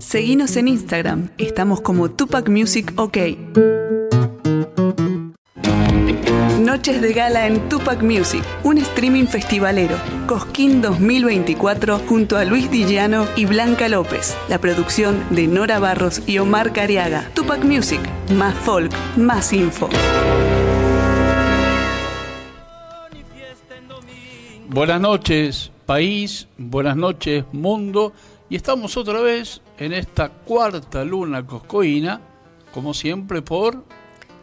Seguinos en Instagram, estamos como Tupac Music OK. Noches de gala en Tupac Music, un streaming festivalero. Cosquín 2024 junto a Luis Dillano y Blanca López. La producción de Nora Barros y Omar Cariaga. Tupac Music, más folk, más info. Buenas noches, país. Buenas noches, mundo. Y estamos otra vez en esta cuarta luna coscoína, como siempre por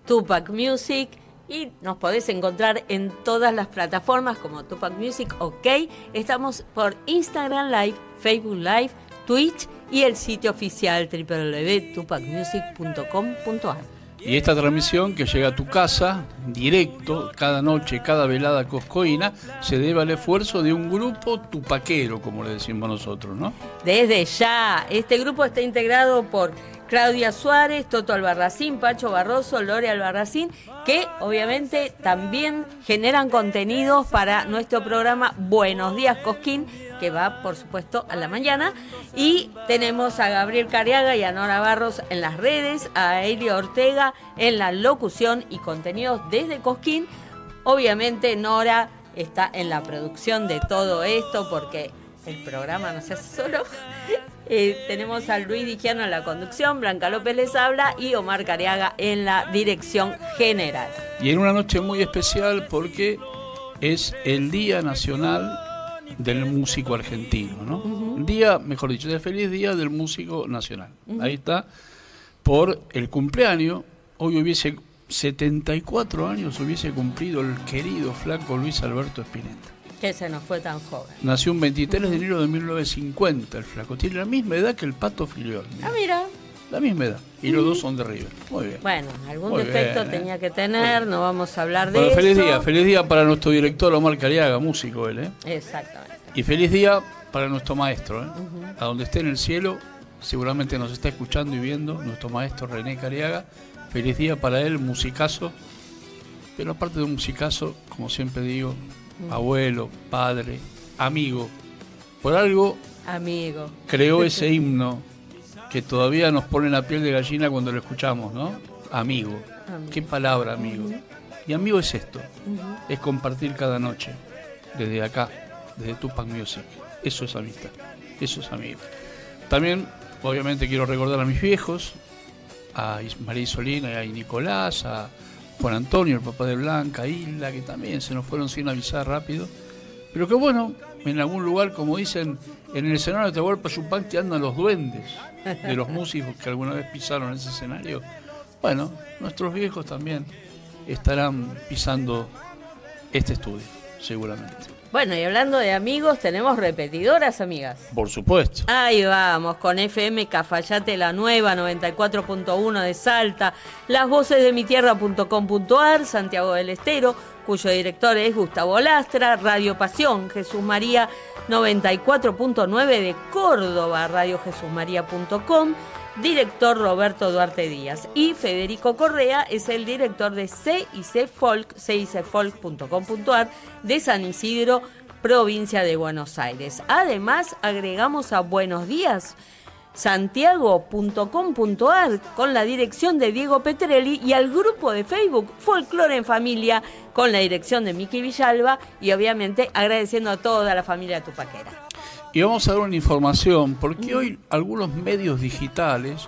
Tupac Music y nos podés encontrar en todas las plataformas como Tupac Music OK. Estamos por Instagram Live, Facebook Live, Twitch y el sitio oficial www.tupacmusic.com.ar. Y esta transmisión que llega a tu casa, directo, cada noche, cada velada coscoína, se debe al esfuerzo de un grupo tupaquero, como le decimos nosotros, ¿no? Desde ya, este grupo está integrado por Claudia Suárez, Toto Albarracín, Pacho Barroso, Lore Albarracín, que obviamente también generan contenidos para nuestro programa Buenos Días Cosquín, que va, por supuesto, a la mañana. Y tenemos a Gabriel Cariaga y a Nora Barros en las redes, a Elio Ortega en la locución y contenidos desde Cosquín. Obviamente, Nora está en la producción de todo esto porque el programa no se hace solo. Eh, tenemos a Luis Digiano en la conducción, Blanca López les habla y Omar Cariaga en la dirección general. Y en una noche muy especial porque es el Día Nacional del Músico Argentino, ¿no? Día, mejor dicho, el feliz Día del Músico Nacional. Ahí está, por el cumpleaños, hoy hubiese 74 años hubiese cumplido el querido flaco Luis Alberto Spinetta. Que se nos fue tan joven. Nació un 23 de enero de 1950 el flaco. Tiene la misma edad que el Pato Filiol. Ah, mira. La misma edad. Y los dos son de River. Muy bien. Bueno, algún defecto bien, ¿eh? tenía que tener, no vamos a hablar de Bueno, eso. feliz día. Feliz día para nuestro director Omar Cariaga, músico él, ¿eh? Exactamente. Y feliz día para nuestro maestro, ¿eh? A donde esté en el cielo, seguramente nos está escuchando y viendo, nuestro maestro René Cariaga. Feliz día para él, musicazo. Pero aparte de un musicazo, como siempre digo, abuelo, padre, amigo. Por algo Amigo. creó ese himno que todavía nos pone la piel de gallina cuando lo escuchamos, ¿no? Amigo. Amigo. Qué palabra, amigo. Y amigo es esto, es compartir cada noche, desde acá, desde Tupac Music. Eso es amistad, eso es amigo. También, obviamente, quiero recordar a mis viejos, a María Isolina y a Nicolás, a Juan Antonio, el papá de Blanca, a Isla, que también se nos fueron sin avisar rápido. Pero que bueno, en algún lugar, como dicen, en el escenario de Tahualpa andan los duendes de los músicos que alguna vez pisaron ese escenario. Bueno, nuestros viejos también estarán pisando este estudio, seguramente. Bueno, y hablando de amigos, tenemos repetidoras, amigas. Por supuesto. Ahí vamos, con FM Cafayate La Nueva, 94.1 de Salta, las voces de mi tierra.com.ar, Santiago del Estero, cuyo director es Gustavo Lastra, Radio Pasión, Jesús María 94.9 de Córdoba, radiojesusmaría.com, director Roberto Duarte Díaz. Y Federico Correa es el director de CIC Folk, cicfolk.com.ar de San Isidro, provincia de Buenos Aires. Además, agregamos a Buenos Días santiago.com.ar con la dirección de Diego Petrelli y al grupo de Facebook Folklore en Familia con la dirección de Miki Villalba y obviamente agradeciendo a toda la familia tupaquera. Y vamos a dar una información, porque hoy algunos medios digitales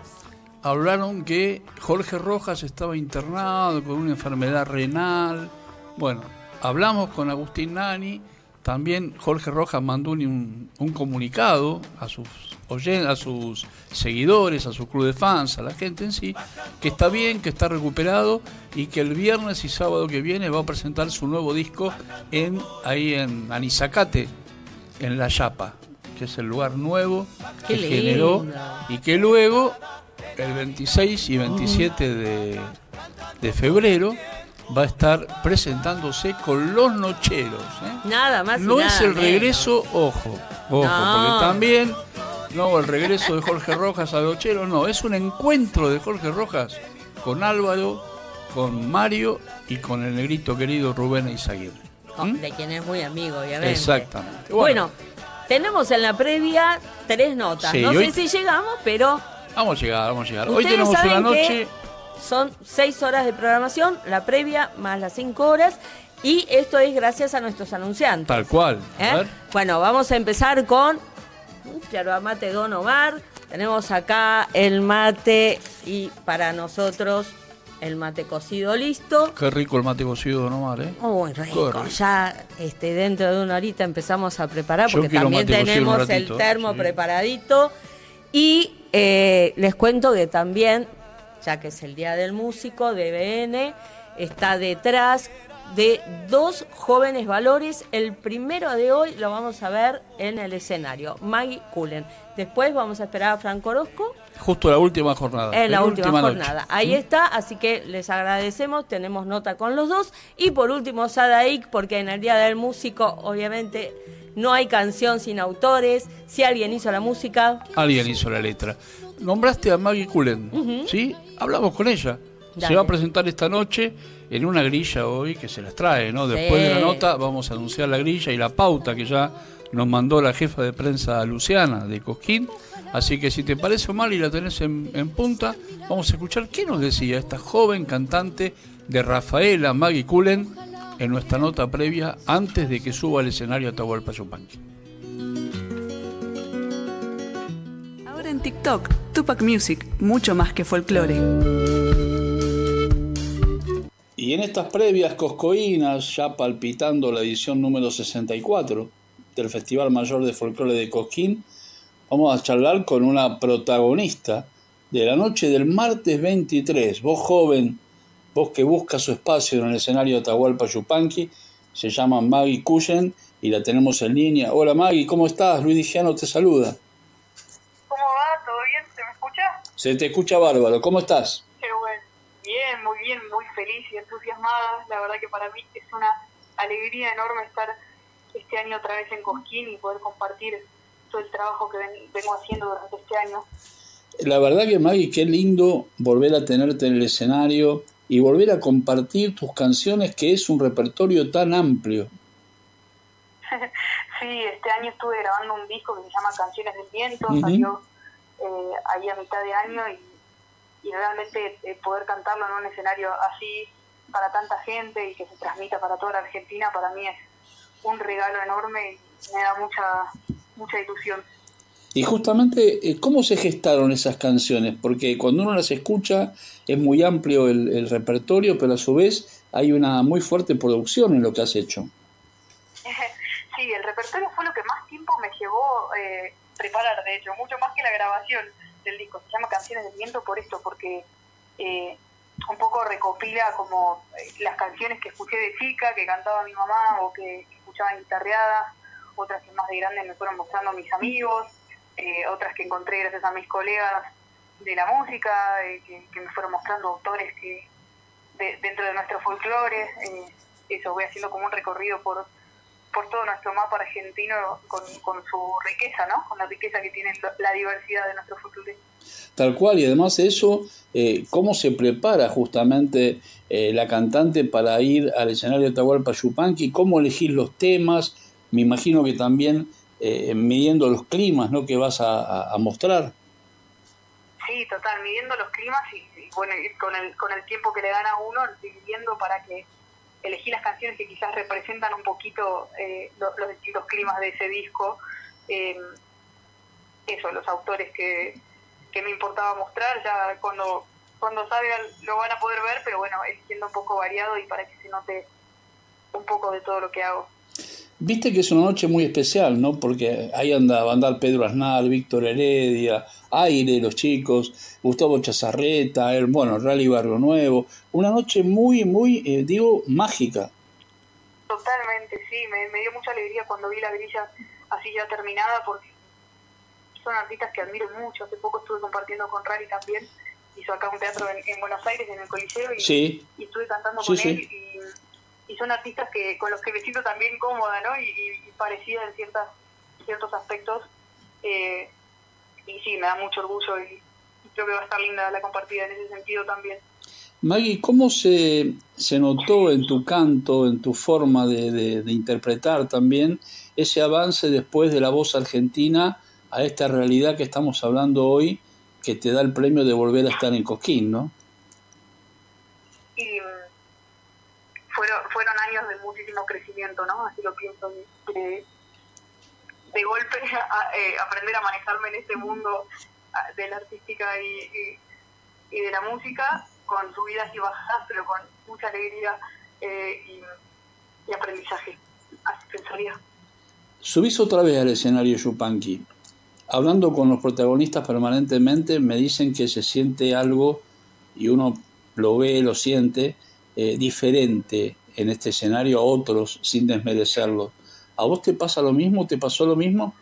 hablaron que Jorge Rojas estaba internado con una enfermedad renal. Bueno, hablamos con Agustín Nani, también Jorge Rojas mandó un, un comunicado a sus, a sus seguidores, a su club de fans, a la gente en sí, que está bien, que está recuperado y que el viernes y sábado que viene va a presentar su nuevo disco en ahí en Anizacate, en La Yapa, que es el lugar nuevo Qué que generó y que luego el 26 y 27 de, de febrero va a estar presentándose con los nocheros. ¿eh? Nada más. No nada es el menos. regreso, ojo, ojo, No. porque también no el regreso de Jorge Rojas a Nocheros, no, es un encuentro de Jorge Rojas con Álvaro, con Mario y con el negrito querido Rubén Izaguirre. Oh, De quien es muy amigo, obviamente. Exactamente. Bueno, tenemos en la previa tres notas. Sí, no hoy- sé si llegamos, pero Vamos a llegar, vamos a llegar. Hoy tenemos una noche. son seis horas de programación, la previa más las cinco horas. Y esto es gracias a nuestros anunciantes. Tal cual. ¿eh? A ver. Bueno, vamos a empezar con yerba mate Don Omar. Tenemos acá el mate y para nosotros el mate cocido listo. Qué rico el mate cocido Omar, ¿eh? Muy rico. rico. Ya este, dentro de una horita empezamos a preparar porque también tenemos el termo sí. preparadito. Y eh, les cuento que también, ya que es el Día del Músico, DBN está detrás de dos jóvenes valores. El primero de hoy lo vamos a ver en el escenario, Maggie Cullen. Después vamos a esperar a Franco Orozco Justo la última jornada. en la última, jornada. Ahí está, así que les agradecemos, tenemos nota con los dos. Y por último, Sadaik, porque en el Día del Músico, obviamente, no hay canción sin autores. Si alguien hizo la música, Alguien hizo la letra. Nombraste a Maggie Cullen, ¿sí? Hablamos con ella. Se va a presentar esta noche en una grilla hoy que se las trae, ¿no? Después Sí. de la nota vamos a anunciar la grilla y la pauta que ya nos mandó la jefa de prensa Luciana de Cosquín. Así que si te parece mal y la tenés en, en punta, vamos a escuchar qué nos decía esta joven cantante de Rafaela Maggie Cullen en nuestra nota previa antes de que suba al escenario Atahualpa Yupanqui. Ahora en TikTok, Tupac Music, mucho más que folclore. Y en estas previas coscoínas, ya palpitando la edición número 64 del Festival Mayor de Folclore de Cosquín, vamos a charlar con una protagonista de la noche del martes 23. Vos joven, vos que busca su espacio en el escenario de Atahualpa Yupanqui, se llama Maggie Cullen y la tenemos en línea. Hola Maggie, ¿cómo estás? Luis Digiano te saluda. ¿Cómo va? ¿Todo bien? ¿Se me escucha? Se te escucha bárbaro, ¿cómo estás? Bien, muy feliz y entusiasmada. La verdad que para mí es una alegría enorme estar este año otra vez en Cosquín y poder compartir todo el trabajo que ven- vengo haciendo durante este año. La verdad que Maggie, qué lindo volver a tenerte en el escenario y volver a compartir tus canciones, que es un repertorio tan amplio. Sí, este año estuve grabando un disco que se llama Canciones del Viento, salió eh, ahí a mitad de año y, y realmente eh, poder cantarlo en un escenario así para tanta gente y que se transmita para toda la Argentina, para mí es un regalo enorme y me da mucha, mucha ilusión. Y justamente, eh, ¿cómo se gestaron esas canciones? Porque cuando uno las escucha es muy amplio el, el repertorio, pero a su vez hay una muy fuerte producción en lo que has hecho. Sí, el repertorio fue lo que más tiempo me llevó eh, preparar, de hecho, mucho más que la grabación del disco. Se llama Canciones del Viento por esto, porque eh, un poco recopila como eh, las canciones que escuché de chica, que cantaba mi mamá o que, escuchaba en guitarreadas, otras que más de grande me fueron mostrando mis amigos, eh, otras que encontré gracias a mis colegas de la música, eh, que, me fueron mostrando autores que de- dentro de nuestro folclore. eso, voy haciendo como un recorrido por por todo nuestro mapa argentino con, con su riqueza, ¿no? Con la riqueza que tiene la diversidad de nuestro folclore. Tal cual, y además de eso, eh, ¿cómo se prepara justamente eh, la cantante para ir al escenario de Atahualpa Yupanqui? ¿Cómo elegir los temas? Me imagino que también eh, midiendo los climas ¿no? que vas a, mostrar. Sí, total, midiendo los climas y, y bueno, y con el, con el tiempo que le dan a uno, dividiendo para que elegí las canciones que quizás representan un poquito eh, lo- los distintos climas de ese disco. Eh, eso, los autores que, que me importaba mostrar, ya cuando, cuando salgan lo van a poder ver, pero bueno, es siendo un poco variado y para que se note un poco de todo lo que hago. Viste que es una noche muy especial, ¿no? Porque ahí anda, va a andar Pedro Aznar, Víctor Heredia, Aire, los chicos, Gustavo Chazarreta, el, bueno, Rally Barrio Nuevo. Una noche muy, muy, eh, digo, mágica. Totalmente, sí, me, me dio mucha alegría cuando vi la grilla así ya terminada porque son artistas que admiro mucho. Hace poco estuve compartiendo con Rally también, hizo acá un teatro en, en Buenos Aires, en el Coliseo, y, Sí, y estuve cantando Sí, con sí. él. Y, y son artistas que con los que me siento también cómoda, ¿no? Y, parecida en ciertas, ciertos aspectos. Eh, y sí, me da mucho orgullo y, y creo que va a estar linda la compartida en ese sentido también. Maggie, ¿cómo se, se notó en tu canto, en tu forma de, de, interpretar también ese avance después de la voz argentina a esta realidad que estamos hablando hoy, que te da el premio de volver a estar en Cosquín, ¿no? Y fueron, fueron años de muchísimo crecimiento, ¿no? Así lo pienso. De, golpe eh, aprender a manejarme en este mundo de la artística y, y de la música con subidas y bajadas, pero con mucha alegría eh, y, aprendizaje. Así pensaría. Subís otra vez al escenario Yupanqui. Hablando con los protagonistas permanentemente, me dicen que se siente algo, y uno lo ve, lo siente, eh, diferente en este escenario a otros sin desmerecerlo. ¿A vos te pasa lo mismo? ¿Te pasó lo mismo?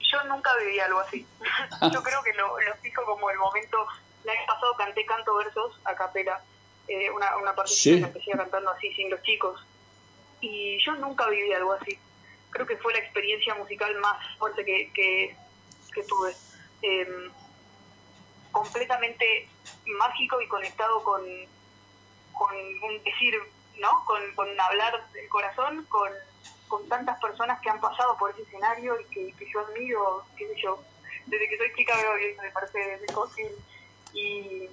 Yo nunca viví algo así. Yo creo que lo, lo fijo como el momento el año pasado canté canto versos a capela, eh, una, una parte que empecé cantando así sin los chicos. Y yo nunca viví algo así. Creo que fue la experiencia musical más fuerte que, que, tuve. Em, completamente mágico y conectado con, con un decir, ¿no? Con, con hablar del corazón, con, con tantas personas que han pasado por ese escenario y que, que yo admiro, qué sé yo. Desde que soy chica veo bien, me parece fácil y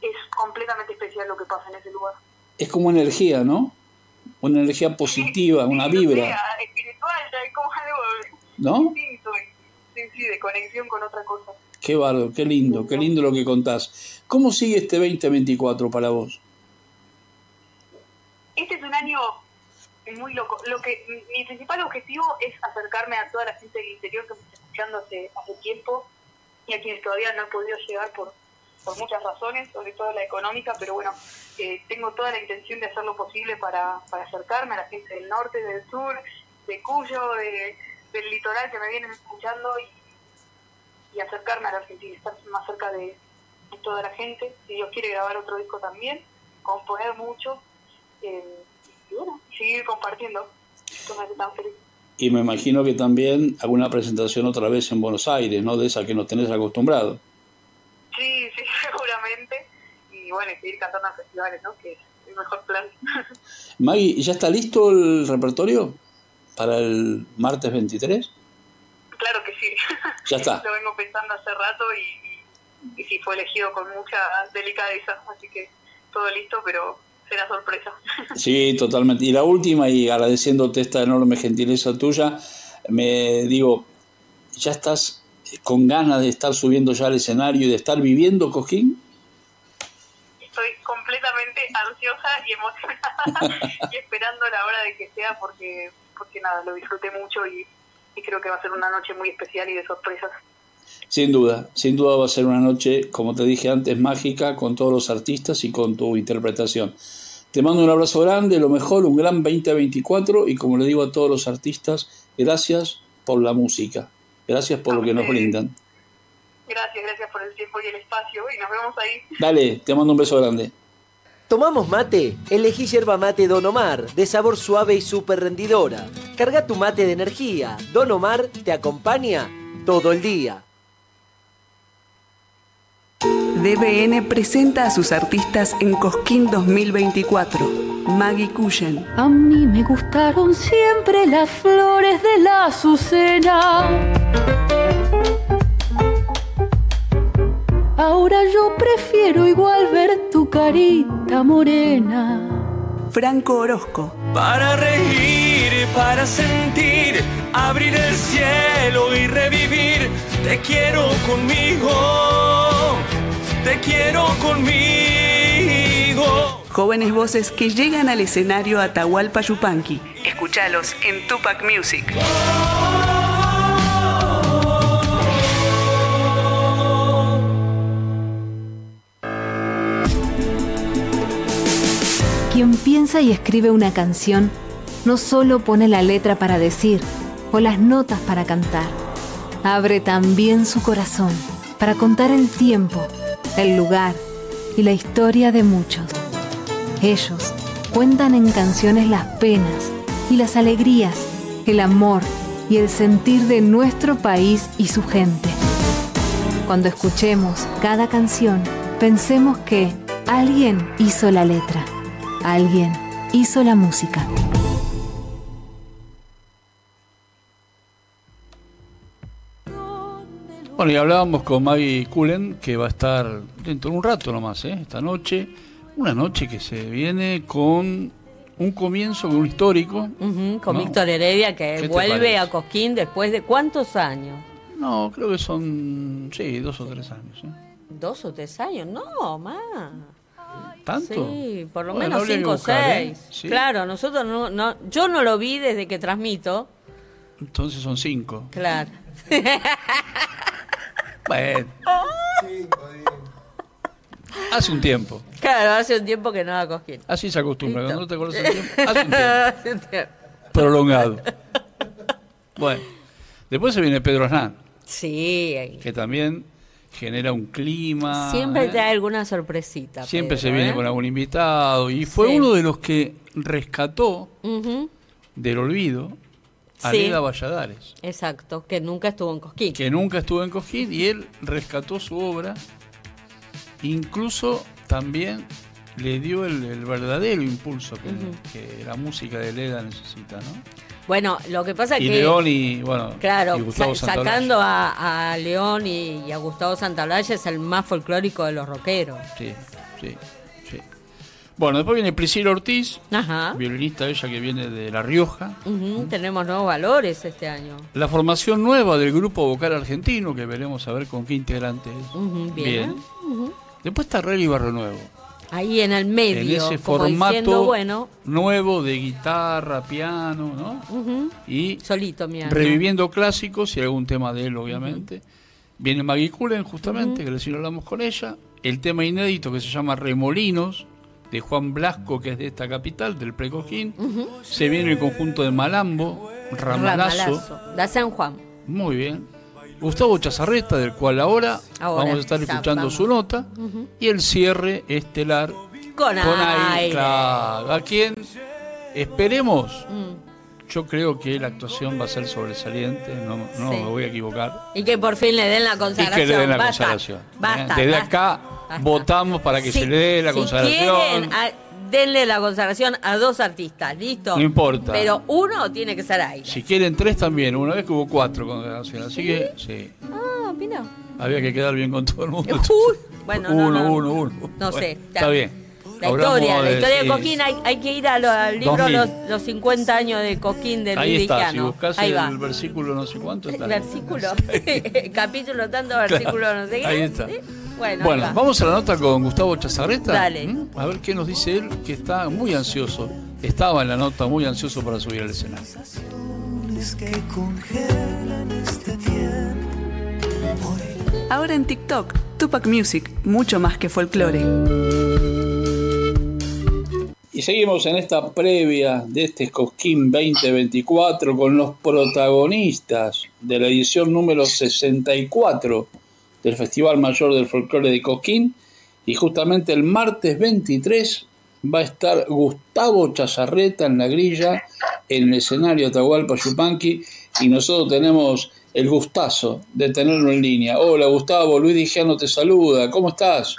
es completamente especial lo que pasa en ese lugar. Es como energía, ¿no? Una energía positiva, una vibra. espiritual, como algo ¿No? Sí, sí, de conexión con otra cosa. Qué bárbaro, qué lindo, qué lindo lo que contás. ¿Cómo sigue este 2024 para vos? Este es un año muy loco. Lo que mi principal objetivo es acercarme a toda la gente del interior que me está escuchando hace, hace tiempo y a quienes todavía no he podido llegar por, por muchas razones, sobre todo la económica, pero bueno, eh, tengo toda la intención de hacer lo posible para, para acercarme a la gente del norte, del sur, de Cuyo, de, del litoral que me vienen escuchando y, y acercarme a la Argentina, estar más cerca de, toda la gente. Si Dios quiere grabar otro disco también, componer mucho eh, y bueno, seguir compartiendo. Esto me hace tan feliz. Y me imagino que también alguna presentación otra vez en Buenos Aires, ¿no? De esa que nos tenés acostumbrado. Sí, sí, seguramente. Y bueno, seguir cantando en festivales, ¿no? Que es el mejor plan. Maggie, ¿ya está listo el repertorio para el martes 23? Claro que sí. Ya está. Lo vengo pensando hace rato y, y, y sí, fue elegido con mucha delicadeza, así que todo listo, pero será sorpresa. Sí, totalmente. Y la última, y agradeciéndote esta enorme gentileza tuya, me digo, ¿ya estás con ganas de estar subiendo ya al escenario y de estar viviendo Cojín? Estoy completamente ansiosa y emocionada y esperando la hora de que sea porque, porque nada, lo disfruté mucho y, y creo que va a ser una noche muy especial y de sorpresas. Sin duda, sin duda va a ser una noche, como te dije antes, mágica con todos los artistas y con tu interpretación. Te mando un abrazo grande, lo mejor, un gran 2024 y como le digo a todos los artistas, gracias por la música, gracias por lo que nos brindan. Gracias, gracias por el tiempo y el espacio y nos vemos ahí. Dale, te mando un beso grande. ¿Tomamos mate? Elegí yerba mate Don Omar, de sabor suave y súper rendidora. Carga tu mate de energía. Don Omar te acompaña todo el día. DBN presenta a sus artistas en Cosquín 2024. Maggie Cushen. A mí me gustaron siempre las flores de la azucena. Ahora yo prefiero igual ver tu carita morena. Franco Orozco. Para reír, para sentir, abrir el cielo y revivir, te quiero conmigo te quiero conmigo. Jóvenes voces que llegan al escenario Atahualpa Yupanqui. Escúchalos en Tupac Music. Quien piensa y escribe una canción no solo pone la letra para decir o las notas para cantar, abre también su corazón para contar el tiempo el lugar y la historia de muchos. Ellos cuentan en canciones las penas y las alegrías, el amor y el sentir de nuestro país y su gente. Cuando escuchemos cada canción, pensemos que Alguien hizo la letra. Alguien hizo la música. Bueno, y hablábamos con Maggie Cullen, que va a estar dentro de un rato nomás, ¿eh? esta noche. Una noche que se viene con un comienzo, con un histórico. Con ¿no? Víctor Heredia, ¿Qué que vuelve a Cosquín después de cuántos años. No, creo que son, sí, dos o tres años. ¿eh? ¿Dos o tres años? No, más. ¿Tanto? Sí, por lo Bueno, menos habría que cinco o buscar, ¿eh? seis. Sí. Claro, nosotros no, no, yo no lo vi desde que transmito. Entonces son cinco. Claro. Bueno. Hace un tiempo. Claro, hace un tiempo que no a Cosquín. Así se acostumbra. Cuando no te acuerdas el tiempo, hace un tiempo. Hace un tiempo. Prolongado. Bueno. Después se viene Pedro Aznar, Sí, que también genera un clima. siempre ¿eh? trae alguna sorpresita. Siempre se viene ¿eh? con algún invitado. Y fue Sí. uno de los que rescató del olvido a Sí. Leda Valladares, Exacto, que nunca estuvo en Cosquín. que nunca estuvo en Cojín y él rescató su obra. Incluso también le dio el, el verdadero impulso que, que la música de Leda necesita, ¿no? Bueno, lo que pasa Y que... León y, bueno, Claro, y Gustavo sa- Santaolalla. sacando a, a León y, y a Gustavo Santaolalla es el más folclórico de los rockeros. Sí, sí, sí. Bueno, después viene Priscila Ortiz, Ajá. violinista ella que viene de La Rioja. Ujú, Tenemos nuevos valores este año. La formación nueva del grupo vocal argentino, que veremos a ver con qué integrante es. Bien. Después está Relly Barrio Nuevo. Ahí en el En medio, ese como formato diciendo, bueno, nuevo de guitarra, piano, ¿no? Y solito, mira. reviviendo clásicos y algún tema de él, obviamente. Viene Maggie Cullen, justamente, que recién hablamos con ella. El tema inédito que se llama Remolinos, de Juan Blasco, que es de esta capital, del Precojín. Se viene el conjunto de Malambo, Ramalazo. Ramalazo, de San Juan. Muy bien. Gustavo Chazarreta, del cual ahora, Ahora, vamos a estar escuchando vamos. su nota. Y el cierre estelar Con, con aire. aire. claro, a quien esperemos. Mm. Yo creo que la actuación va a ser sobresaliente, no, no Sí. me voy a equivocar. Y que por fin le den la Y consagración. que le den la Basta, consagración. Basta. ¿eh? Desde basta, acá votamos para que se le dé la si consagración. quieren, denle la consagración a dos artistas, ¿listo? No importa. Pero uno tiene que ser aire. Si quieren tres también, una vez que hubo cuatro consagraciones. Así que sí, Ah, mira. había que quedar bien con todo el mundo. Uy, bueno, no, uno, no. uno, uno. No Bueno, sé. Está bien. La historia, la historia de sí. Coquín, hay, hay que ir a lo- al libro 2000. los, los 50 años de Coquín de Luis Ahí está, si buscas Ahí el va. versículo no sé cuánto está. Versículo, capítulo tanto, versículo no sé qué. Ahí está. ¿Sí? Bueno, vamos a la nota con Gustavo Chazarreta. Dale. ¿Mm? A ver qué nos dice él, que está muy ansioso. Estaba en la nota muy ansioso para subir al escenario. Ahora en TikTok, Tupac Music, mucho más que folclore. Y seguimos en esta previa de este Cosquín 2024 con los protagonistas de la edición número 64 del Festival Mayor del Folclore de Cosquín. Y justamente el martes 23 va a estar Gustavo Chazarreta en la grilla en el escenario Atahualpa Yupanqui y nosotros tenemos el gustazo de tenerlo en línea. Hola Gustavo, Luis Dijano te saluda, ¿cómo estás?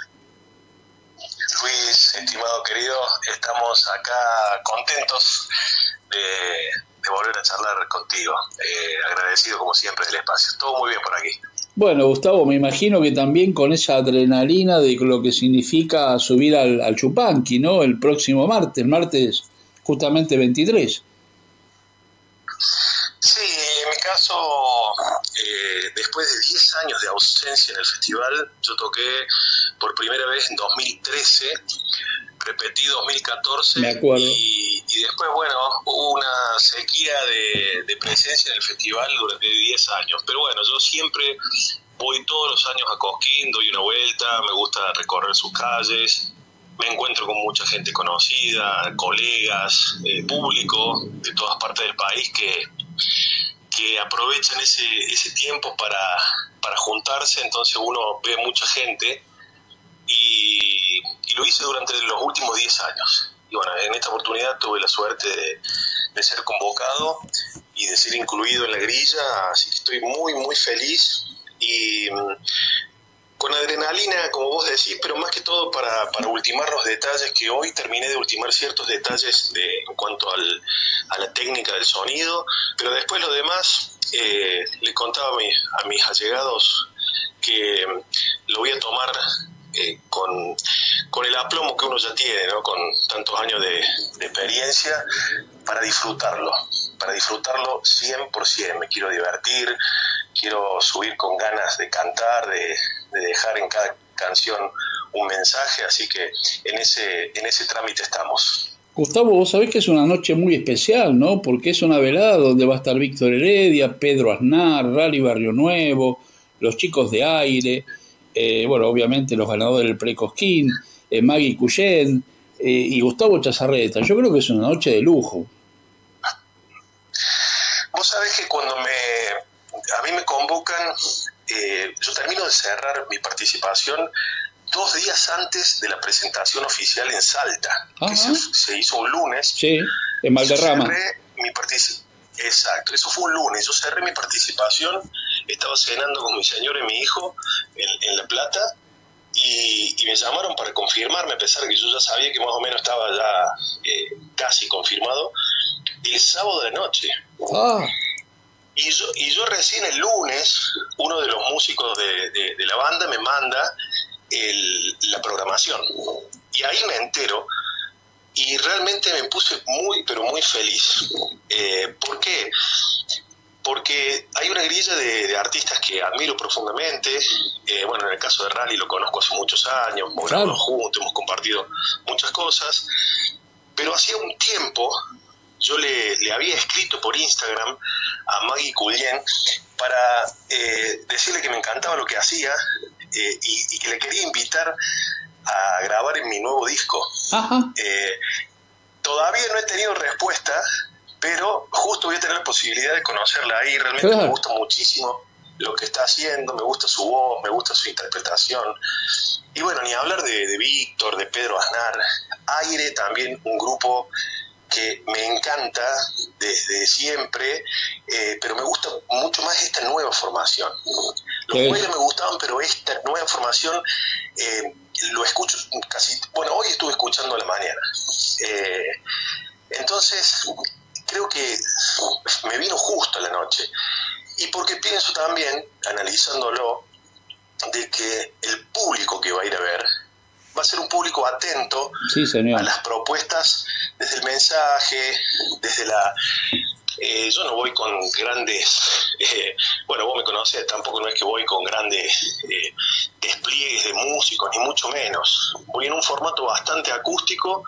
Luis, estimado querido, estamos acá contentos de, de volver a charlar contigo. Eh, agradecido como siempre del espacio. Todo muy bien por aquí. Bueno, Gustavo, me imagino que también con esa adrenalina de lo que significa subir al, al Chupanqui, ¿no? El próximo martes, martes justamente 23. Sí, en mi caso, eh, después de 10 años de ausencia en el festival, yo toqué por primera vez en 2013, repetí 2014 Me acuerdo. Y, y después, bueno, hubo una sequía de, de presencia en el festival durante 10 años. Pero bueno, yo siempre voy todos los años a Cosquín, doy una vuelta, me gusta recorrer sus calles, me encuentro con mucha gente conocida, colegas, eh, público de todas partes del país que, que aprovechan ese, ese tiempo para, para juntarse, entonces uno ve mucha gente y, y lo hice durante los últimos 10 años. Y bueno, en esta oportunidad tuve la suerte de, de ser convocado y de ser incluido en la grilla, así que estoy muy, muy feliz y mm, con adrenalina, como vos decís, pero más que todo para, para ultimar los detalles, que hoy terminé de ultimar ciertos detalles de, en cuanto al, a la técnica del sonido, pero después lo demás, eh, le contaba a, mi- a mis allegados que lo voy a tomar eh, con, con el aplomo que uno ya tiene, ¿no? con tantos años de, experiencia, para disfrutarlo, para disfrutarlo 100%. Me quiero divertir, quiero subir con ganas de cantar, de, de dejar en cada canción un mensaje, así que en ese, en ese trámite estamos. Gustavo, vos sabés que es una noche muy especial, ¿no? Porque es una velada donde va a estar Víctor Heredia, Pedro Aznar, Rally Barrio Nuevo, los chicos de aire, eh, bueno, obviamente los ganadores del Precosquín, eh, Maggie Cuyen eh, y Gustavo Chazarreta. Yo creo que es una noche de lujo. Vos sabés que cuando me, a mí me convocan, eh, yo termino de cerrar mi participación dos días antes de la presentación oficial en Salta, que se, se hizo un lunes. Sí, en Valderrama. Yo cerré mi Exacto, eso fue un lunes. Yo cerré mi participación, estaba cenando con mi señora y mi hijo en, en La Plata y, y me llamaron para confirmarme, a pesar de que yo ya sabía que más o menos estaba ya eh, casi confirmado, el sábado de noche. Ah, Y yo, y yo recién el lunes, uno de los músicos de, de- de la banda me manda el- la programación. Y ahí me entero y realmente me puse muy, pero muy feliz. Eh, ¿Por qué? Porque hay una grilla de, de artistas que admiro profundamente. Eh, bueno, en el caso de Rally lo conozco hace muchos años, hemos Claro. grabado juntos, hemos compartido muchas cosas. Pero hacía un tiempo yo le, le había escrito por Instagram a Maggie Cuyen para eh, decirle que me encantaba lo que hacía eh, y, y que le quería invitar a grabar en mi nuevo disco. ajá. Eh, todavía no he tenido respuesta, pero justo voy a tener la posibilidad de conocerla ahí. Realmente Claro. me gusta muchísimo lo que está haciendo, me gusta su voz, me gusta su interpretación. Y bueno, ni hablar de, de Víctor, de Pedro Aznar. Aire también, un grupo que me encanta desde siempre, eh, pero me gusta mucho más esta nueva formación. Los Sí. Me gustaban, pero esta nueva formación eh, lo escucho casi, bueno, hoy estuve escuchando a la mañana. Eh, entonces, creo que me vino justo la noche. Y porque pienso también, analizándolo, de que el público que va a ir a ver va a ser un público atento Sí, señor. a las propuestas desde el mensaje, desde la... eh, yo no voy con grandes, eh, bueno, vos me conocés, tampoco no es que voy con grandes eh, despliegues de músicos, ni mucho menos. Voy en un formato bastante acústico.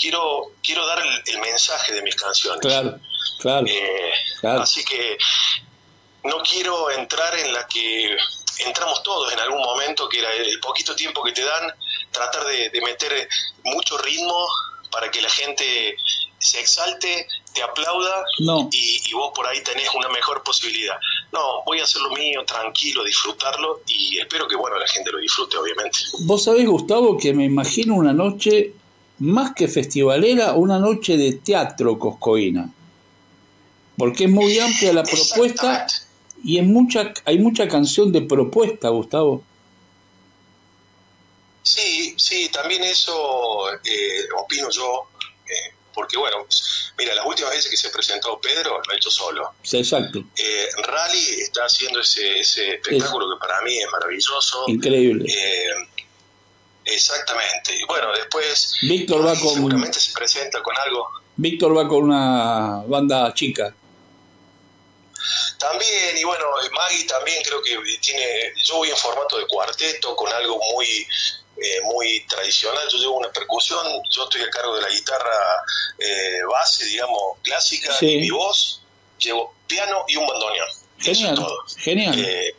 Quiero, quiero dar el, el mensaje de mis canciones. Claro, claro. Eh, Claro. Así que no quiero entrar en la que entramos todos en algún momento, que era el poquito tiempo que te dan, tratar de, de meter mucho ritmo para que la gente se exalte, te aplauda No. y, y vos por ahí tenés una mejor posibilidad. No, voy a hacer lo mío, tranquilo, disfrutarlo y espero que bueno la gente lo disfrute, obviamente. Vos sabés, Gustavo, que me imagino una noche más que festivalera, una noche de teatro coscoína. Porque es muy amplia la propuesta y es mucha, hay mucha canción de propuesta, Gustavo. Sí, sí, también eso eh, opino yo, eh, porque bueno, mira, las últimas veces que se presentó Pedro lo ha hecho solo. Sí, exacto. Eh, Rally está haciendo ese, ese espectáculo que para mí es maravilloso. Increíble. Exactamente. Y bueno, después Víctor va con- seguramente se presenta con algo. Víctor va con una banda chica. También, y bueno, Maggie también creo que tiene, yo voy en formato de cuarteto con algo muy, eh, muy tradicional, yo llevo una percusión, yo estoy a cargo de la guitarra eh, base, digamos, clásica, Sí. y mi voz, llevo piano y un bandoneón. Eso es Genial, todo. genial. Eh,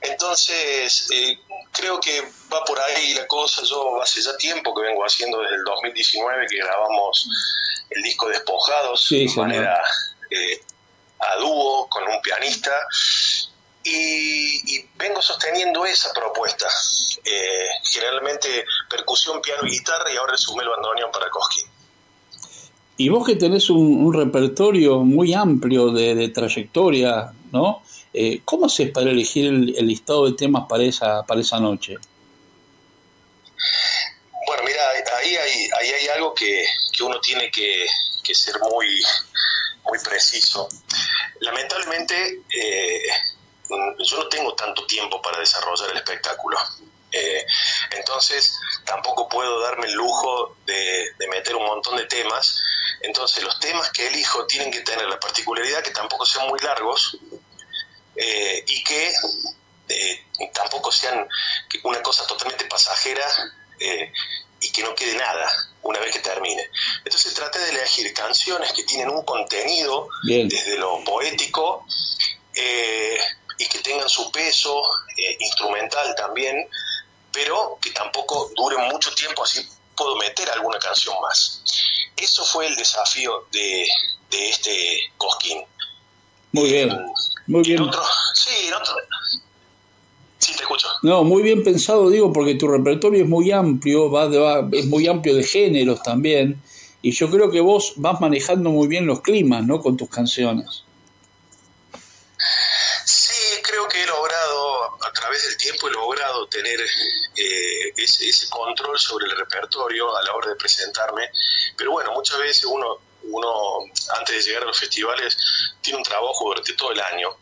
entonces, eh, creo que va por ahí la cosa. Yo hace ya tiempo que vengo haciendo desde el 2019 que grabamos el disco Despojados Sí, de señor. manera eh, a dúo con un pianista. Y, y vengo sosteniendo esa propuesta. Eh, generalmente percusión, piano y guitarra y ahora sumé el bandoneón para Cosquín. Y vos que tenés un, un repertorio muy amplio de, de trayectoria, ¿no? Eh, ¿Cómo haces para elegir el, listado de temas para esa, para esa noche? Bueno, mira, ahí hay, ahí hay algo que, que uno tiene que, que, ser muy, muy preciso. Lamentablemente, eh, yo no tengo tanto tiempo para desarrollar el espectáculo. Eh, entonces, tampoco puedo darme el lujo de, meter un montón de temas. Entonces, los temas que elijo tienen que tener la particularidad que tampoco sean muy largos eh, y que eh, tampoco sean una cosa totalmente pasajera y que no quede nada una vez que termine. Entonces traté de elegir canciones que tienen un contenido desde lo poético y que tengan su peso instrumental también pero que tampoco dure mucho tiempo, así puedo meter alguna canción más. Eso fue el desafío de, este Cosquín. Muy bien, muy bien. sí, otro, sí, te escucho. No, muy bien pensado, digo, porque tu repertorio es muy amplio, va, va, es muy amplio de géneros también, y yo creo que vos vas manejando muy bien los climas, ¿no? Con tus canciones. través del tiempo he logrado tener eh, ese, ese, control sobre el repertorio a la hora de presentarme, pero bueno, muchas veces uno, uno antes de llegar a los festivales tiene un trabajo durante todo el año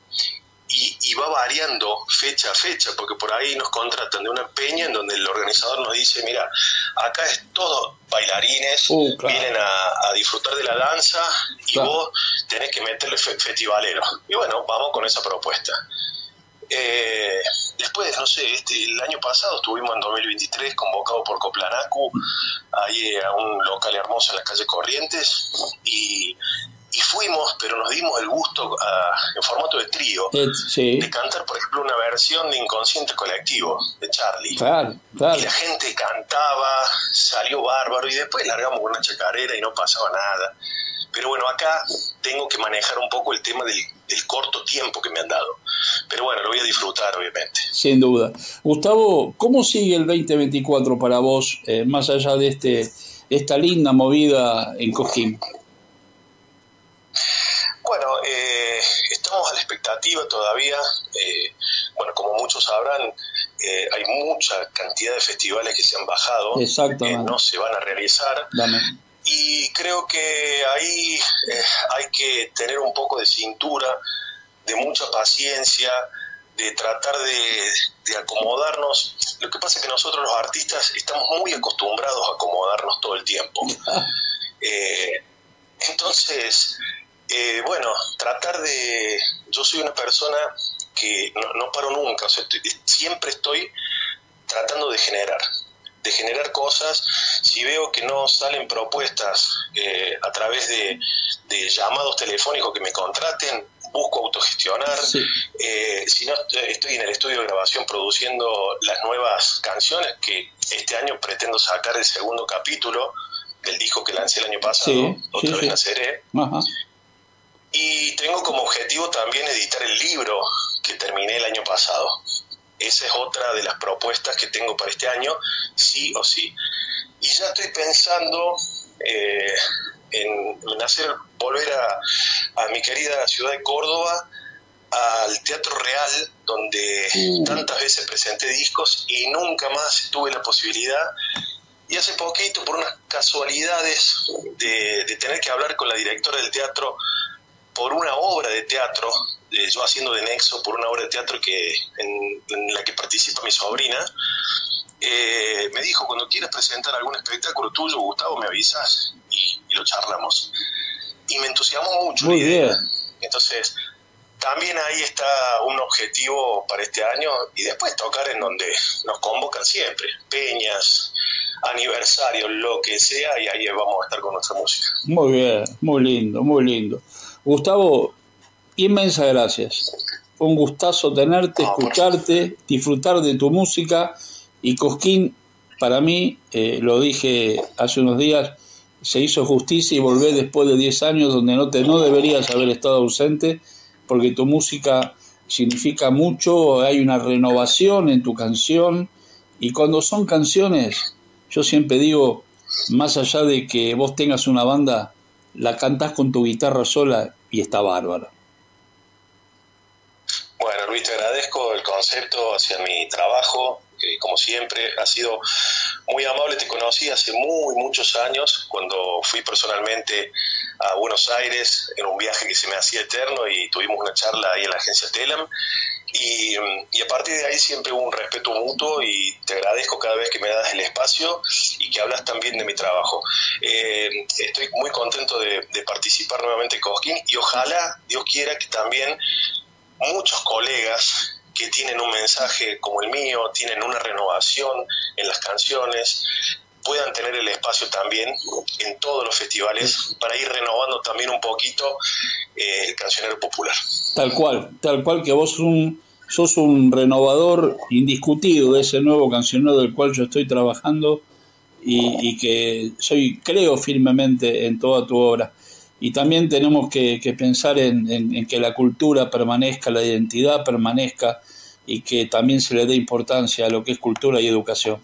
y, va variando fecha a fecha, porque por ahí nos contratan de una peña en donde el organizador nos dice, mira, acá es todo bailarines, uh, vienen a, disfrutar de la danza y vos tenés que meterle festivalero. Y bueno, vamos con esa propuesta. Eh, después, no sé, este, el año pasado estuvimos en 2023 convocado por Coplanacu, ahí a un local hermoso en la calle Corrientes, y, fuimos, pero nos dimos el gusto en formato de trío de cantar, por ejemplo, una versión de Inconsciente Colectivo de Charlie. Y la gente cantaba, salió bárbaro, y después largamos una chacarera y no pasaba nada. Pero bueno, acá tengo que manejar un poco el tema del, corto tiempo que me han dado. Pero bueno, lo voy a disfrutar, obviamente. Sin duda. Gustavo, ¿cómo sigue el 2024 para vos, eh, más allá de este esta linda movida en Cojín? Bueno, eh, estamos a la expectativa todavía. Eh, bueno, como muchos sabrán, hay mucha cantidad de festivales que se han bajado, que no se van a realizar. Dame y creo que ahí eh, hay que tener un poco de cintura, de mucha paciencia, de tratar de, acomodarnos. Lo que pasa es que nosotros los artistas estamos muy acostumbrados a acomodarnos todo el tiempo. Eh, entonces, eh, bueno, tratar de... Yo soy una persona que no, paro nunca, siempre estoy tratando de generar de generar cosas, si veo que no salen propuestas eh, a través de, llamados telefónicos que me contraten, busco autogestionar. Eh, si no, estoy en el estudio de grabación produciendo las nuevas canciones, que este año pretendo sacar el segundo capítulo del disco que lancé el año pasado, otra vez naceré. Y tengo como objetivo también editar el libro que terminé el año pasado. Esa es otra de las propuestas que tengo para este año, sí o sí. Y ya estoy pensando eh, en, hacer, volver a, a, mi querida ciudad de Córdoba, al Teatro Real, donde mm. tantas veces presenté discos y nunca más tuve la posibilidad. Y hace poquito, por unas casualidades de, de tener que hablar con la directora del teatro por una obra de teatro yo haciendo de nexo por una obra de teatro que en, la que participa mi sobrina, eh, me dijo, cuando quieras presentar algún espectáculo tuyo, Gustavo, me avisas y, lo charlamos. Y me entusiasmó mucho Muy Bien. Entonces, también ahí está un objetivo para este año y después tocar en donde nos convocan siempre, peñas, aniversarios, lo que sea, y ahí vamos a estar con nuestra música. Muy bien, muy lindo, muy lindo. Gustavo, inmensas gracias. Un gustazo tenerte, escucharte, disfrutar de tu música. Y Cosquín, para mí, eh, lo dije hace unos días, se hizo justicia y volver después de 10 años donde no, te, no deberías haber estado ausente porque tu música significa mucho, hay una renovación en tu canción. Y cuando son canciones, yo siempre digo, más allá de que vos tengas una banda, la cantás con tu guitarra sola y está bárbara. Luis, te agradezco el concepto hacia mi trabajo, que como siempre ha sido muy amable. Te conocí hace muy, muchos años, cuando fui personalmente a Buenos Aires en un viaje que se me hacía eterno y tuvimos una charla ahí en la agencia Telam. Y, y, a partir de ahí siempre hubo un respeto mutuo y te agradezco cada vez que me das el espacio y que hablas también de mi trabajo. Eh, estoy muy contento de, participar nuevamente en Cosquín y ojalá, Dios quiera, que también muchos colegas que tienen un mensaje como el mío, tienen una renovación en las canciones, puedan tener el espacio también en todos los festivales para ir renovando también un poquito eh, el cancionero popular. Tal cual, tal cual que vos sos un renovador indiscutido de ese nuevo cancionero del cual yo estoy trabajando y, que soy creo firmemente en toda tu obra. Y también tenemos que, pensar en, en, en, que la cultura permanezca, la identidad permanezca y que también se le dé importancia a lo que es cultura y educación.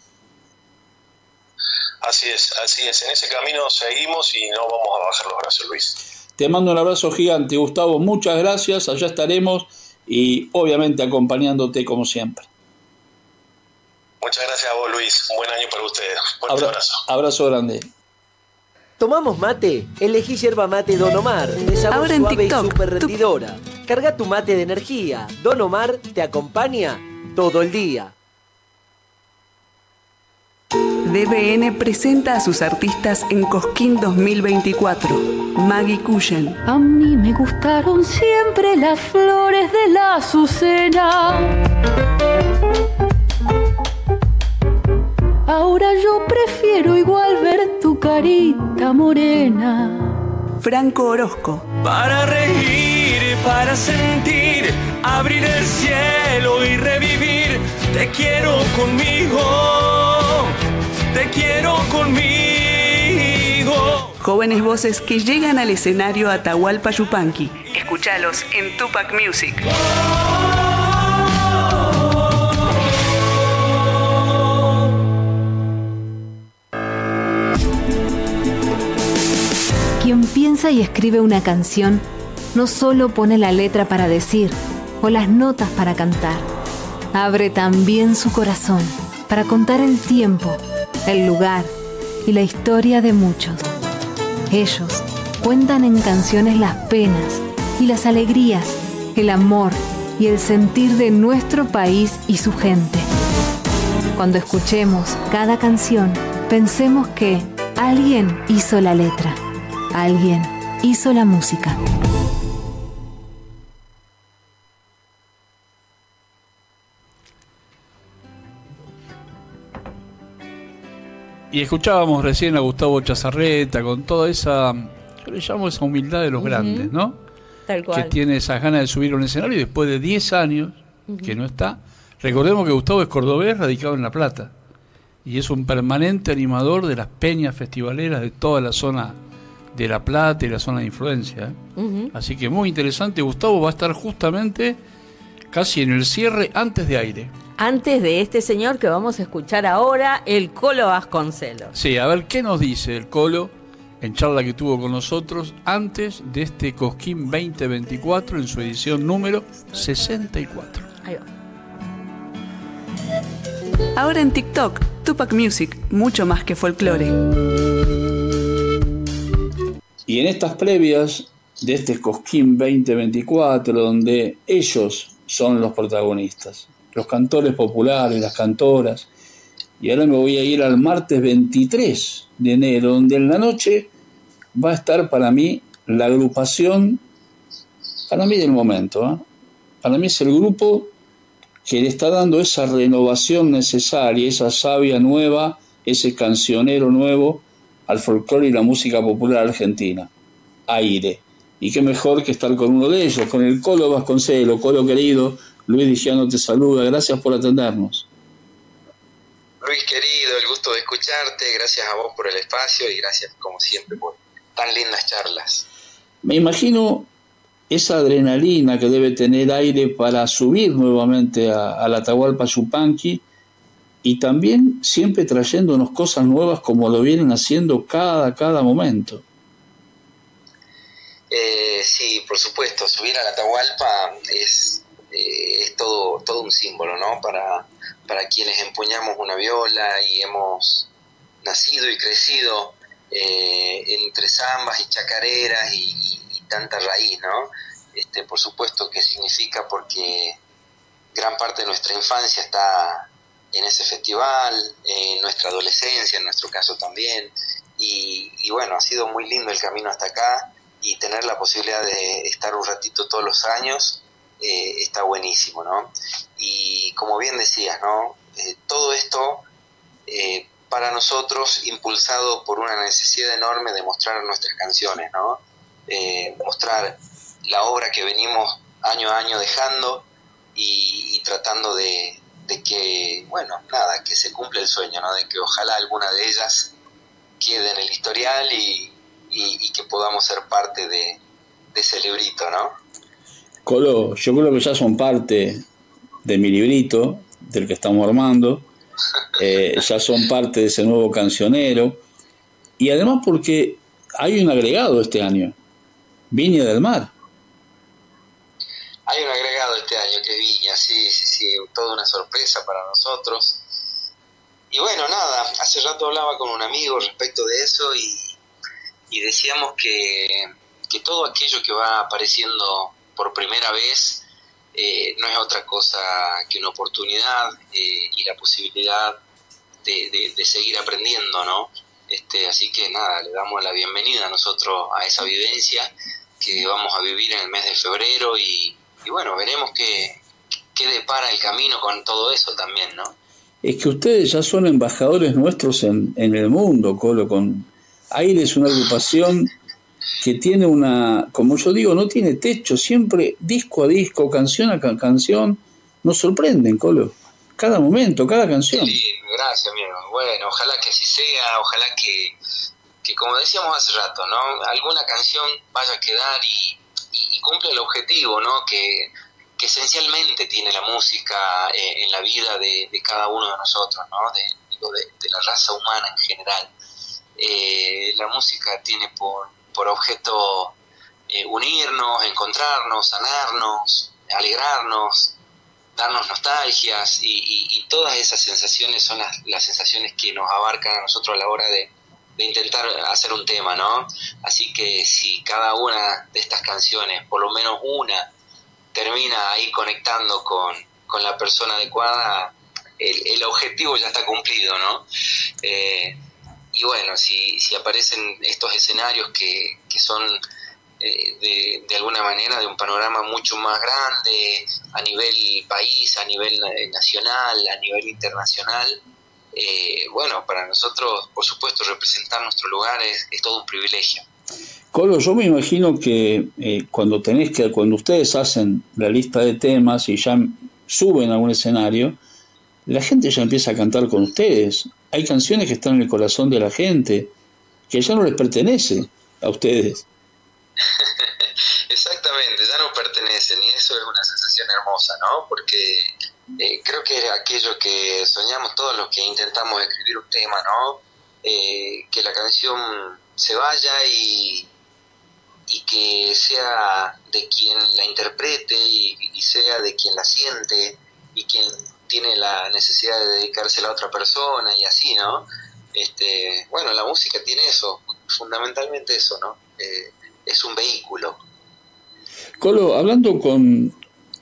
Así es, así es. En ese camino seguimos y no vamos a bajar los brazos, Luis. Te mando un abrazo gigante, Gustavo. Muchas gracias. Allá estaremos y obviamente acompañándote como siempre. Muchas gracias a vos, Luis. Un buen año para ustedes. Abra abrazo. Abrazo grande. ¿Tomamos mate? Elegí yerba mate Don Omar, de sabor Ahora en suave TikTok, y súper rendidora. Carga tu mate de energía. Don Omar te acompaña todo el día. DBN presenta a sus artistas en Cosquín 2024. Maggie Cushen, A mí me gustaron siempre las flores de la azucena. Ahora yo prefiero igual ver tu carita morena. Franco Orozco, Para reír, para sentir, abrir el cielo y revivir. Te quiero conmigo, te quiero conmigo. jóvenes voces que llegan al escenario Atahualpa Yupanqui. Escuchalos en Tupac Music. Quien piensa y escribe una canción no solo pone la letra para decir o las notas para cantar, abre también su corazón para contar el tiempo, el lugar y la historia de muchos. Ellos cuentan en canciones las penas y las alegrías, el amor y el sentir de nuestro país y su gente. Cuando escuchemos cada canción, pensemos que alguien hizo la letra, alguien hizo la música. Y escuchábamos recién a Gustavo Chazarreta con toda esa, yo le llamo esa humildad de los grandes, ¿no? Tal Que cual. tiene esas ganas de subir a un escenario y después de 10 años que no está. Recordemos que Gustavo es cordobés, radicado en La Plata. Y es un permanente animador de las peñas festivaleras de toda la zona de La Plata y la zona de influencia. ¿eh? Así que muy interesante. Gustavo va a estar justamente casi en el cierre antes de aire. Antes de este señor que vamos a escuchar ahora, el Colo Vasconcelos. Sí, a ver qué nos dice el Colo en charla que tuvo con nosotros antes de este Cosquín 2024 en su edición número 64. Ahí va. Ahora en TikTok, Tupac Music, mucho más que folclore. Y en estas previas de este Cosquín 2024, donde ellos son los protagonistas, los cantores populares, las cantoras, y ahora me voy a ir al martes 23 de enero, donde en la noche va a estar para mí la agrupación, para mí del momento, ¿eh? para mí es el grupo que le está dando esa renovación necesaria, esa savia nueva, ese cancionero nuevo al folclore y la música popular argentina. Aire. Y qué mejor que estar con uno de ellos, con el Colo Vasconcelo. Colo querido, Luis Diciano te saluda. Gracias por atendernos. Luis querido, el gusto de escucharte, gracias a vos por el espacio y gracias como siempre por tan lindas charlas. Me imagino esa adrenalina que debe tener aire para subir nuevamente a, a la Atahualpa Yupanqui y también siempre trayéndonos cosas nuevas como lo vienen haciendo cada, cada momento. Eh, sí, por supuesto, subir a la Atahualpa es, eh, es todo, todo un símbolo, ¿no? Para, para quienes empuñamos una viola y hemos nacido y crecido eh, entre zambas y chacareras y, tanta raíz, ¿no? Este, por supuesto que significa porque gran parte de nuestra infancia está en ese festival, en nuestra adolescencia, en nuestro caso también, y, y, bueno, ha sido muy lindo el camino hasta acá y tener la posibilidad de estar un ratito todos los años eh, está buenísimo, ¿no? Y como bien decías, ¿no? Eh, todo esto eh, para nosotros impulsado por una necesidad enorme de mostrar nuestras canciones, ¿no? mostrar la obra que venimos año a año dejando y, tratando de, que, bueno, nada, que se cumpla el sueño, ¿no? De que ojalá alguna de ellas quede en el historial y, que podamos ser parte de, de ese librito, ¿no? Colo, yo creo que ya son parte de mi librito, del que estamos armando, eh, ya son parte de ese nuevo cancionero, y además porque hay un agregado este año, Viña del Mar. Hay un agregado este año que es Viña, sí, sí, sí, toda una sorpresa para nosotros. Y bueno, nada, hace rato hablaba con un amigo respecto de eso y, y decíamos que, que todo aquello que va apareciendo por primera vez eh, no es otra cosa que una oportunidad eh, y la posibilidad de, seguir aprendiendo, ¿no? Este, así que nada, le damos la bienvenida a nosotros a esa vivencia que vamos a vivir en el mes de febrero y, bueno, veremos qué, qué depara el camino con todo eso también, ¿no? Es que ustedes ya son embajadores nuestros en, en el mundo, Colo, con Aire es una agrupación que tiene una, como yo digo, no tiene techo, siempre disco a disco, canción a canción, nos sorprenden, Colo. Cada momento, cada canción. Sí, gracias, amigo. Bueno, ojalá que así sea, ojalá que, que como decíamos hace rato, ¿no? Alguna canción vaya a quedar y, y, cumple el objetivo, ¿no? Que, que esencialmente tiene la música eh, en la vida de, cada uno de nosotros, ¿no? De, de, de la raza humana en general. Eh, la música tiene por, por objeto eh, unirnos, encontrarnos, sanarnos, alegrarnos, darnos nostalgias y, todas esas sensaciones son las, sensaciones que nos abarcan a nosotros a la hora de, intentar hacer un tema, ¿no? Así que si cada una de estas canciones, por lo menos una, termina ahí conectando con, la persona adecuada, el, objetivo ya está cumplido, ¿no? Eh, y bueno, si, si aparecen estos escenarios que, que son eh, de, alguna manera de un panorama mucho más grande a nivel país, a nivel nacional, a nivel internacional, eh, bueno, para nosotros, por supuesto, representar nuestro lugar es, todo un privilegio. Colo, yo me imagino que eh, cuando tenés que, cuando ustedes hacen la lista de temas y ya suben a un escenario, la gente ya empieza a cantar con ustedes hay canciones que están en el corazón de la gente, que ya no les pertenece a ustedes. Exactamente, ya no pertenecen y eso es una sensación hermosa, ¿no? Porque eh, creo que es aquello que soñamos todos los que intentamos escribir un tema, ¿no? Eh, que la canción se vaya y, que sea de quien la interprete y, y sea de quien la siente y quien tiene la necesidad de dedicarse a otra persona y así, ¿no? Este, bueno, la música tiene eso, fundamentalmente eso, ¿no? Eh, es un vehículo. Colo, hablando con,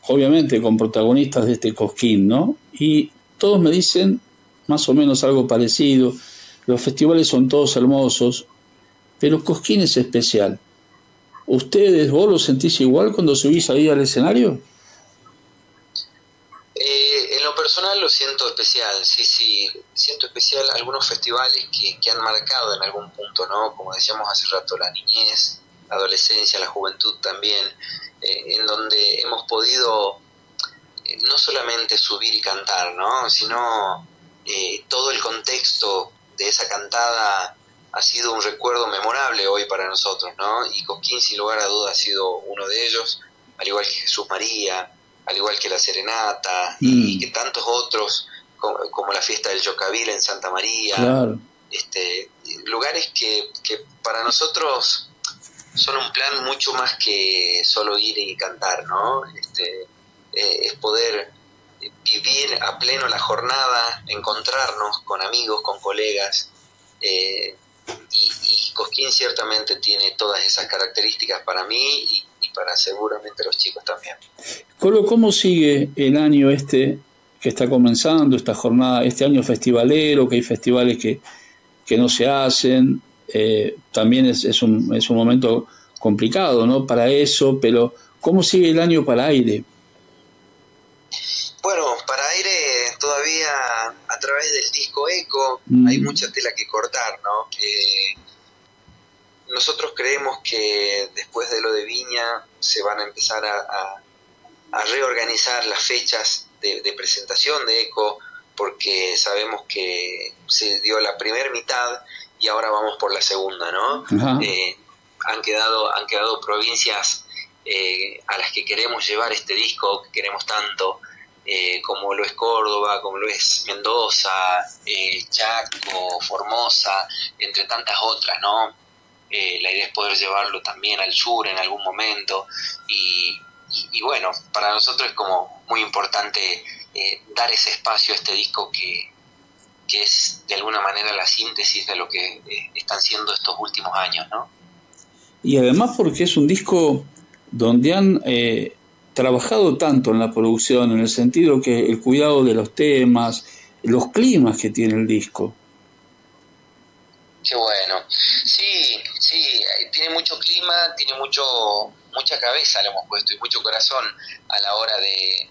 obviamente, con protagonistas de este cosquín, ¿no? Y todos me dicen más o menos algo parecido. Los festivales son todos hermosos, pero Cosquín es especial. ¿Ustedes, vos lo sentís igual cuando subís ahí al escenario? Eh, lo personal lo siento especial, sí, sí, siento especial algunos festivales que, que han marcado en algún punto, ¿no? Como decíamos hace rato, la niñez, la adolescencia, la juventud también, eh, en donde hemos podido eh, no solamente subir y cantar, ¿no? Sino todo el contexto de esa cantada ha sido un recuerdo memorable hoy para nosotros, ¿no? Y Coquín, sin lugar a dudas, ha sido uno de ellos, al igual que Jesús María, al igual que la Serenata y, mm. que tantos otros, como, la fiesta del Yocavil en Santa María, este, lugares que, que para nosotros son un plan mucho más que solo ir y cantar, ¿no? Este, eh, es poder vivir a pleno la jornada, encontrarnos con amigos, con colegas. Eh, y, y, Cosquín ciertamente tiene todas esas características para mí y, para seguramente los chicos también. Colo, ¿cómo sigue el año este que está comenzando, esta jornada, este año festivalero, que hay festivales que, que no se hacen? Eh, también es, es, un, es un momento complicado, ¿no? Para eso, pero ¿cómo sigue el año para aire? Bueno, para aire todavía a través del disco Eco mm. hay mucha tela que cortar, ¿no? Eh, nosotros creemos que después de lo de Viña se van a empezar a, reorganizar las fechas de, presentación de Eco porque sabemos que se dio la primera mitad y ahora vamos por la segunda, ¿no? Eh, han quedado han quedado provincias eh, a las que queremos llevar este disco que queremos tanto eh, como lo es Córdoba, como lo es Mendoza, eh, Chaco, Formosa, entre tantas otras, ¿no? Eh, la idea es poder llevarlo también al sur en algún momento y, bueno, para nosotros es como muy importante dar ese espacio a este disco que, que es de alguna manera la síntesis de lo que están siendo estos últimos años, ¿no? Y además porque es un disco donde han trabajado tanto en la producción, en el sentido que el cuidado de los temas, los climas que tiene el disco. Qué bueno. Sí, sí, tiene mucho clima, tiene mucho mucha cabeza le hemos puesto y mucho corazón a la hora de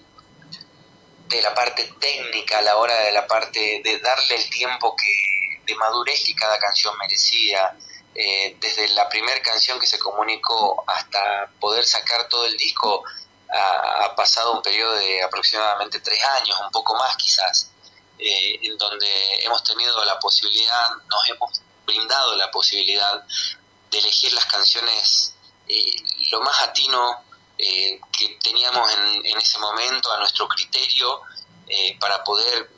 de la parte técnica, a la hora de la parte de darle el tiempo que de madurez que cada canción merecía. Eh, desde la primera canción que se comunicó hasta poder sacar todo el disco, ha, pasado un periodo de aproximadamente tres años, un poco más quizás, eh, en donde hemos tenido la posibilidad, nos hemos brindado la posibilidad de elegir las canciones eh, lo más atino eh, que teníamos en, en, ese momento a nuestro criterio para poder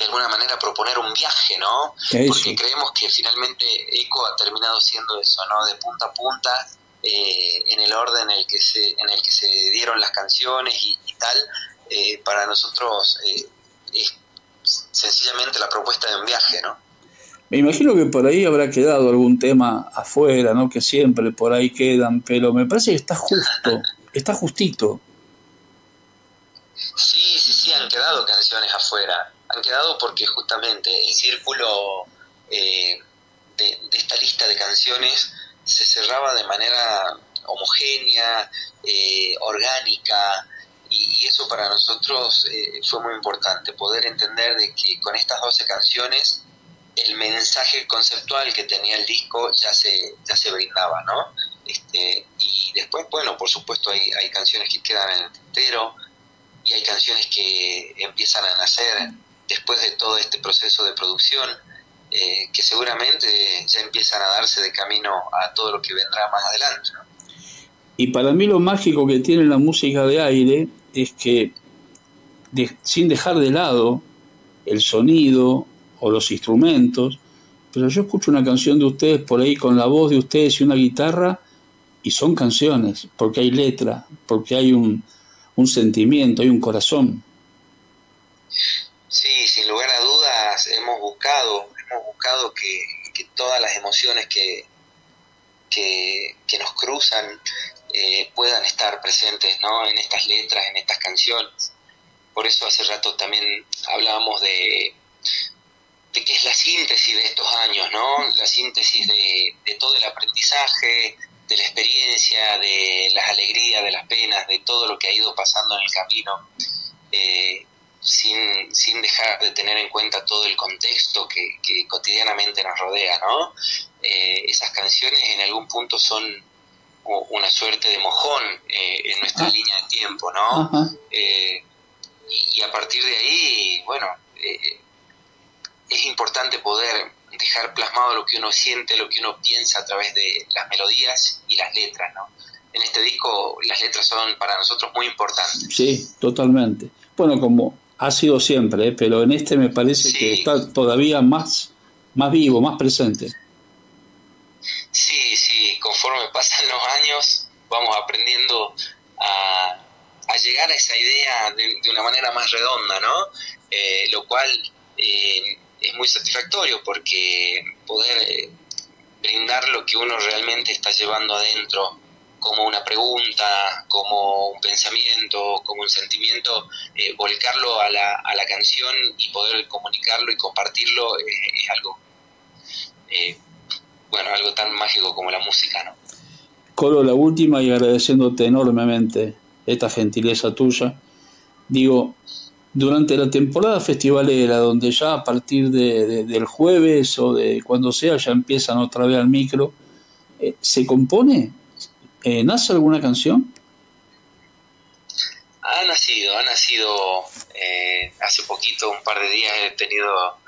de alguna manera proponer un viaje, ¿no? Porque creemos que finalmente ECO ha terminado siendo eso, ¿no? De punta a punta, eh, en el orden en el que se, en el que se dieron las canciones y, tal, eh, para nosotros eh, es sencillamente la propuesta de un viaje, ¿no? Me imagino que por ahí habrá quedado algún tema afuera, ¿no? Que siempre por ahí quedan, pero me parece que está justo, está justito. Sí, sí, sí, han quedado canciones afuera. Han quedado porque justamente el círculo de, de, esta lista de canciones se cerraba de manera homogénea, eh, orgánica, y, eso para nosotros eh, fue muy importante, poder entender de que con estas 12 canciones el mensaje conceptual que tenía el disco ya se, ya se brindaba, ¿no? Este, y después, bueno, por supuesto hay, hay canciones que quedan en el tintero y hay canciones que empiezan a nacer después de todo este proceso de producción eh, que seguramente ya empiezan a darse de camino a todo lo que vendrá más adelante. Y para mí lo mágico que tiene la música de aire es que sin dejar de lado el sonido o los instrumentos, pero yo escucho una canción de ustedes por ahí con la voz de ustedes y una guitarra y son canciones, porque hay letra, porque hay un, un sentimiento, hay un corazón. Sí, sin lugar a dudas hemos buscado hemos buscado que, todas las emociones que, que, nos cruzan eh, puedan estar presentes ¿no? en estas letras, en estas canciones. Por eso hace rato también hablábamos de, de qué es la síntesis de estos años, ¿no? La síntesis de, de, todo el aprendizaje, de la experiencia, de las alegrías, de las penas, de todo lo que ha ido pasando en el camino. Eh, sin, sin dejar de tener en cuenta todo el contexto que, que cotidianamente nos rodea, ¿no? Eh, esas canciones en algún punto son una suerte de mojón eh, en nuestra ah. línea de tiempo, ¿no? Eh, y, a partir de ahí, bueno, es importante poder dejar plasmado lo que uno siente, lo que uno piensa a través de las melodías y las letras, ¿no? En este disco las letras son para nosotros muy importantes. Sí, totalmente. Bueno, como ha sido siempre, ¿eh? pero en este me parece que está todavía más, más vivo, más presente. Sí, sí, conforme pasan los años vamos aprendiendo a, a llegar a esa idea de, una manera más redonda, ¿no? Eh, lo cual eh, es muy satisfactorio porque poder brindar lo que uno realmente está llevando adentro como una pregunta, como un pensamiento, como un sentimiento, volcarlo a la, a la canción y poder comunicarlo y compartirlo es algo, bueno, algo tan mágico como la música, ¿no? Colo, la última y agradeciéndote enormemente esta gentileza tuya. Digo, durante la temporada festivalera, donde ya a partir de, del jueves o de cuando sea ya empiezan otra vez al micro, eh, ¿se compone? Eh, ¿Nace alguna canción? Ha nacido, ha nacido eh, hace poquito, un par de días he tenido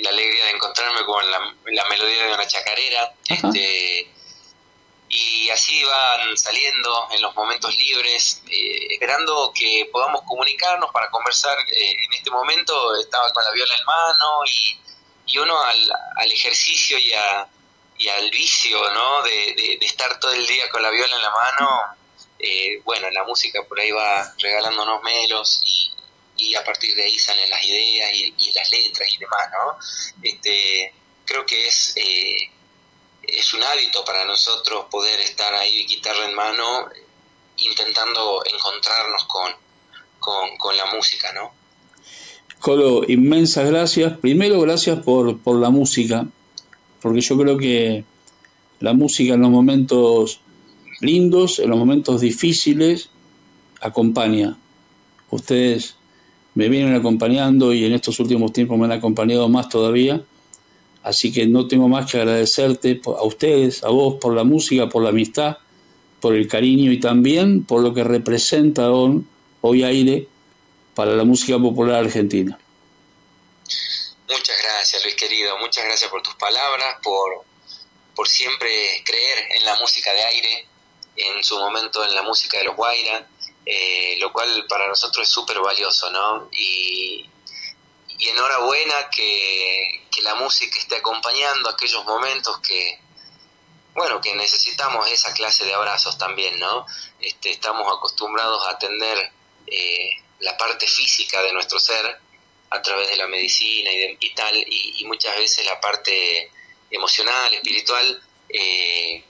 la alegría de encontrarme con la, melodía de una chacarera. Este, y así van saliendo en los momentos libres, eh, esperando que podamos comunicarnos para conversar. Eh, en este momento estaba con la viola en mano y, uno al, al ejercicio y, a, y, al vicio ¿no? De, de, estar todo el día con la viola en la mano, eh, bueno, la música por ahí va regalándonos melos y, y a partir de ahí salen las ideas y, las letras y demás, ¿no? Este, creo que es es un hábito para nosotros poder estar ahí guitarra en mano intentando encontrarnos con, con, la música, ¿no? Colo, inmensas gracias. Primero, gracias por, por la música, porque yo creo que la música en los momentos lindos, en los momentos difíciles, acompaña. Ustedes me vienen acompañando y en estos últimos tiempos me han acompañado más todavía. Así que no tengo más que agradecerte a ustedes, a vos, por la música, por la amistad, por el cariño y también por lo que representa hoy aire para la música popular argentina. Muchas gracias, Luis querido. Muchas gracias por tus palabras, por, por siempre creer en la música de aire, en su momento en la música de los Guaira, eh, lo cual para nosotros es súper valioso, ¿no? Y, y enhorabuena que, la música esté acompañando aquellos momentos que, bueno, que necesitamos esa clase de abrazos también, ¿no? Este, estamos acostumbrados a atender eh, la parte física de nuestro ser a través de la medicina y, tal, y, muchas veces la parte emocional, espiritual, eh,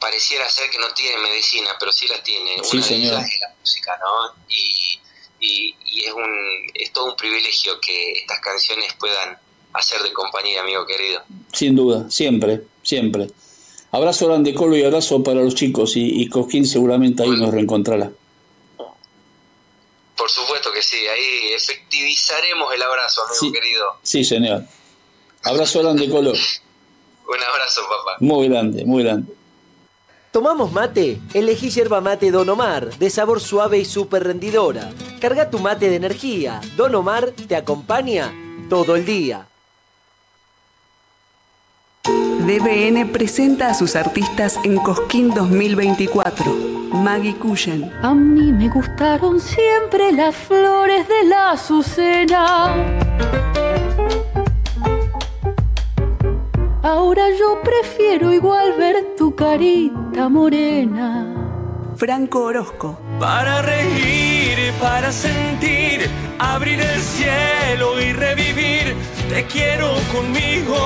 pareciera ser que no tiene medicina, pero sí la tiene. Sí, Una de ellas es la música, ¿no? Y, y, es, un, es todo un privilegio que estas canciones puedan hacer de compañía, amigo querido. Sin duda, siempre, siempre. Abrazo grande, Colo, y abrazo para los chicos, y, y Cosquín seguramente ahí nos reencontrará. Por supuesto que sí, ahí efectivizaremos el abrazo, amigo querido. Sí, señor. Abrazo grande, Colo. Un abrazo, papá. Muy grande, muy grande. ¿Tomamos mate? Elegí yerba mate Don Omar, de sabor suave y súper rendidora. Carga tu mate de energía. Don Omar te acompaña todo el día. DBN presenta a sus artistas en Cosquín 2024. Maggie Cushen. A mí me gustaron siempre las flores de la azucena Ahora yo prefiero igual ver tu carita morena. Franco Orozco. Para reír, para sentir, abrir el cielo y revivir. Te quiero conmigo,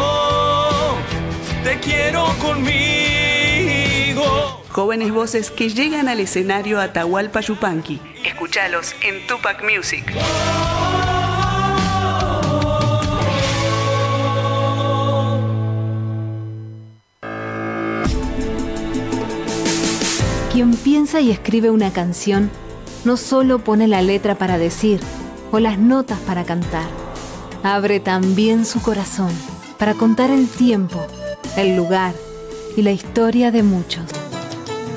te quiero conmigo. Jóvenes voces que llegan al escenario Atahualpa Yupanqui. Escúchalos en Tupac Music. Quien piensa y escribe una canción no solo pone la letra para decir o las notas para cantar, abre también su corazón para contar el tiempo, el lugar y la historia de muchos.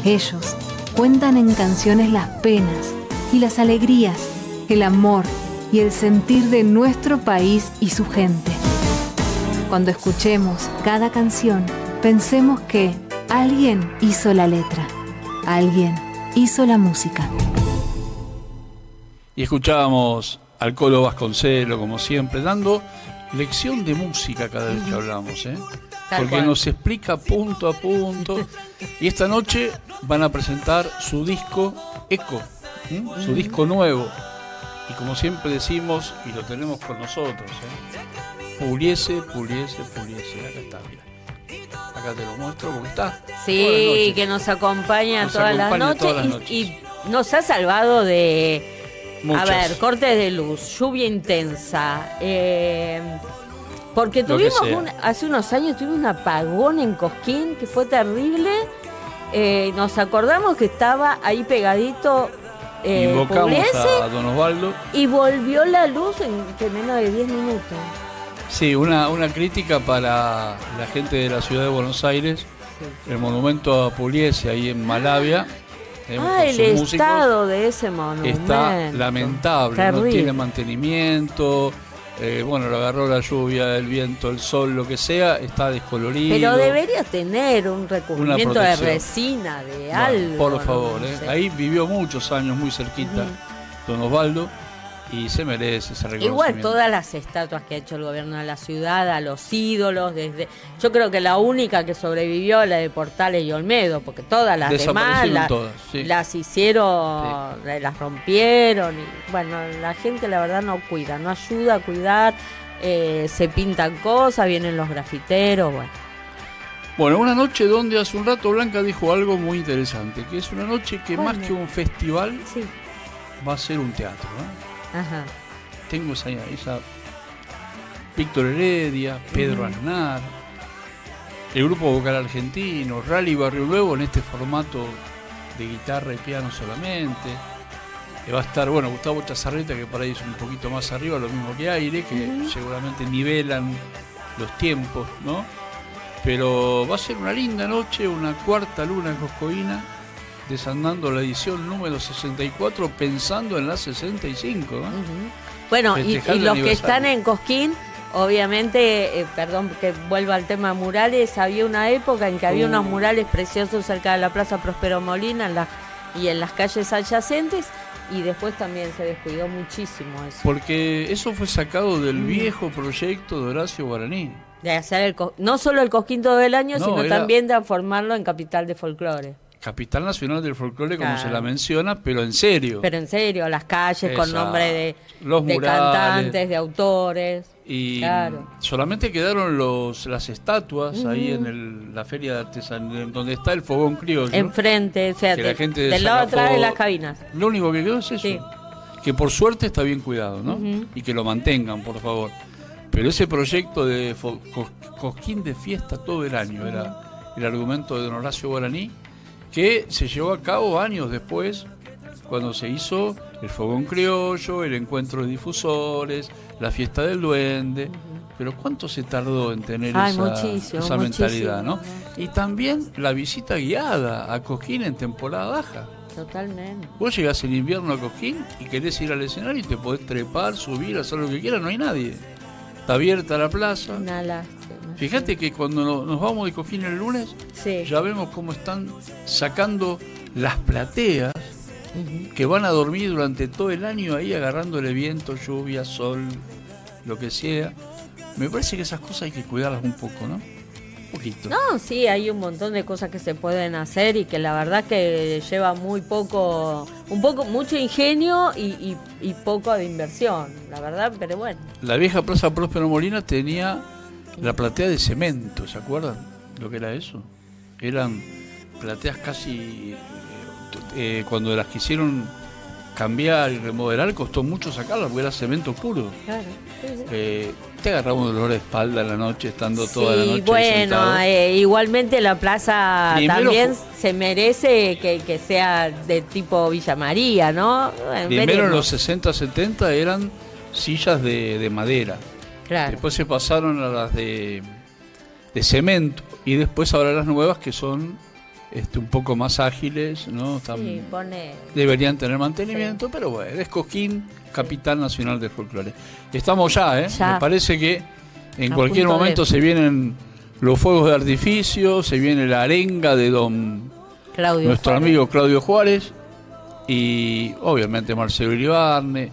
Ellos cuentan en canciones las penas y las alegrías, el amor y el sentir de nuestro país y su gente. Cuando escuchemos cada canción, pensemos que alguien hizo la letra alguien hizo la música. Y escuchábamos al Colo Vasconcelo, como siempre, dando lección de música cada vez que hablamos, ¿eh? porque nos explica punto a punto. Y esta noche van a presentar su disco Eco, su disco nuevo. Y como siempre decimos, y lo tenemos con nosotros, ¿eh? Puliese, Puliese, Puliese. Acá está, mira. Acá te lo muestro porque está. Sí, que nos acompaña Nos todas, las acompaña noches, todas las y- noches. Y, nos ha salvado de, Muchas. a ver, cortes de luz, lluvia intensa. eh, porque tuvimos un- hace unos años tuvimos un apagón en Cosquín que fue terrible. Eh, nos acordamos que estaba ahí pegadito eh, Invocamos Pugliese a Don Osvaldo. y volvió la luz en que menos de 10 minutos. Sí, una, una crítica para la gente de la ciudad de Buenos Aires. El monumento a Puliese ahí en Malavia. eh, Ah, el estado de ese monumento. está lamentable, no tiene mantenimiento. eh, bueno, lo agarró la lluvia, el viento, el sol, lo que sea, está descolorido. Pero debería tener un recubrimiento de resina, de Bueno, algo. Por no favor, eh. sé. ahí vivió muchos años muy cerquita Don Osvaldo y se merece ese. Igual todas las estatuas que ha hecho el gobierno de la ciudad, a los ídolos, desde yo creo que la única que sobrevivió la de Portales y Olmedo, porque todas las demás Desaparecieron la- todas, sí. las hicieron, eh, las rompieron y bueno, la gente la verdad no cuida, no ayuda a cuidar, eh, se pintan cosas, vienen los grafiteros, bueno. Bueno, una noche donde hace un rato Blanca dijo algo muy interesante, que es una noche que más que un festival Sí. va a ser un teatro. Ajá. Tengo esa, esa Víctor Heredia, Pedro. Aznar, el grupo vocal argentino, Rally Barrio Nuevo en este formato de guitarra y piano solamente. Va a estar, bueno, Gustavo Chazarreta, que por ahí es un poquito más arriba, lo mismo que Aire, que seguramente nivelan los tiempos, ¿no? Pero va a ser una linda noche, una cuarta luna coscoína, desandando la edición número 64, pensando en la 65. ¿eh? Bueno, y, los que están en Cosquín, obviamente, eh, perdón que vuelva al tema murales, había una época en que había Uh. unos murales preciosos cerca de la Plaza Próspero Molina en las- y en las calles adyacentes, y después también se descuidó muchísimo eso. Porque eso fue sacado del Mm. viejo proyecto de Horacio Guaraní. De hacer el, no solo el Cosquín todo el año, No, sino era- también de formarlo en capital de folclore. Capital Nacional del Folclore, como se la menciona, pero en serio. Pero en serio, las calles con nombre de, Los de murales. cantantes, de autores. y claro. solamente quedaron los las estatuas ahí en el- la feria de artesanía, donde está el fogón criollo. Enfrente, o sea, Que la de- gente del lado atrás de las cabinas. Lo único que quedó es eso. Sí. Que por suerte está bien cuidado, ¿no? Y que lo mantengan, por favor. Pero ese proyecto de cosquín de fiesta todo el año era el argumento de don Horacio Guaraní, que se llevó a cabo años después, cuando se hizo el fogón criollo, el encuentro de difusores, la fiesta del duende. Pero ¿cuánto se tardó en tener Ay, esa, muchísimo, esa mentalidad, ¿no? Y también la visita guiada a Cosquín en temporada baja. Totalmente. Vos llegás en invierno a Coquín y querés ir al escenario y te podés trepar, subir, hacer lo que quieras, no hay nadie. Está abierta la plaza. Una lástima. Fíjate que cuando no- nos vamos de Coquín el lunes, Sí. ya vemos cómo están sacando las plateas que van a dormir durante todo el año ahí agarrándole viento, lluvia, sol, lo que sea. Me parece que esas cosas hay que cuidarlas un poco, ¿no? Un poquito. No, sí, hay un montón de cosas que se pueden hacer y que la verdad que lleva muy poco, un poco, mucho ingenio y, y- y poco de inversión, la verdad, pero bueno. La vieja Plaza Próspero Molina tenía la platea de cemento, ¿se acuerdan? Lo que era eso. Eran plateas casi... eh, eh, cuando las quisieron cambiar y remodelar costó mucho sacarlas porque era cemento puro. Claro. Eh, te agarraba un dolor de espalda en la noche estando toda la noche bueno, eh, igualmente la plaza Primero también se merece que, que sea de tipo Villa María, ¿no? Primero en los 60, 70 eran sillas de, de madera. Claro. Después se pasaron a las de, de cemento y después ahora las nuevas que son este, un poco más ágiles, ¿no? Están- Sí, pone... deberían tener mantenimiento, pero bueno, es Cosquín, capital nacional del folclore. Estamos ya, ¿eh? Ya. Me parece que en A cualquier de- momento se vienen los fuegos de artificio, se viene la arenga de don Claudio nuestro Juárez. amigo Claudio Juárez y obviamente Marcelo Iribarne,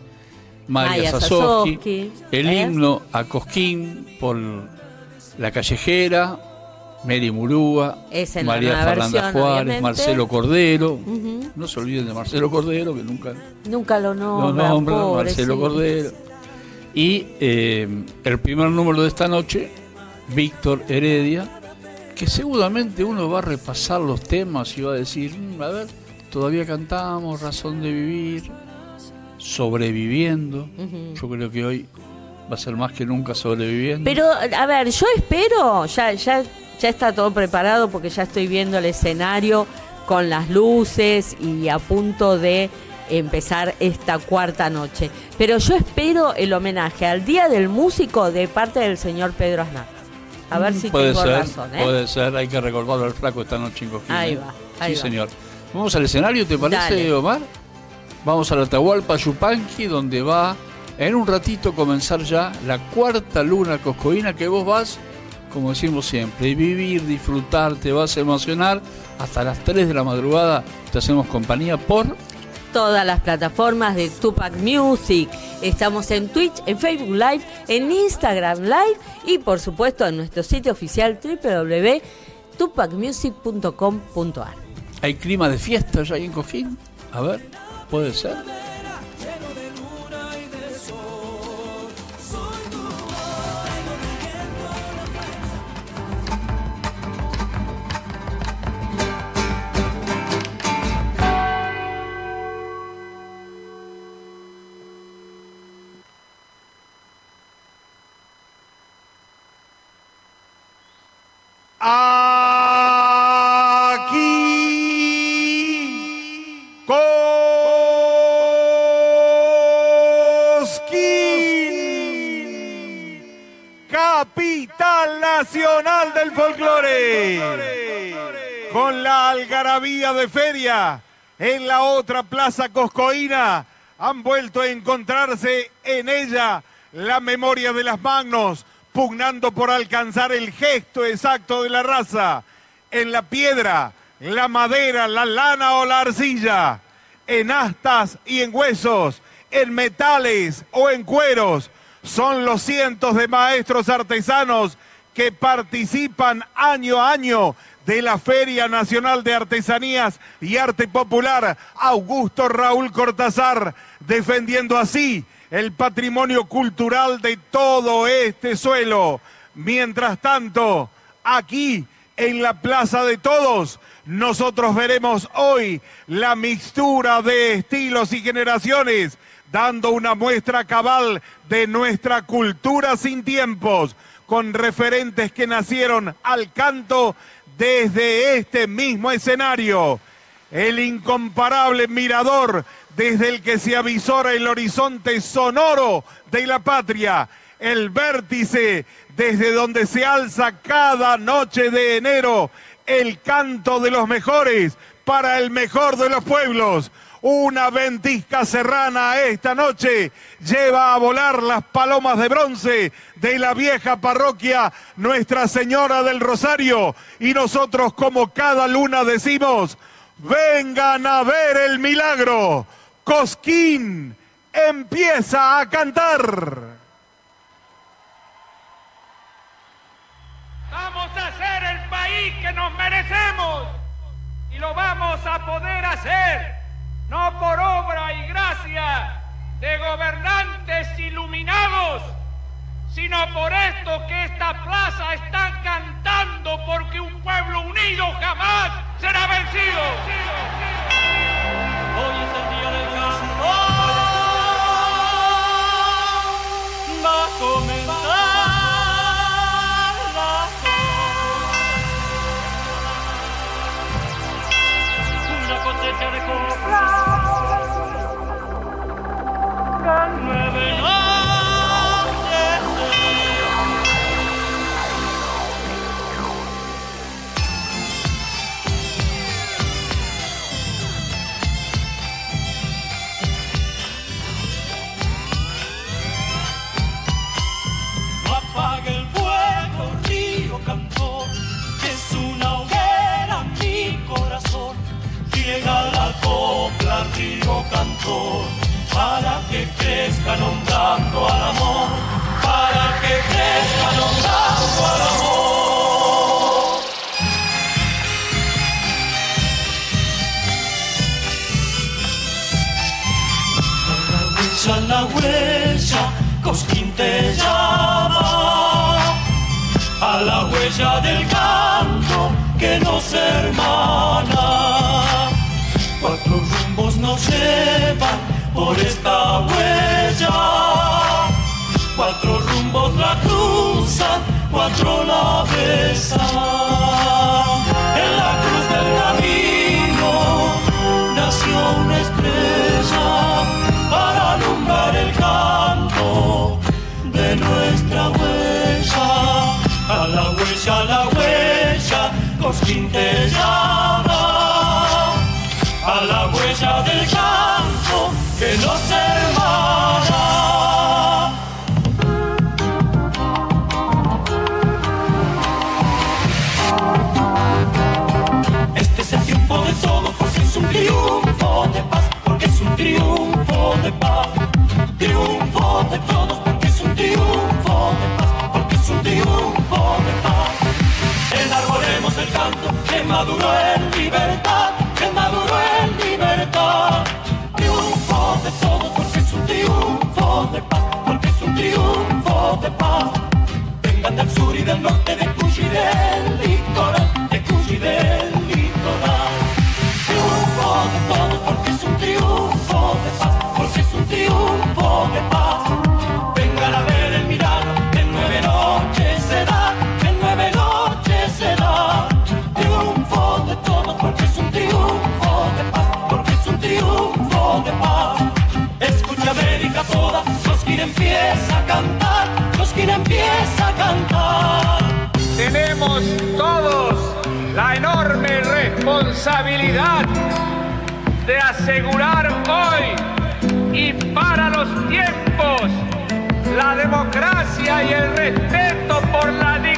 Maya Maya Sasovsky, el himno a Cosquín por la callejera Mary Murúa, María Fernanda versión, Juárez, obviamente. Marcelo Cordero. No se olviden de Marcelo Cordero, que nunca Nunca lo nombran, pobre, Marcelo sí. Cordero. Y eh, el primer número de esta noche, Víctor Heredia, que seguramente uno va a repasar los temas y va a decir, "Mm, a ver, todavía cantamos, razón de vivir, sobreviviendo. Yo creo que hoy va a ser más que nunca sobreviviendo. Pero, a ver, yo espero, ya, ya, ya está todo preparado porque ya estoy viendo el escenario con las luces y a punto de empezar esta cuarta noche. Pero yo espero el homenaje al Día del Músico de parte del señor Pedro Aznar. A ver si Mm, puede tengo ser, razón, ¿eh? puede ser, hay que recordarlo al flaco esta noche en Coquín, Ahí va, ahí sí, va. señor. Vamos al escenario, ¿te parece, Dale. Omar? Vamos a la Atahualpa Yupanqui, donde va en un ratito comenzar ya la cuarta luna coscoína que vos vas, como decimos siempre, vivir, disfrutar, te vas a emocionar. Hasta las 3 de la madrugada te hacemos compañía por todas las plataformas de Tupac Music. Estamos en Twitch, en Facebook Live, en Instagram Live y por supuesto en nuestro sitio oficial www.tupacmusic.com.ar. ¿Hay clima de fiesta ya ahí en Cojín? A ver, puede ser. Del folclore, con la algarabía de feria en la otra plaza coscoína, han vuelto a encontrarse en ella la memoria de las magnos, pugnando por alcanzar el gesto exacto de la raza, en la piedra, la madera, la lana o la arcilla, en astas y en huesos, en metales o en cueros. Son los cientos de maestros artesanos que participan año a año de la Feria Nacional de Artesanías y Arte Popular Augusto Raúl Cortázar, defendiendo así el patrimonio cultural de todo este suelo. Mientras tanto, aquí en la Plaza de Todos, nosotros veremos hoy la mixtura de estilos y generaciones, dando una muestra cabal de nuestra cultura sin tiempos, con referentes que nacieron al canto desde este mismo escenario. El incomparable mirador desde el que se avisora el horizonte sonoro de la patria. El vértice desde donde se alza cada noche de enero el canto de los mejores para el mejor de los pueblos. Una ventisca serrana esta noche lleva a volar las palomas de bronce de la vieja parroquia Nuestra Señora del Rosario. Y nosotros como cada luna decimos, vengan a ver el milagro. Cosquín empieza a cantar. Vamos a ser el país que nos merecemos y lo vamos a poder hacer no por obra y gracia de gobernantes iluminados, sino por esto que esta plaza está cantando porque un pueblo unido jamás será vencido. Hoy es el día del canto. Va a comenzar una Llega la copla, río cantor, para que crezca nombrando al amor, para que crezca nombrando al amor. la huella, Cosquín te llama a la huella del canto que nos hermana. Nos llevan por esta huella. Cuatro rumbos la cruzan, cuatro la besan. En la cruz del camino nació una estrella para alumbrar el canto de nuestra huella. A la huella, a la huella, Cosquín triunfo de paz. Triunfo de todos porque es un triunfo de paz, porque es un triunfo de paz. Enarbolemos el canto que maduró en libertad, que maduró en libertad. Triunfo de todos porque es un triunfo de paz, porque es un triunfo de paz. Vengan del sur y del norte, de Cuyo y del Tenemos todos la enorme responsabilidad de asegurar hoy y para los tiempos la democracia y el respeto por la dignidad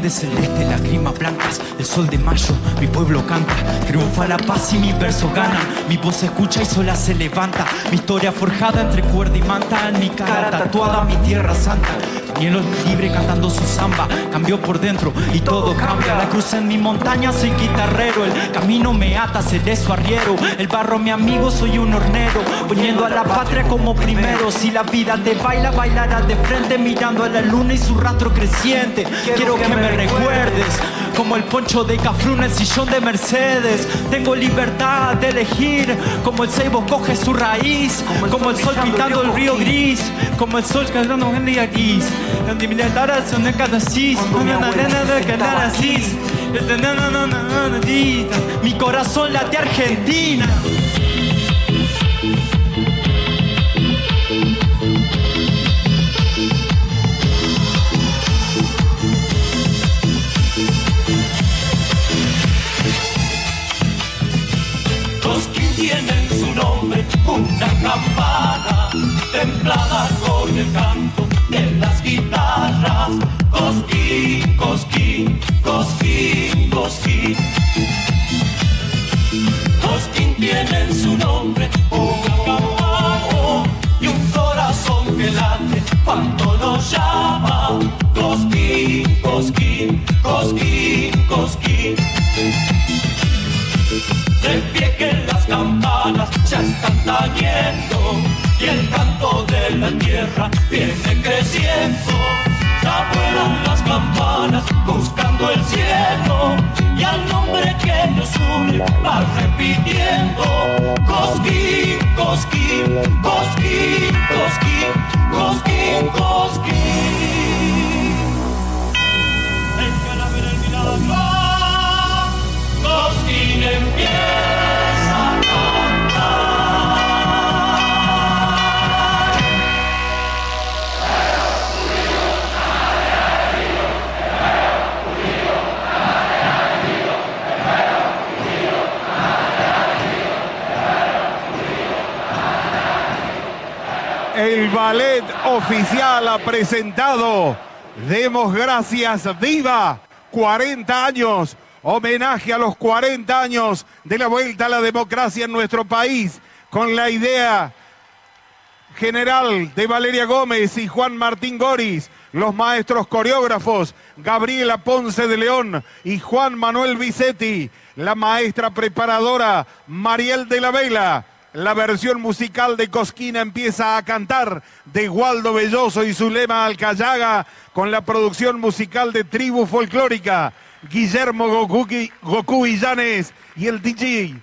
de celeste, lágrimas blancas, el sol de mayo, mi pueblo canta, triunfa la paz y mi verso gana, mi voz se escucha y sola se levanta, mi historia forjada entre cuerda y manta, en mi cara tatuada mi tierra santa, Cielo libre cantando su samba, cambió por dentro y todo cambia, la cruz en mi montaña soy guitarrero, el camino me ata, seré su arriero, el barro mi amigo, soy un hornero, poniendo a la patria como primero, si la vida te baila, bailarás de frente, mirando a la luna y su rastro creciente, quiero que me recuerdes, como el poncho de Cafrún, el sillón de Mercedes, tengo libertad de elegir, como el ceibo coge su raíz, como el sol pintando el río gris, como el sol cantando en el día gris, donde mi letra son de cada cis, una nena de cada cis, mi corazón late Argentina. Una campana templada con el canto de las guitarras. Cosquín, cosquín, cosquín, cosquín. Cosquín tiene en su nombre una campana y un corazón que late cuando nos llama. Cosquín, cosquín, cosquín, cosquín. De pie que las campanas ya están tañendo y el canto de la tierra viene creciendo. Ya vuelan las campanas buscando el cielo y al nombre que nos une va repitiendo. Cosquín, cosquín, cosquín, cosquín, cosquín, cosquín. Ver el milagro. Cosquín empieza ballet oficial ha presentado Demos Gracias Viva 40 años. Homenaje a los 40 años de la vuelta a la democracia en nuestro país con la idea general de Valeria Gómez y Juan Martín Goris, los maestros coreógrafos Gabriela Ponce de León y Juan Manuel Vicetti, la maestra preparadora Mariel de la Vela. La versión musical de Cosquina empieza a cantar de Waldo Belloso y Zulema Alcayaga con la producción musical de Tribu Folclórica, Guillermo Goku, Goku Illanes y el DJ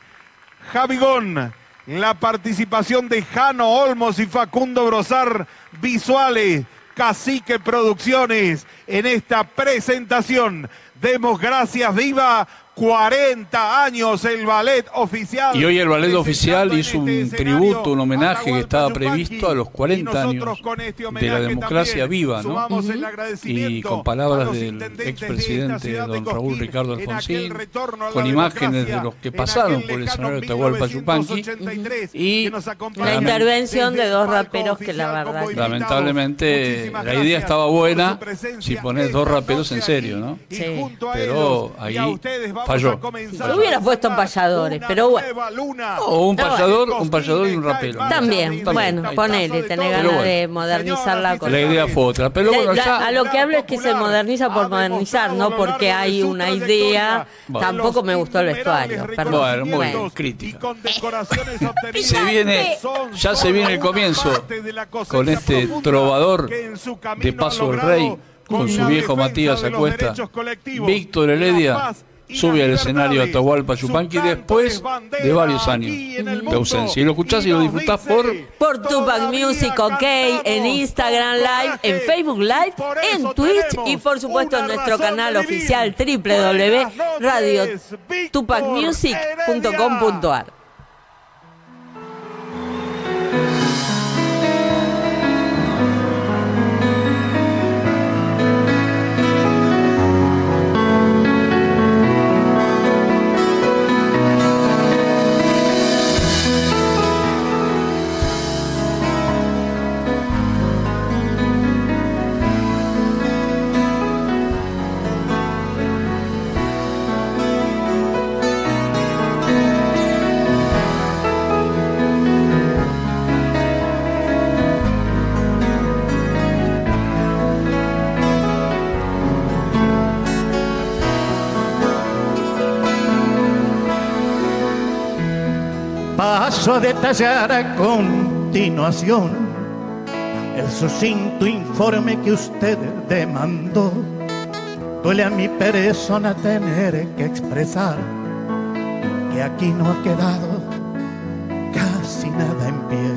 Javigón. La participación de Jano Olmos y Facundo Brosar, visuales, Cacique Producciones, en esta presentación. Demos gracias viva 40 años el ballet oficial. Y hoy el ballet oficial hizo un tributo, un homenaje que estaba previsto a los 40 años de la democracia viva, ¿no? Y con palabras del expresidente don Raúl Ricardo Alfonsín, con imágenes de los que pasaron por el escenario de Tahualpa Yupanqui y la intervención de dos raperos que la verdad lamentablemente la idea estaba buena si pones dos raperos en serio, ¿no? Sí. Pero ahí falló. Lo hubiera puesto en payadores, pero bueno. O un payador, un payador y un rapero. También, bueno, ponele, tenés ganas bueno. de modernizar la cosa. La idea fue otra, pero bueno, la- ya a lo que hablo es que se moderniza por modernizar, no porque hay una idea. Bueno. Tampoco me gustó el vestuario. Perdón. Bueno, muy Bueno. crítica. Se viene, ya se viene el comienzo con este trovador de Paso del Rey, con su viejo Matías Acuesta. Víctor Heredia sube al escenario Atahualpa Yupanqui después de varios años de ausencia. Y lo escuchás y lo disfrutás por Por Tupac Music, ok, en Instagram Live, en Facebook Live, en Twitch y por supuesto en nuestro canal oficial www.radiotupacmusic.com.ar. A detallar a continuación el sucinto informe que usted demandó. Duele a mi persona tener que expresar que aquí no ha quedado casi nada en pie.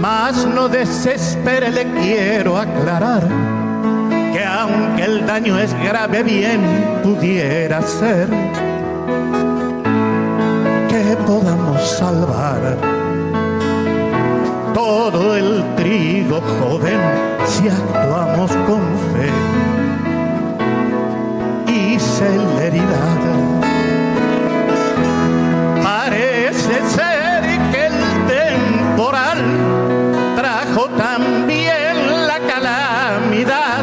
Mas no desespere, le quiero aclarar que aunque el daño es grave, bien pudiera ser podamos salvar todo el trigo joven si actuamos con fe y celeridad. Parece ser que el temporal trajo también la calamidad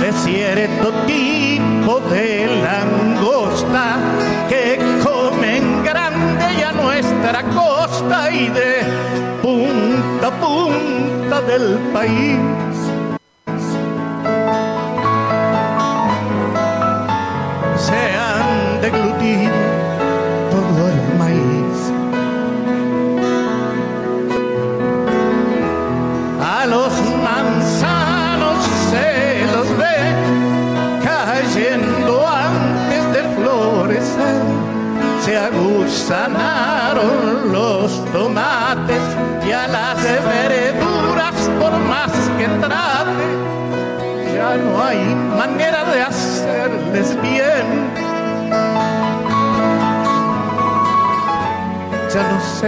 de cierto costa y de punta a punta del país.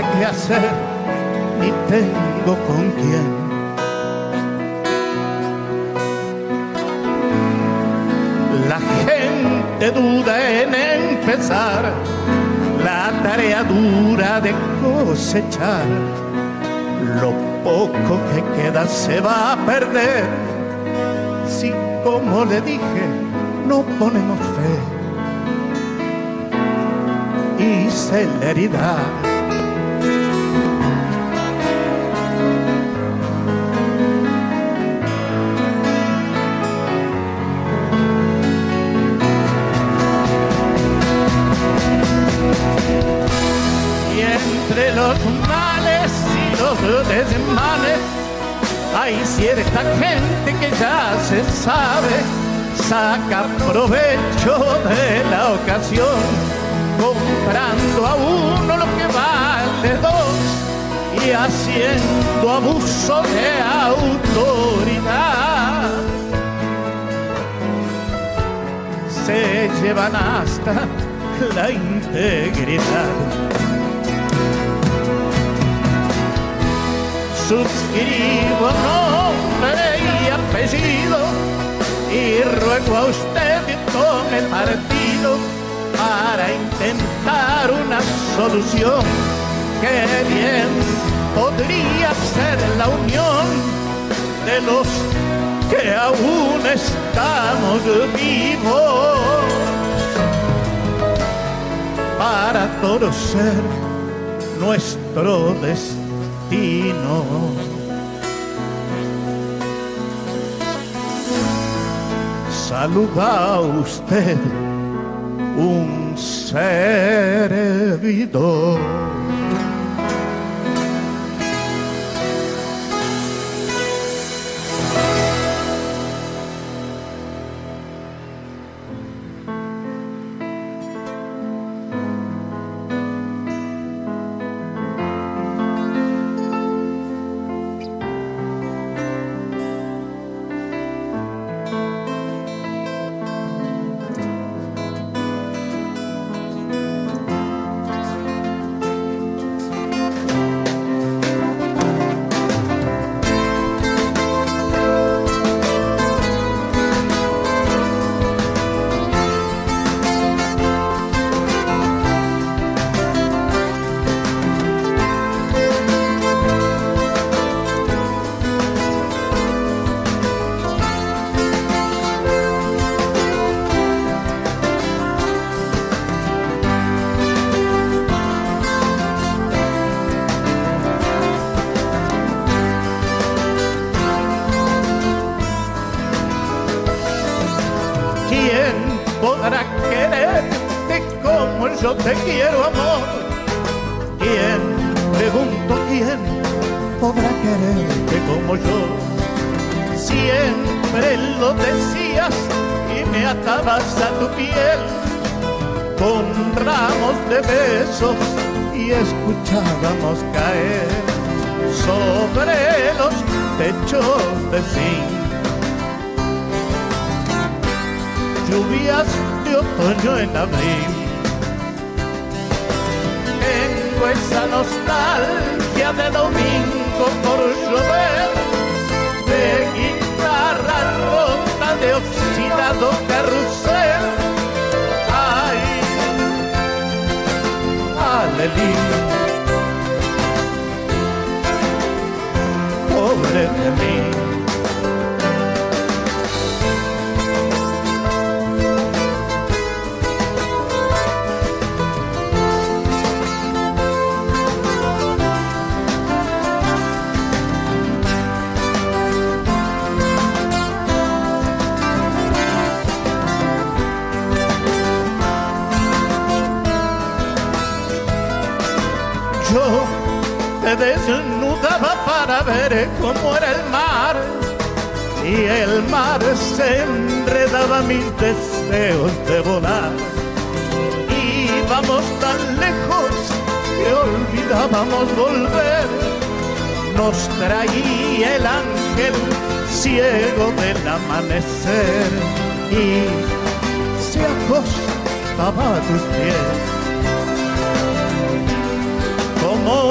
Qué hacer ni tengo con quién. La gente duda en empezar la tarea dura de cosechar. Lo poco que queda se va a perder si, como le dije, no ponemos fe y celeridad. Los males y los desmanes hay cierta gente que ya se sabe, saca provecho de la ocasión, comprando a uno lo que vale dos y haciendo abuso de autoridad. Se llevan hasta la integridad. Suscribo nombre y apellido y ruego a usted que tome partido para intentar una solución que bien podría ser la unión de los que aún estamos vivos para torcer nuestro destino. Saluda a usted un servidor.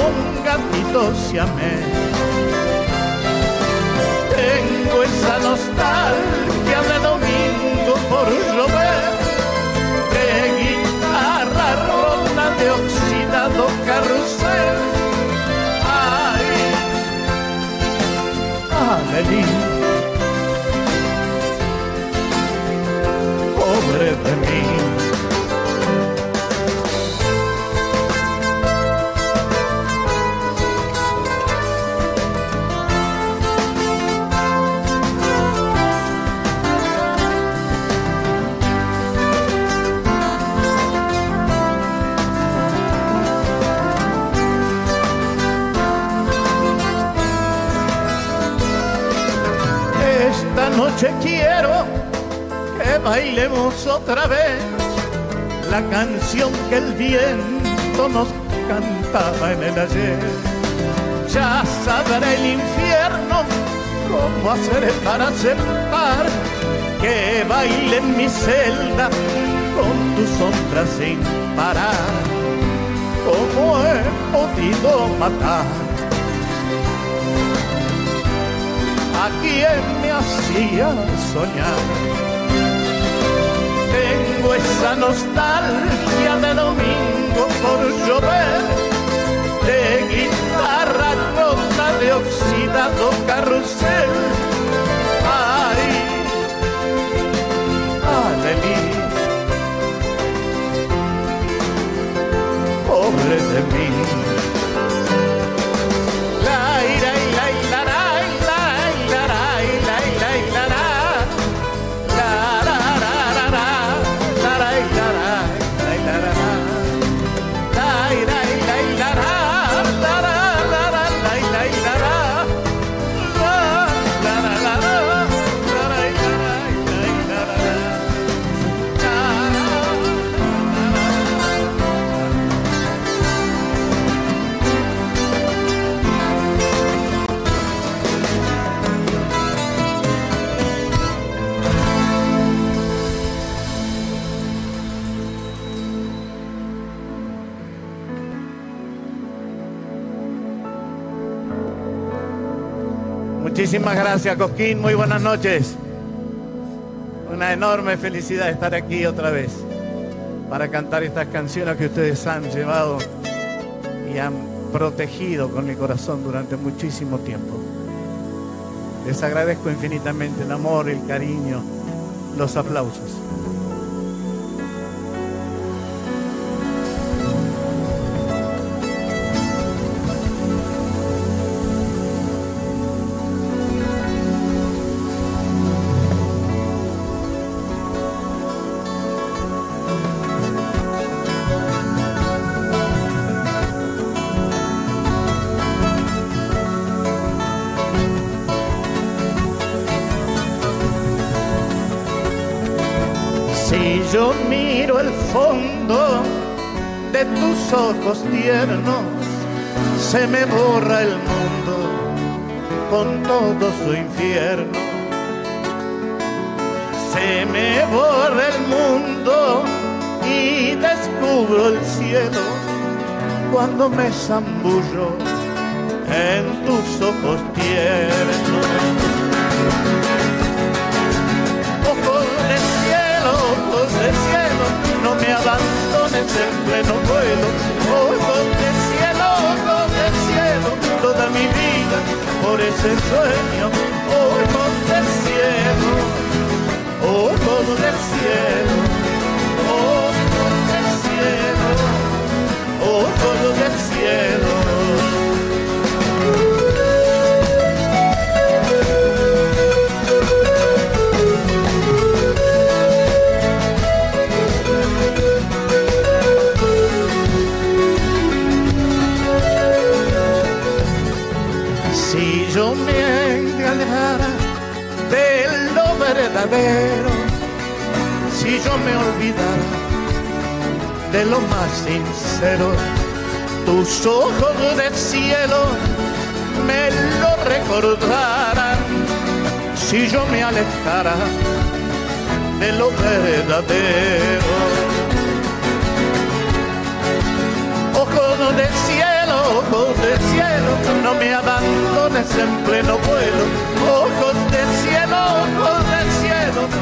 Un gatito siamés. Tengo esa nostalgia bailemos otra vez la canción que el viento nos cantaba en el ayer. Ya sabrá el infierno cómo hacer para aceptar que baile en mi celda con tu sombra sin parar. ¿Cómo he podido matar? a quien me hacía soñar. Esa nostalgia de domingo por llover, de guitarra rota de oxidado carrusel. Ay, Adelie, pobre de mí. Muchísimas gracias, Cosquín. Muy buenas noches. Una enorme felicidad estar aquí otra vez para cantar estas canciones que ustedes han llevado y han protegido con mi corazón durante muchísimo tiempo. Les agradezco infinitamente el amor, el cariño, los aplausos. Ojos tiernos, se me borra el mundo con todo su infierno. Se me borra el mundo y descubro el cielo cuando me zambullo en tus ojos tiernos. Ojos de cielo, ojos de cielo, no me abandones en pleno vuelo. Ojos de cielo, ojos de cielo, toda mi vida por ese sueño. Ojos de cielo, ojos de cielo, si yo me olvidara de lo más sincero, tus ojos de cielo me lo recordaran. Si yo me alejara de lo verdadero, ojos de cielo, ojos de cielo, no me abandones en pleno vuelo. Ojos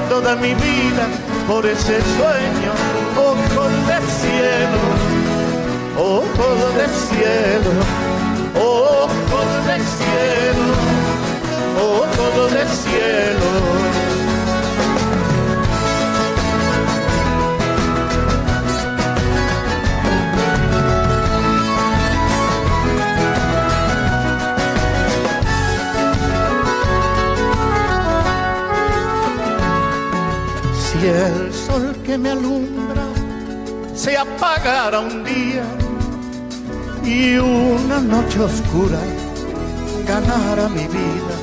toda mi vida por ese sueño. Ojos de cielo, ojos de cielo, ojos de cielo, ojos de cielo. Si el sol que me alumbra se apagara un día y una noche oscura ganara mi vida,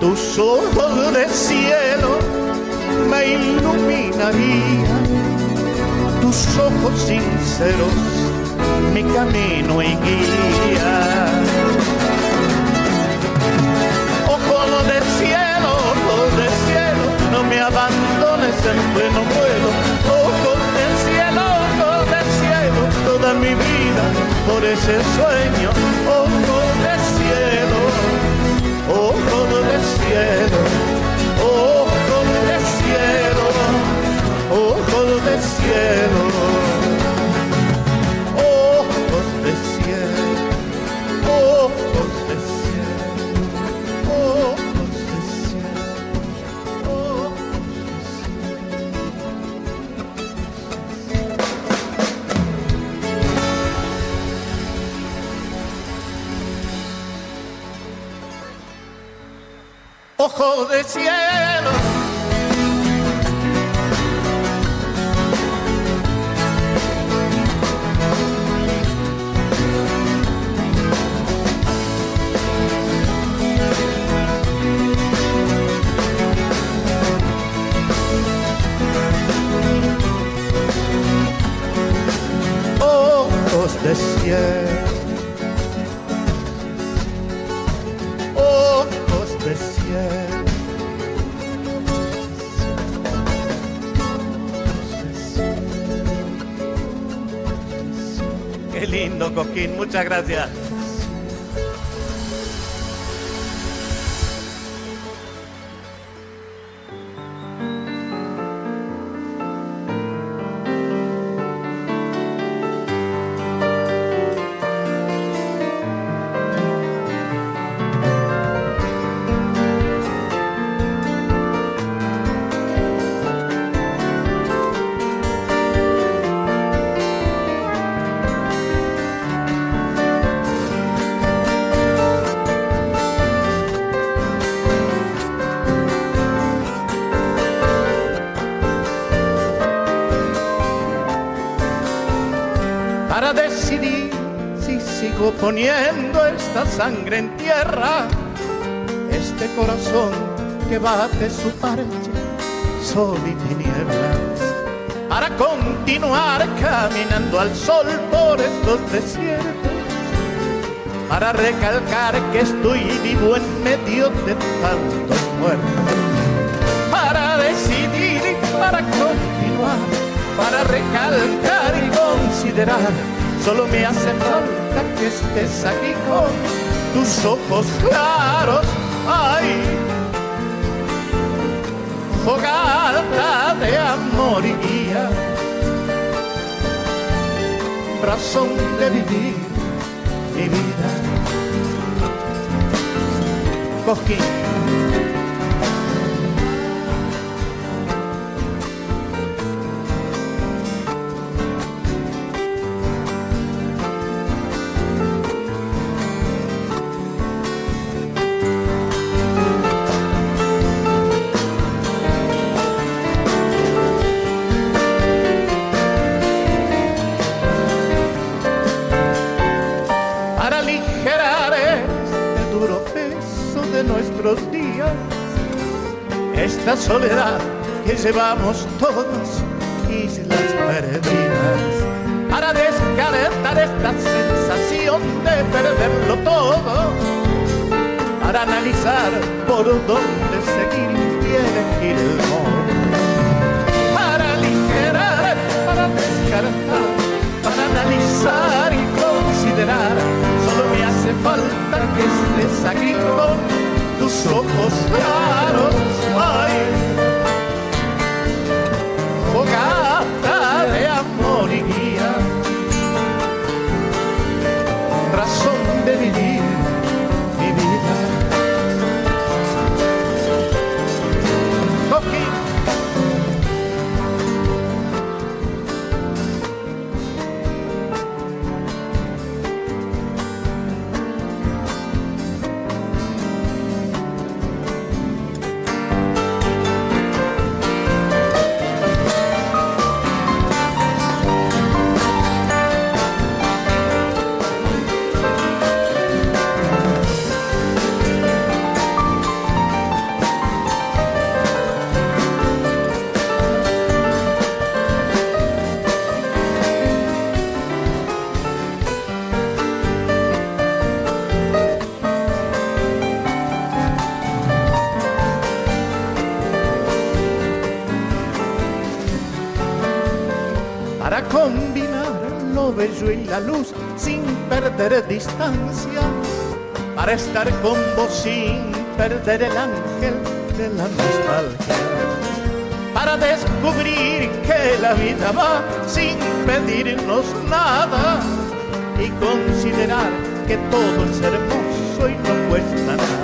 tus ojos de cielo me iluminarían, tus ojos sinceros mi camino y guía. Me abandones en pleno vuelo. Ojos del cielo, ojos del cielo, toda mi vida por ese sueño. Ojos de cielo, ojos Ojos de cielo. Ojos de cielo. Lindo, Coquín. Muchas gracias. Poniendo esta sangre en tierra, este corazón que bate su parche, sol y tinieblas, para continuar caminando al sol por estos desiertos, para recalcar que estoy vivo en medio de tantos muertos, para decidir y para continuar para recalcar y considerar. Solo me hace falta que estés aquí con tus ojos claros. Ay, fogata de amor y guía, razón de vivir mi vida. Cosquín. Soledad que llevamos todos, islas perdidas, para descartar esta sensación de perderlo todo, para analizar por dónde seguir y elegir el modo, para aligerar, para descartar, para analizar y considerar. Solo me hace falta que estés aquí tus ojos claros. Y la luz sin perder distancia, para estar con vos sin perder el ángel de la nostalgia, para descubrir que la vida va sin pedirnos nada y considerar que todo es hermoso y no cuesta nada.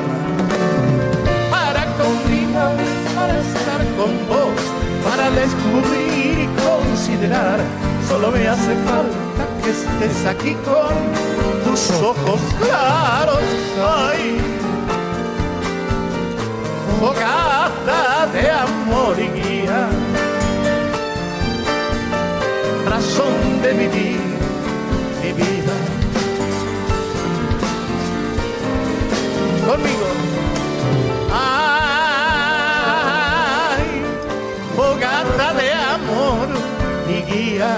Para combinar, para estar con vos, para descubrir y considerar, solo me hace falta que estés aquí con tus ojos claros. Ay, fogata de amor y guía, razón de vivir mi vida. Conmigo. Ay, fogata de amor y guía,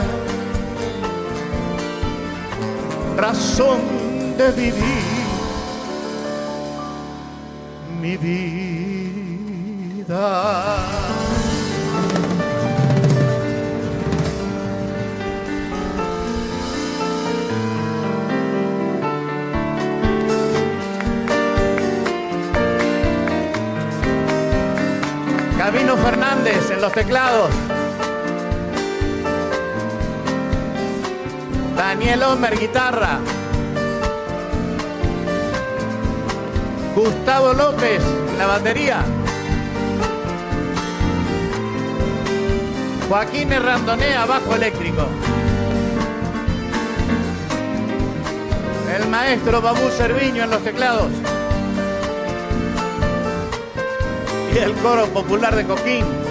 razón de vivir mi vida. Camino Fernández en los teclados. Daniel Homer, guitarra. Gustavo López, la batería. Joaquín Herrandonea, bajo eléctrico. El maestro Babú Cerviño en los teclados. Y el coro popular de Coquín.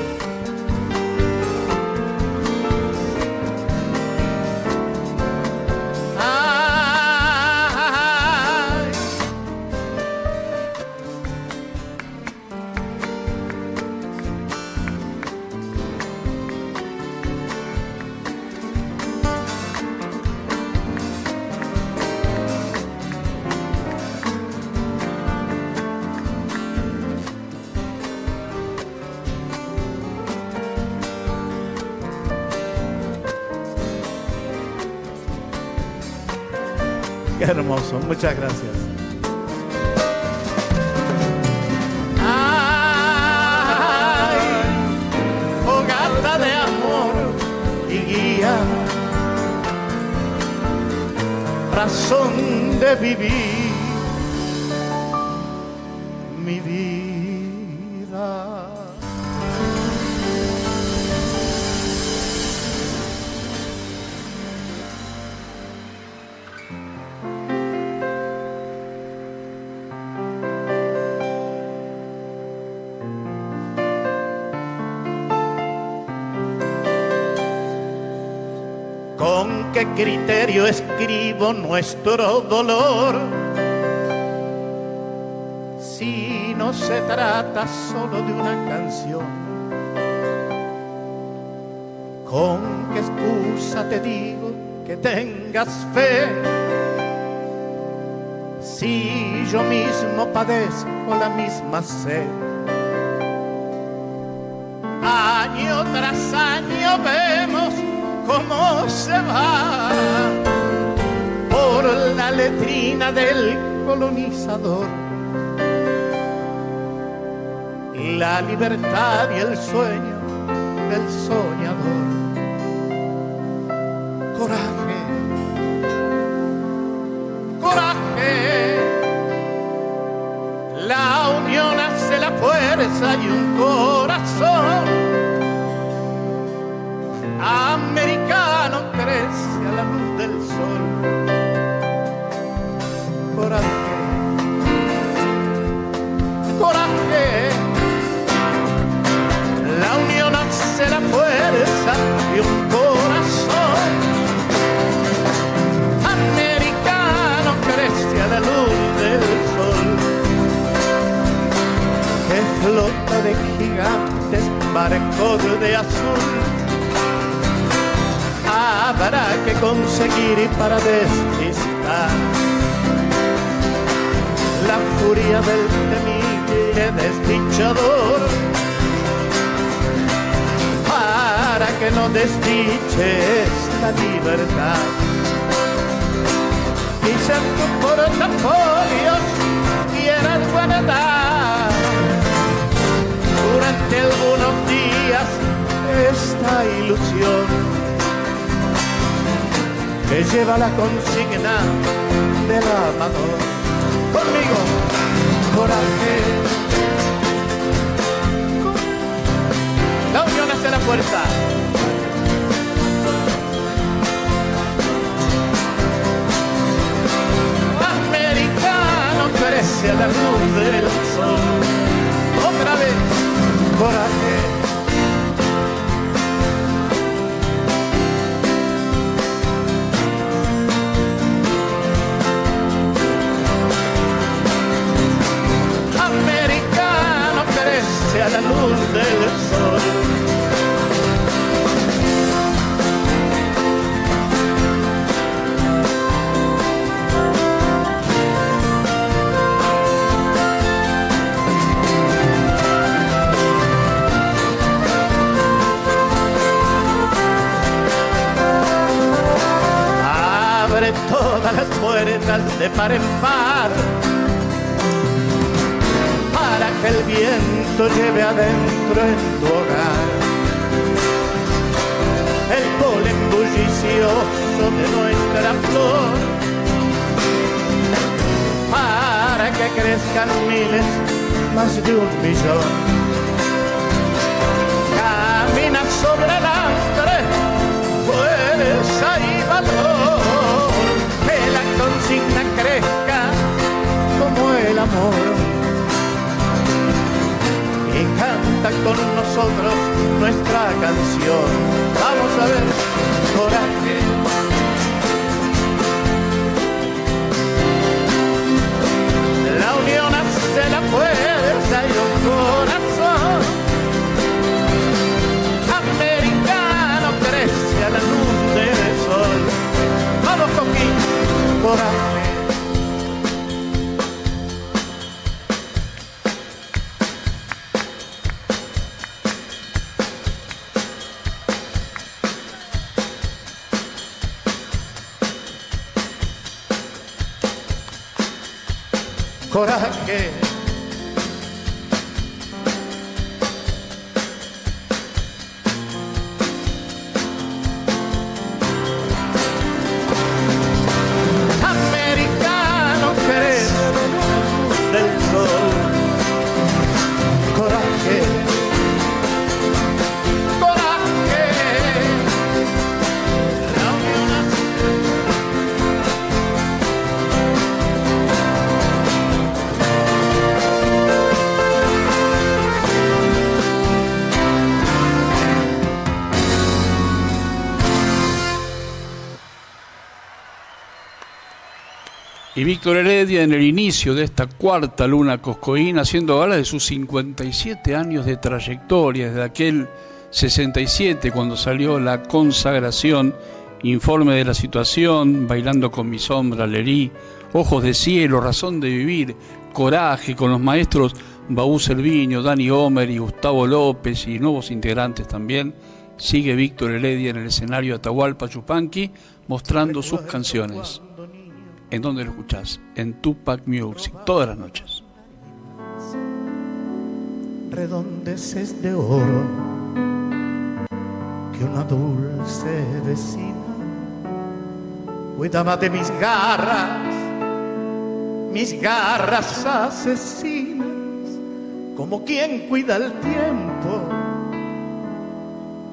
Muchas gracias. Criterio escribo nuestro dolor? Si no se trata solo de una canción. ¿Con qué excusa te digo que tengas fe? Si yo mismo padezco la misma sed. Año tras año vemos cómo se va por la letrina del colonizador. La libertad y el sueño del soñador. Más Y Víctor Heredia en el inicio de esta cuarta luna coscoína haciendo gala de sus 57 años de trayectoria, desde aquel 67 cuando salió la consagración, informe de la situación, bailando con mi sombra, Lerí, ojos de cielo, razón de vivir, coraje con los maestros Baú Cerviño, Dani Homer y Gustavo López y nuevos integrantes también. Sigue Víctor Heredia en el escenario Atahualpa Chupanqui mostrando sus canciones. ¿En dónde lo escuchás? En Tupac Music, todas las noches. redondeces de oro que una dulce vecina cuidaba de mis garras, mis garras asesinas, como quien cuida el tiempo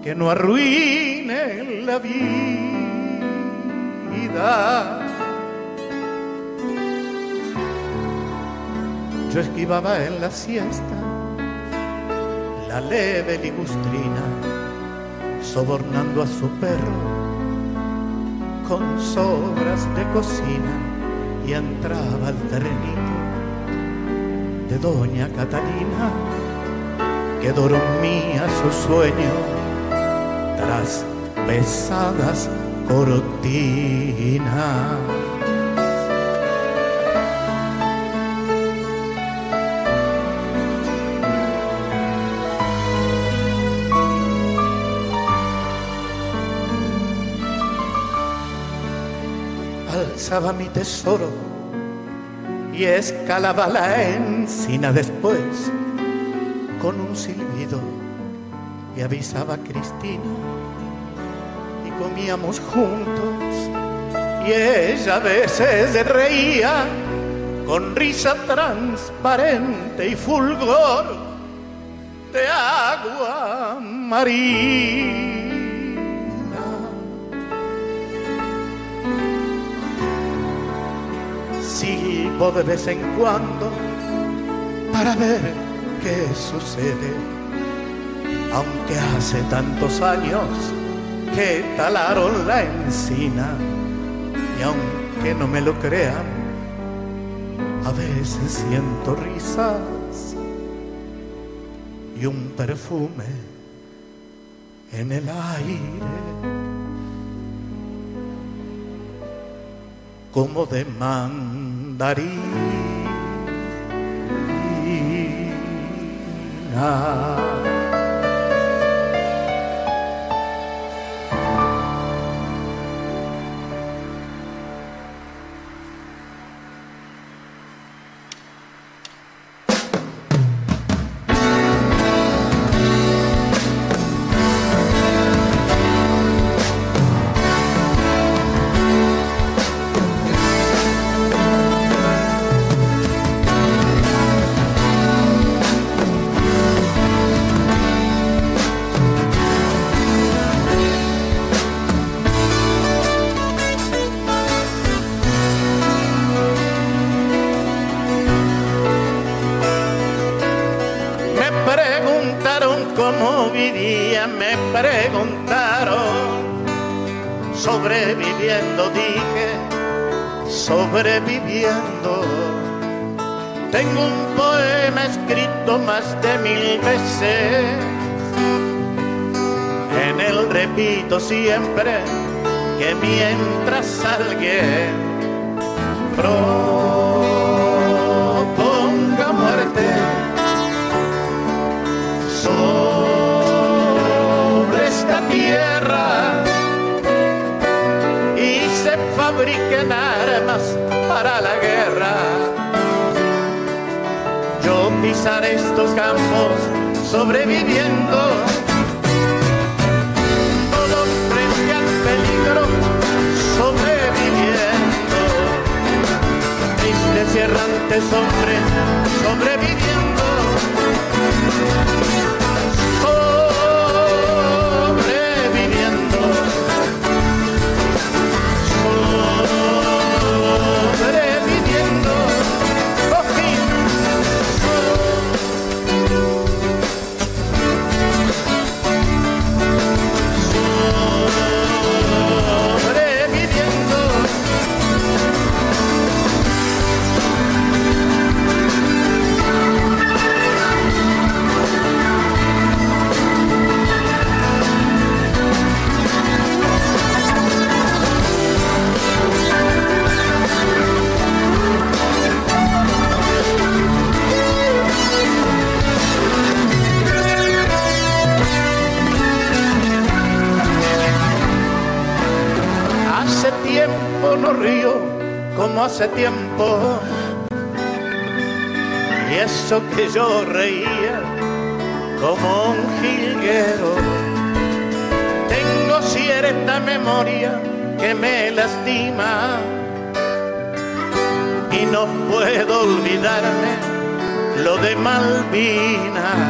que no arruine la vida. Yo esquivaba en la siesta la leve ligustrina, sobornando a su perro con sobras de cocina y entraba al terrenito de doña Catalina, que dormía su sueño tras pesadas cortinas. Mi tesoro y escalaba la encina después con un silbido y avisaba a Cristina y comíamos juntos y ella a veces reía con risa transparente y fulgor de agua marina. De vez en cuando para ver qué sucede, aunque hace tantos años que talaron la encina y aunque no me lo crean, a veces siento risas y un perfume en el aire. Como de mandarina. Me preguntaron. Sobreviviendo, dije, sobreviviendo. Tengo un poema escrito más de mil veces. En él repito siempre que mientras alguien proponga Estos campos sobreviviendo. Todo frente al peligro sobreviviendo. Tristes y errantes hombres. Sobreviviendo. No río como hace tiempo. Y eso que yo reía como un jilguero. Tengo cierta memoria que me lastima. Y no puedo olvidarme lo de Malvinas.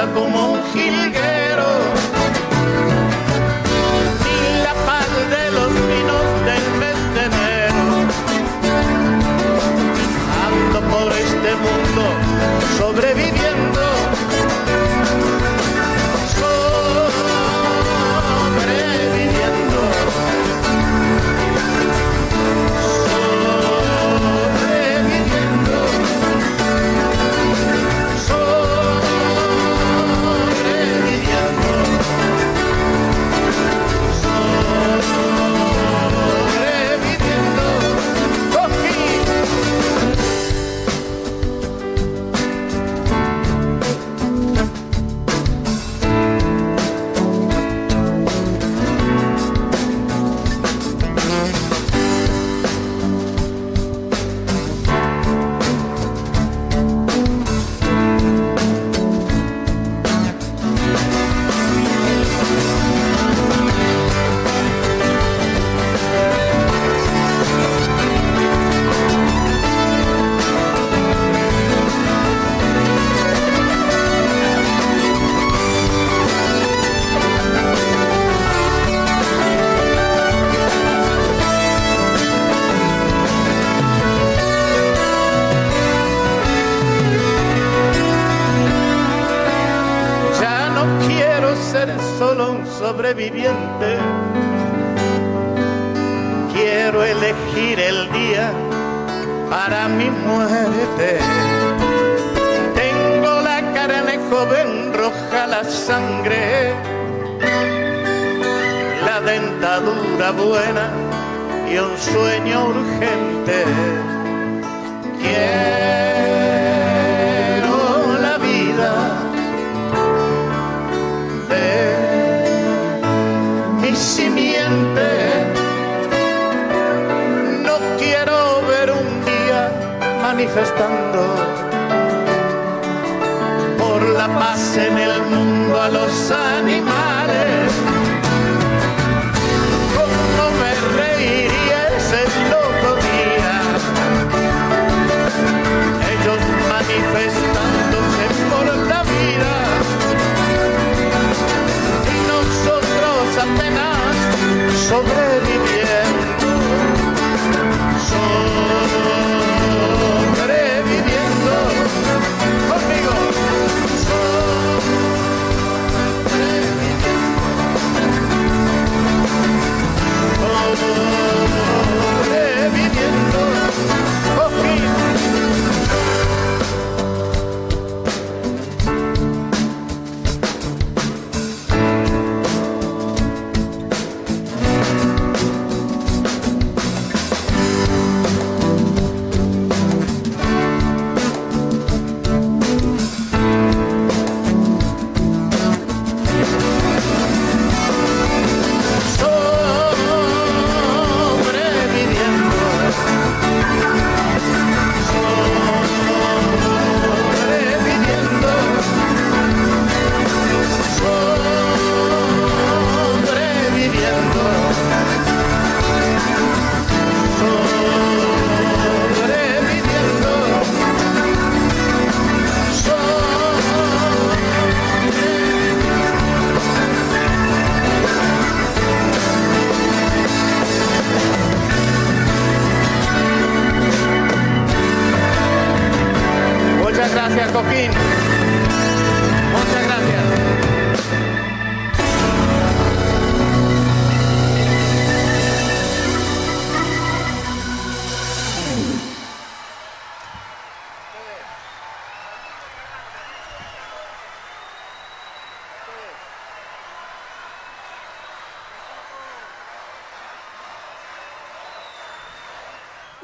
Como un jilguero. Ni la paz de los vinos del mes de. Ando por este mundo sobreviviendo.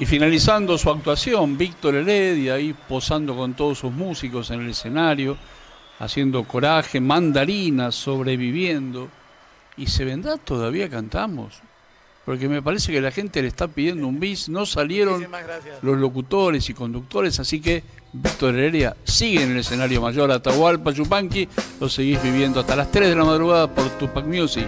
finalizando su actuación, Víctor Heredia ahí posando con todos sus músicos en el escenario, haciendo coraje, mandarinas, sobreviviendo. ¿Y se vendrá todavía cantamos? Porque me parece que la gente le está pidiendo un bis, no salieron los locutores y conductores, así que Víctor Heredia sigue en el escenario mayor Atahualpa Yupanqui, lo seguís viviendo hasta las 3 de la madrugada por Tupac Music.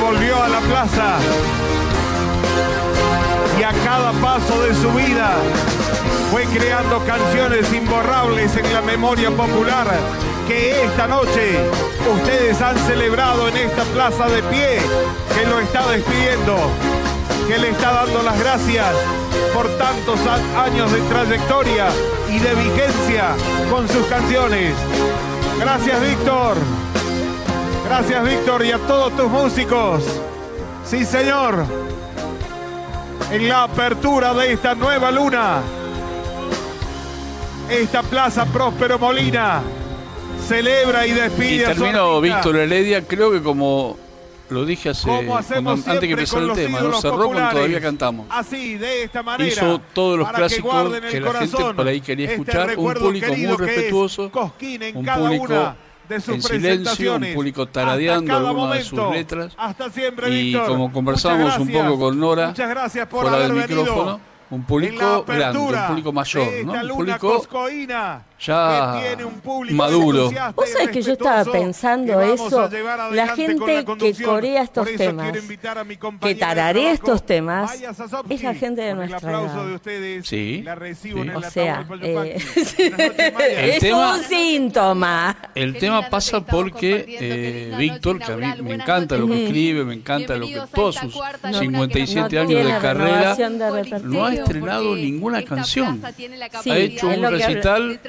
Volvió a la plaza. Y a cada paso de su vida fue creando canciones imborrables en la memoria popular que esta noche ustedes han celebrado en esta plaza de pie, que lo está despidiendo, que le está dando las gracias por tantos años de trayectoria y de vigencia con sus canciones. Gracias, Víctor. Gracias, Víctor, y a todos tus músicos. Sí, señor. En la apertura de esta nueva luna, esta plaza Próspero Molina celebra y Y despide a su terminó artista. Víctor Heredia, creo que como lo dije hace cuando- antes que empezó el tema, ¿no? cerró con. Todavía Cantamos. Así, de esta manera. Hizo todos los clásicos que, la gente por ahí quería este escuchar. Un recuerdo público muy respetuoso, un público de sus en silencio, un público taradeando algunas de sus letras. Hasta siempre, Y Víctor. como conversamos un poco con Nora, Muchas gracias por fuera del micrófono, un público grande, un público mayor, ¿no? Un público coscoína ya que tiene un público maduro. Vos sabés que yo estaba pensando eso, la gente la que corea estos temas, que tararea estos temas, es la gente de nuestra aplauso edad. de ustedes, Sí, la recibo sí. en O sea, eh, es tema- un síntoma. El tema pasa porque eh, Víctor, que a mí me encanta lo que escribe, me encanta lo que todos sus No 57 no años de carrera, de no ha estrenado ninguna canción. Sí, ha hecho un recital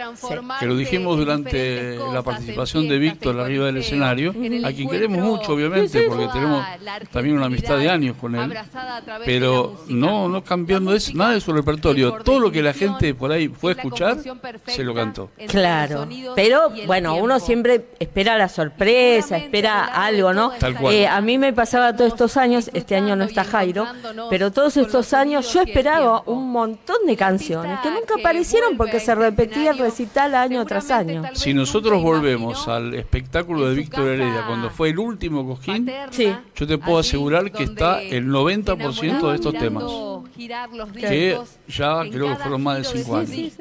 que lo dijimos durante la participación de Víctor arriba del escenario, a quien queremos mucho, obviamente, porque tenemos también una amistad de años con él, pero no, no cambiando nada de su repertorio. Todo lo que la gente por ahí fue a escuchar, se lo cantó. Claro, pero bueno, uno siempre espera la sorpresa, espera algo, ¿no? Tal cual. Eh, a mí me pasaba todos estos años, este año no está Jairo, pero todos estos años yo esperaba un montón de canciones que nunca aparecieron porque se repetía el recital año tras año. Si nosotros volvemos al espectáculo de Víctor Heredia cuando fue el último Cosquín, yo te puedo asegurar que está el 90% de estos temas, que ya creo que fueron más de 5 años.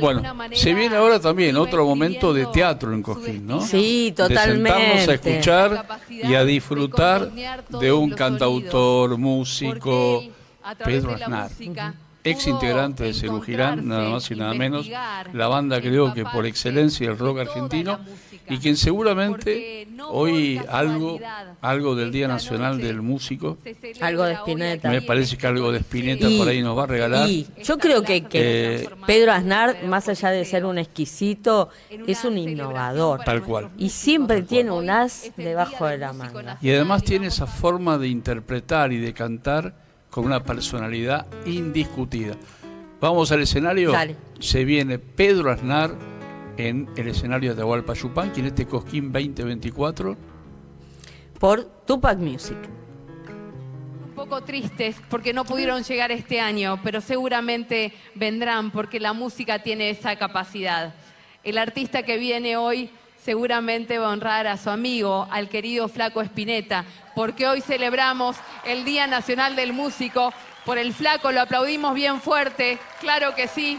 Bueno, se viene ahora también otro momento de teatro en Cosquín, ¿no? Sí, De sentarnos a totalmente. escuchar y a disfrutar de un cantautor, músico, Pedro Aznar, ex integrante de Cerú Girán, nada más y nada menos, la banda creo que por excelencia del rock argentino, y quien seguramente hoy algo, algo del Día Nacional del Músico, Algo de Spinetta. me parece que algo de Spinetta Y- por ahí nos va a regalar. Y yo creo que, que Eh, Pedro Aznar, más allá de ser un exquisito, es un innovador. Tal cual. Y siempre tiene un as debajo de la manga. Y además tiene esa forma de interpretar y de cantar con una personalidad indiscutida. Vamos al escenario. Dale. Se viene Pedro Aznar en el escenario de Atahualpa Yupanqui en este Cosquín 2024. por Tupac Music. Un poco tristes porque no pudieron llegar este año, pero seguramente vendrán porque la música tiene esa capacidad. El artista que viene hoy seguramente va a honrar a su amigo, al querido Flaco Espineta, porque hoy celebramos el Día Nacional del Músico. Por el Flaco lo aplaudimos bien fuerte, claro que sí,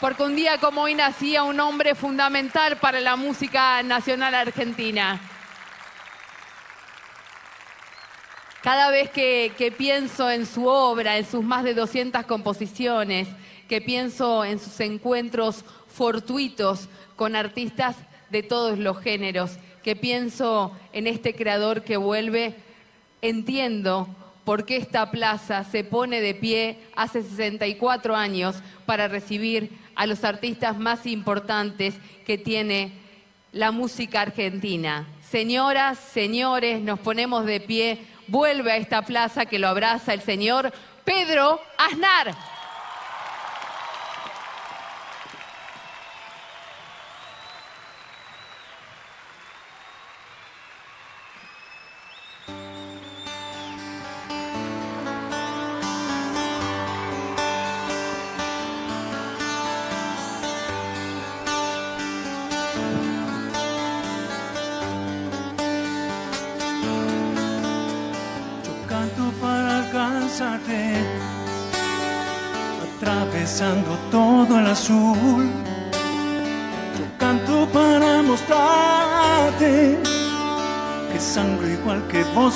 porque un día como hoy nacía un hombre fundamental para la música nacional argentina. Cada vez que, que, pienso en su obra, en sus más de 200 composiciones, que pienso en sus encuentros fortuitos con artistas de todos los géneros, que pienso en este creador que vuelve, entiendo por qué esta plaza se pone de pie hace 64 años para recibir a los artistas más importantes que tiene la música argentina. Señoras, señores, nos ponemos de pie. Vuelve a esta plaza que lo abraza el señor Pedro Aznar.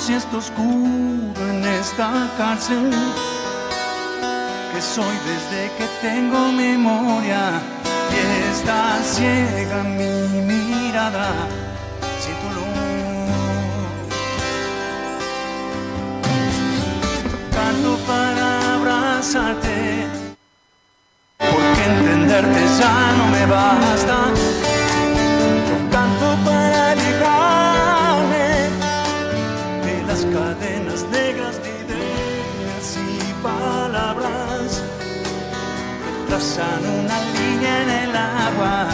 Y esto oscuro en esta cárcel. Que soy desde que tengo memoria y está ciega mi mirada. Siento Canto para abrazarte porque entenderte ya no me basta. trazan una línea en el agua.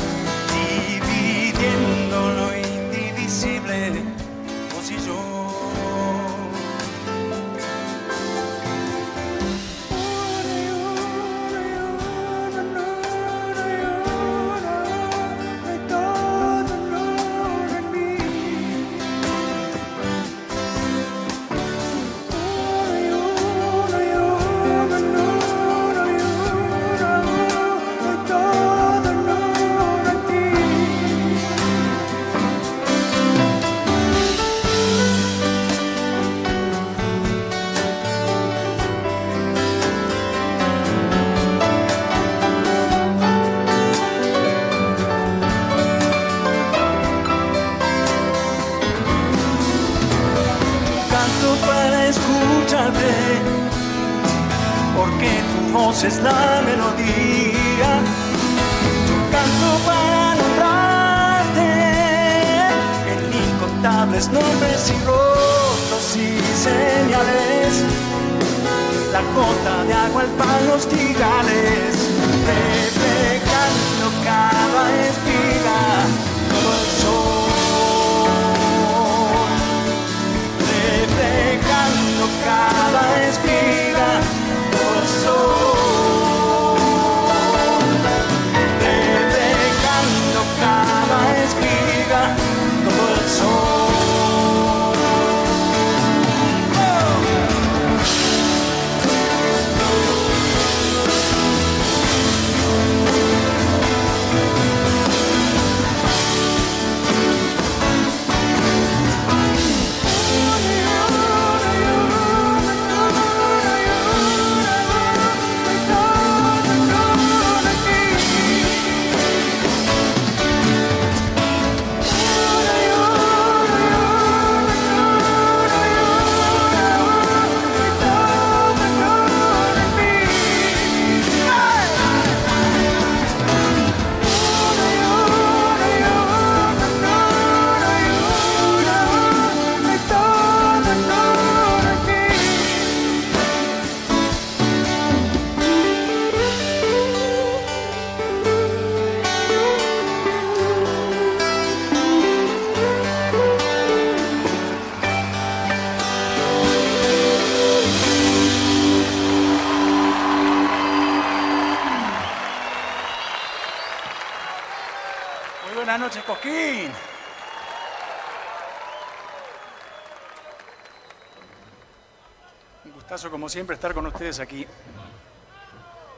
Como siempre estar con ustedes aquí,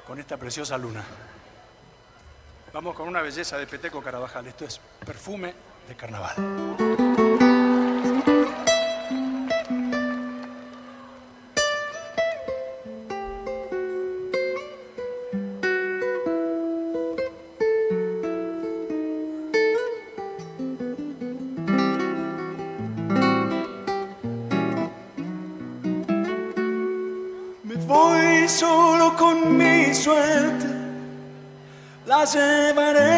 con esta preciosa luna. Vamos con una belleza de Peteco Carabajal. Esto es perfume de carnaval. Llevaré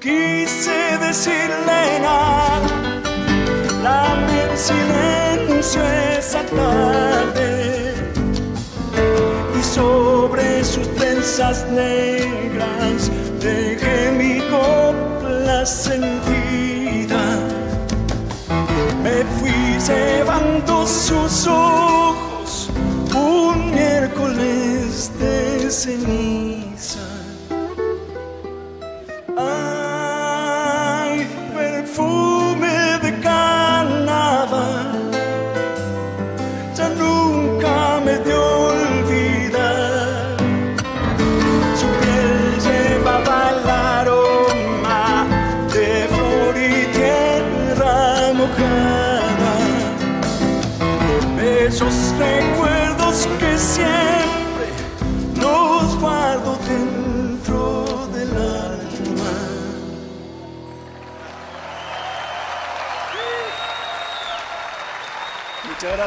quise decirle nada, la en silencio esa tarde y sobre sus trenzas negras dejé mi copla sentida. Me fui llevando sus ojos un miércoles de ceniza.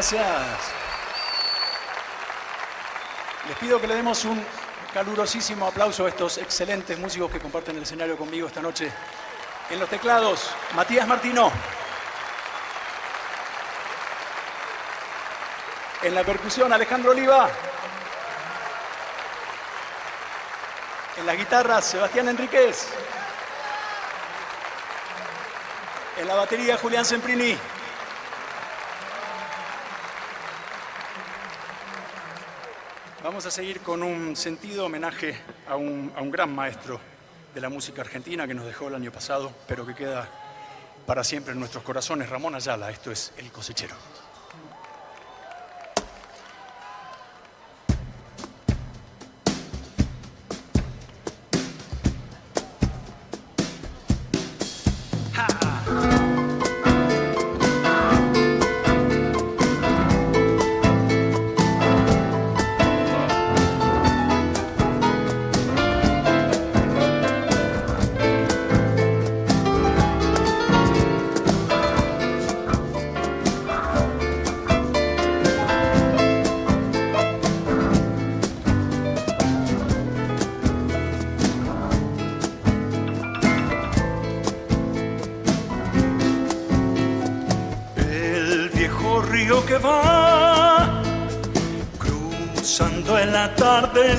Gracias. Les pido que le demos un calurosísimo aplauso a estos excelentes músicos que comparten el escenario conmigo esta noche. En los teclados, Matías Martino. En la percusión, Alejandro Oliva. En las guitarras, Sebastián Enríquez. En la batería, Julián Semprini. Vamos a seguir con un sentido homenaje a un, a un gran maestro de la música argentina que nos dejó el año pasado, pero que queda para siempre en nuestros corazones, Ramón Ayala. Esto es El Cosechero.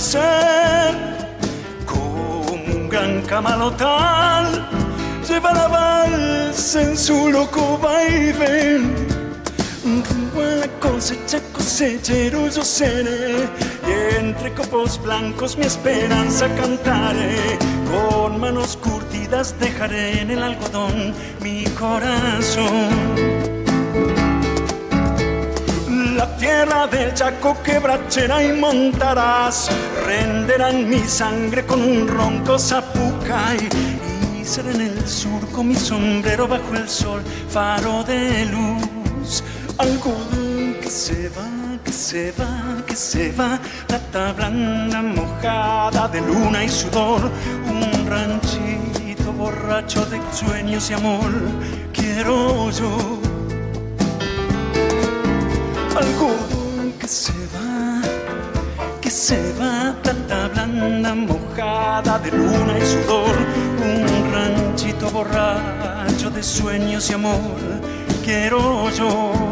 Atardecer como un gran camalotal. Lleva la balsa en su loco vaivén. Rumbo a la cosecha cosechero yo seré. Y entre copos blancos mi esperanza cantaré. Con manos curtidas dejaré en el algodón mi corazón la tierra del Chaco quebrachera y montarás. Renderán mi sangre con un ronco zapucay y será en el surco mi sombrero bajo el sol faro de luz. Algodón que se va que se va que se va plata blanda mojada de luna y sudor. Un ranchito borracho de sueños y amor quiero yo se va, que se va, plata blanda mojada de luna y sudor, un ranchito borracho de sueños y amor, quiero yo.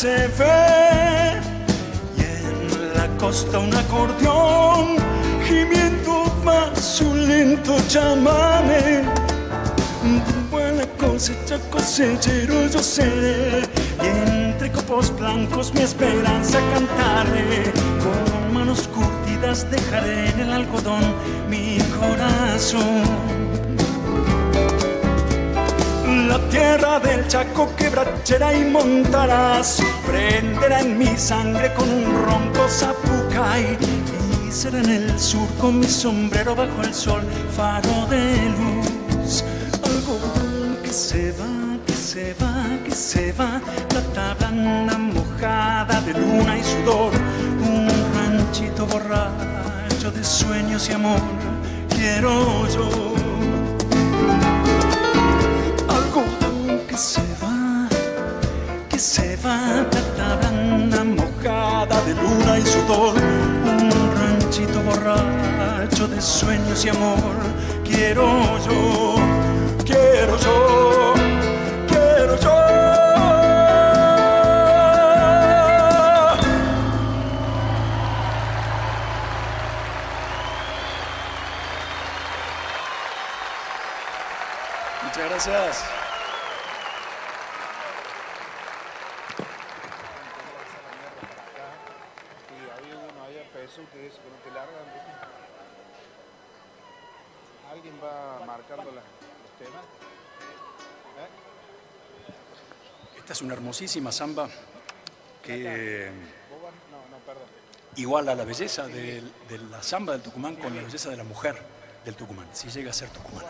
Se ve, y en la costa un acordeón, gimiendo va su lento chamame. Buena cosecha, cosechero yo seré, y entre copos blancos mi esperanza cantaré, con manos curtidas dejaré en el algodón mi corazón. La tierra del Chaco quebrachera y montarás Prenderá en mi sangre con un ronco zapucay Y será en el sur con mi sombrero bajo el sol Faro de luz. Algodón que se va, que se va, que se va Plata blanda mojada de luna y sudor Un ranchito borracho de sueños y amor. Quiero yo un ranchito borracho de sueños y amor, quiero yo, hermosísima samba que iguala la belleza de, la samba del Tucumán con la belleza de la mujer del Tucumán, si llega a ser tucumana.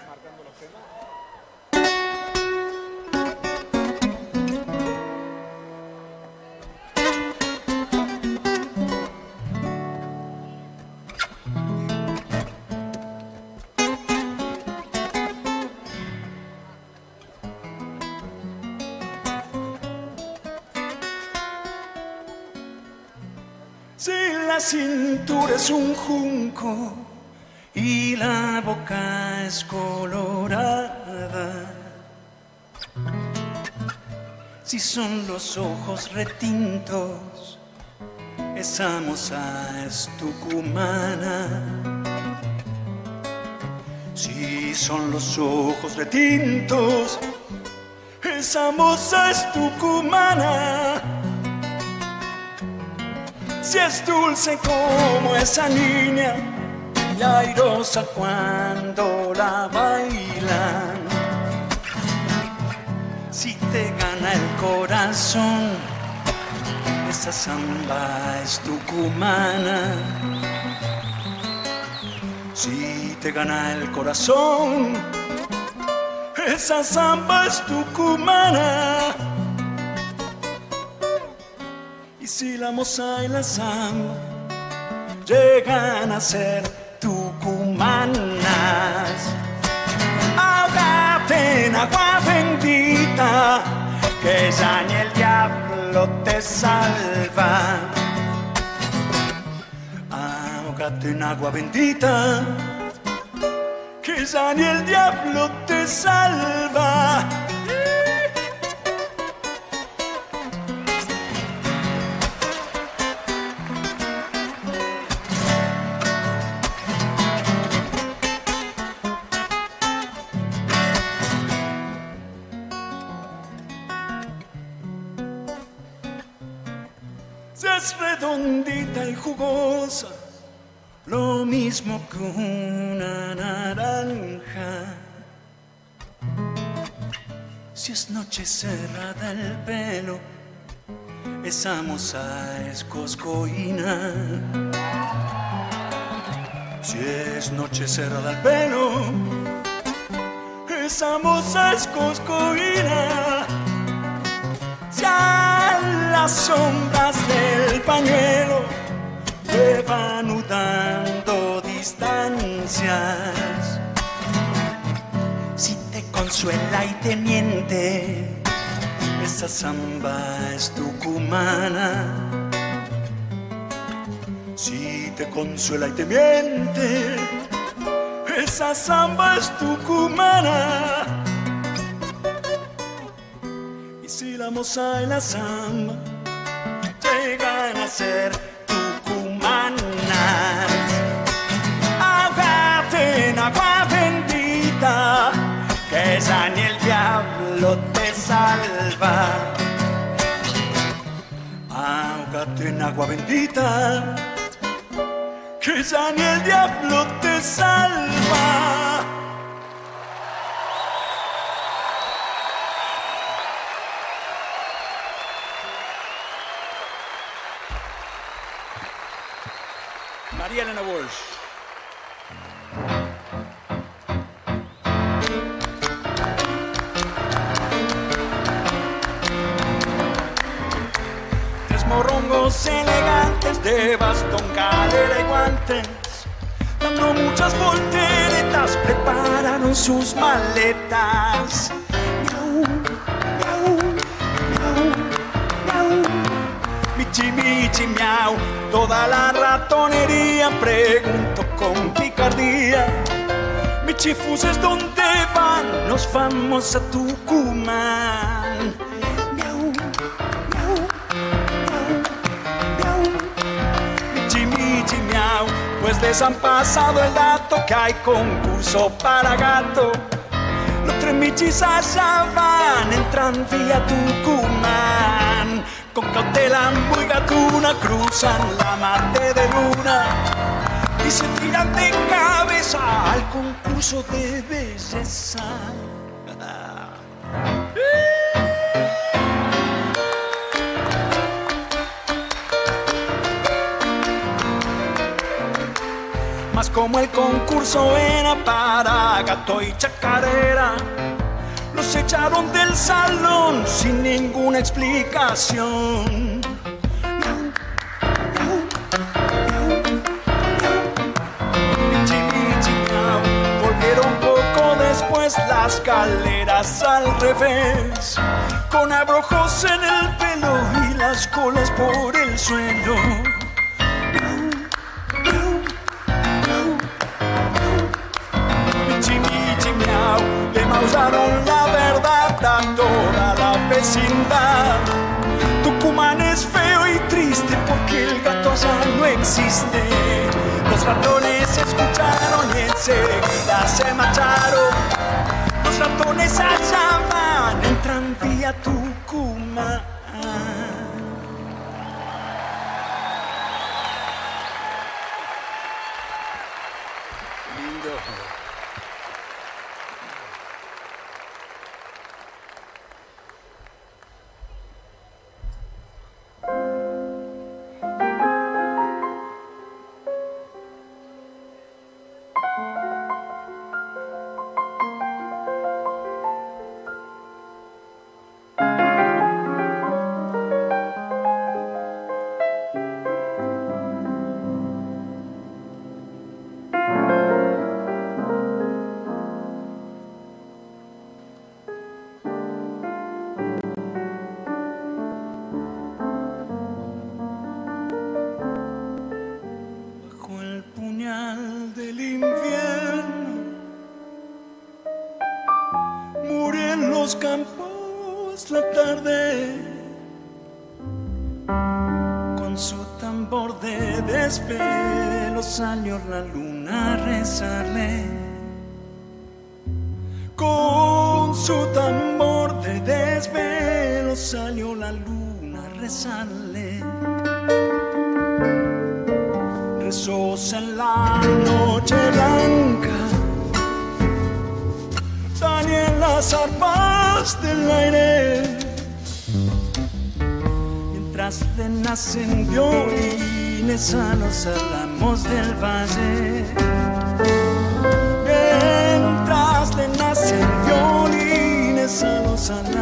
Cintura es un junco y la boca es colorada, si son los ojos retintos, esa moza es tucumana. Si son los ojos retintos, esa moza es tucumana. Si es dulce como esa niña y airosa cuando la bailan. Si te gana el corazón, esa samba es tucumana. Si te gana el corazón, esa samba es tucumana. Si la moza y la samba llegan a ser tucumanas, ahogate en agua bendita, que ya ni el diablo te salva. Ahogate en agua bendita, que ya ni el diablo te salva. Jugosa, lo mismo que una naranja. Si es noche cerrada el pelo, esa moza es coscoína. Si es noche cerrada el pelo, esa moza es coscoína. Si a las sombras del pañuelo te van distancias. Si te consuela y te miente, esa samba es tucumana. Si te consuela y te miente, esa samba es tucumana. Y si la moza y la samba llegan a ser ahogate en agua bendita, que ya ni el diablo te salva. Ahogate en agua bendita, que ya ni el diablo te salva. María Elena. Tres morrongos elegantes de bastón, cadera y guantes, dando muchas volteretas, prepararon sus maletas. Michi, michi, miau, toda la ratonería pregunto con picardía. Michifuses, ¿dónde van? Nos vamos a Tucumán. Miau, miau, miau, miau. Michi, michi, miau, pues les han pasado el dato que hay concurso para gato. Los tres michis allá van, entran vía Tucumán. Con cautela muy gatuna cruzan la mate de luna y se tiran de cabeza al concurso de belleza. Mas como el concurso era para gato y chacarera, los echaron del salón sin ninguna explicación. Volvieron poco después las galeras al revés, con abrojos en el pelo y las colas por el suelo. Michi, michi, miau, vecindad. Tucumán es feo y triste porque el gato allá no existe. Los ratones escucharon y enseguida se marcharon. Los ratones allá van, entran vía Tucumán. nacen violines a los álamos del valle. Mientras le nacen violines a los álamos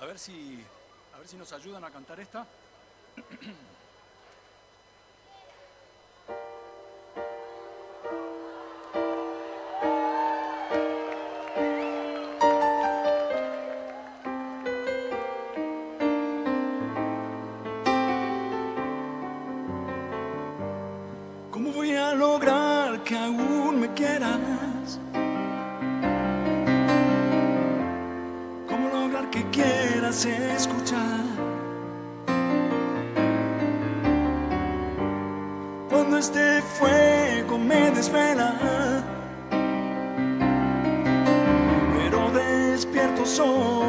A ver si, a ver si nos ayudan a cantar esta. este fuego me desvela. Pero despierto soy.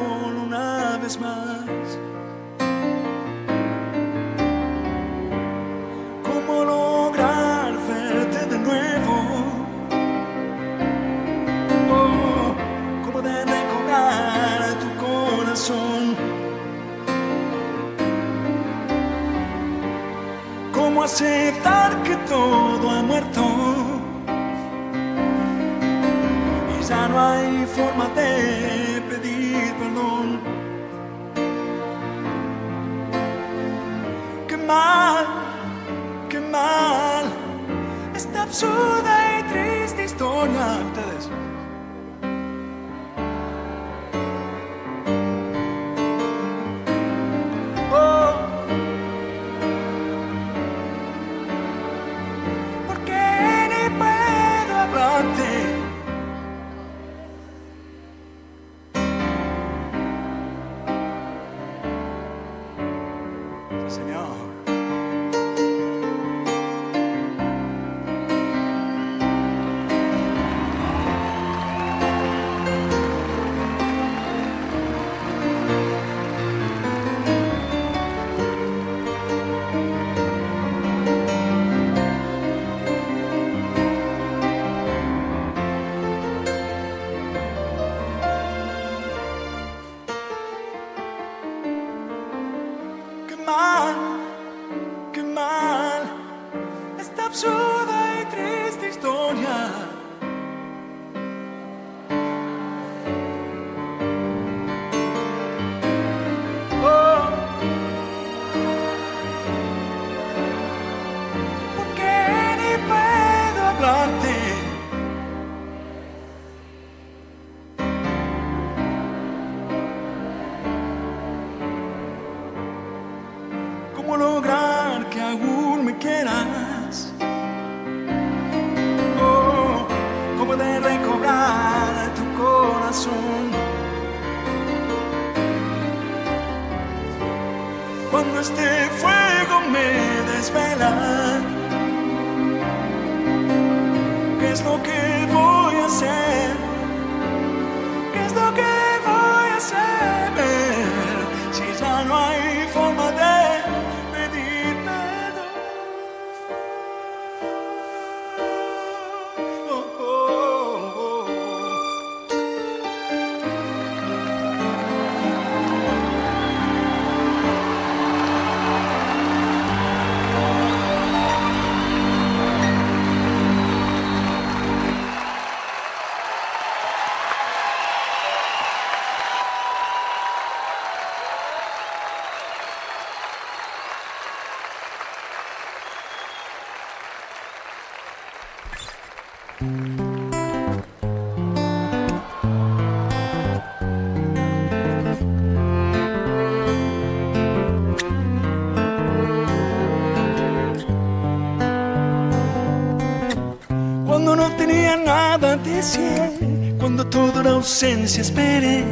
Cuando toda la ausencia esperé,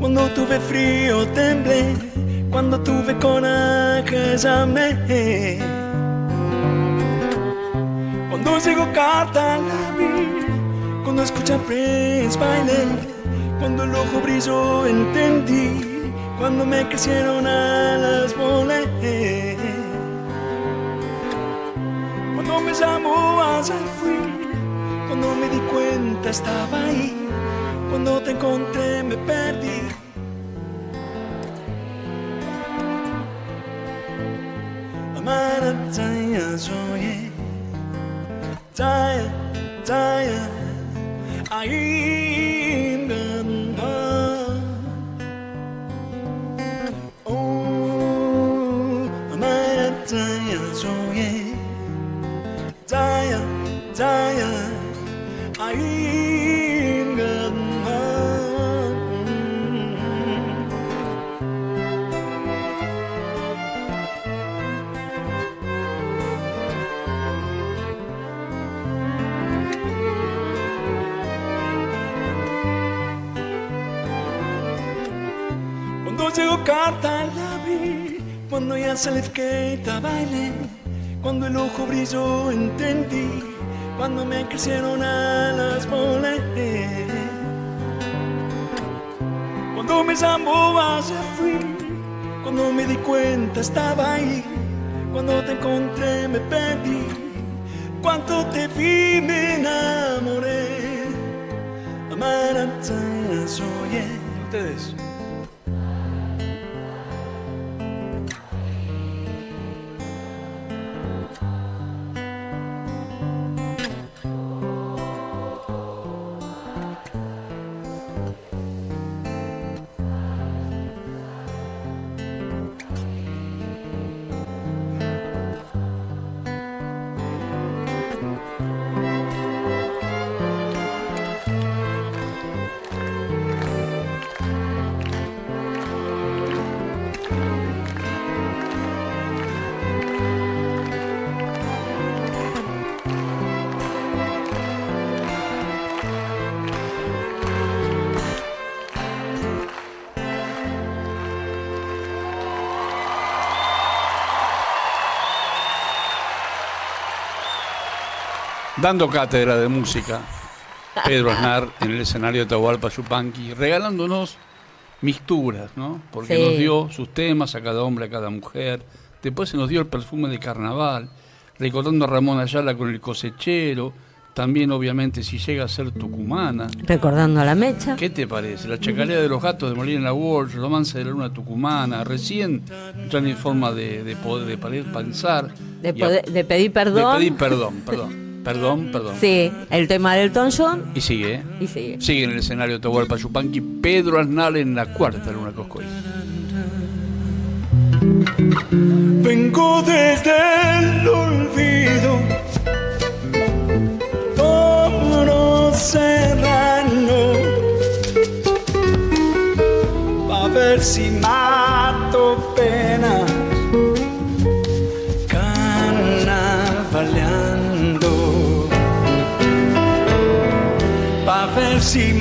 cuando tuve frío temblé, cuando tuve coraje llamé. Cuando llegó carta la abrí, cuando escuché Prince bailé, cuando el ojo brilló entendí, cuando me crecieron alas volé. Cuando me llamó allá cuando me di cuenta estaba ahí, cuando te encontré me perdí. Cuando ya se le quita bailé, cuando el ojo brilló entendí, cuando me crecieron alas volé. Cuando me llamó allá fui, cuando me di cuenta estaba ahí, cuando te encontré me perdí, cuando te vi me enamoré. Amaranta soy ustedes. Dando cátedra de música, Pedro Aznar en el escenario de Tahualpa Yupanqui, regalándonos mixturas, ¿no? Porque Sí. nos dio sus temas a cada hombre, a cada mujer. Después se nos dio el perfume de carnaval, recordando a Ramón Ayala con el cosechero. También, obviamente, si llega a ser tucumana. Recordando a la mecha. ¿Qué te parece? La chacalea de los gatos de Molina Walsh, Romance de la Luna Tucumana, recién ya en forma de, de poder de poder pensar. De, a- poder- de pedir perdón. De pedir perdón, perdón. Perdón, perdón. Sí, el tema del Elton John Y sigue, ¿eh? y sigue. Sigue en el escenario de Tahualpa Yupanqui, Pedro Arnal en la cuarta luna Coscoy. Vengo desde el olvido, toro serrano, a ver si mato penas, a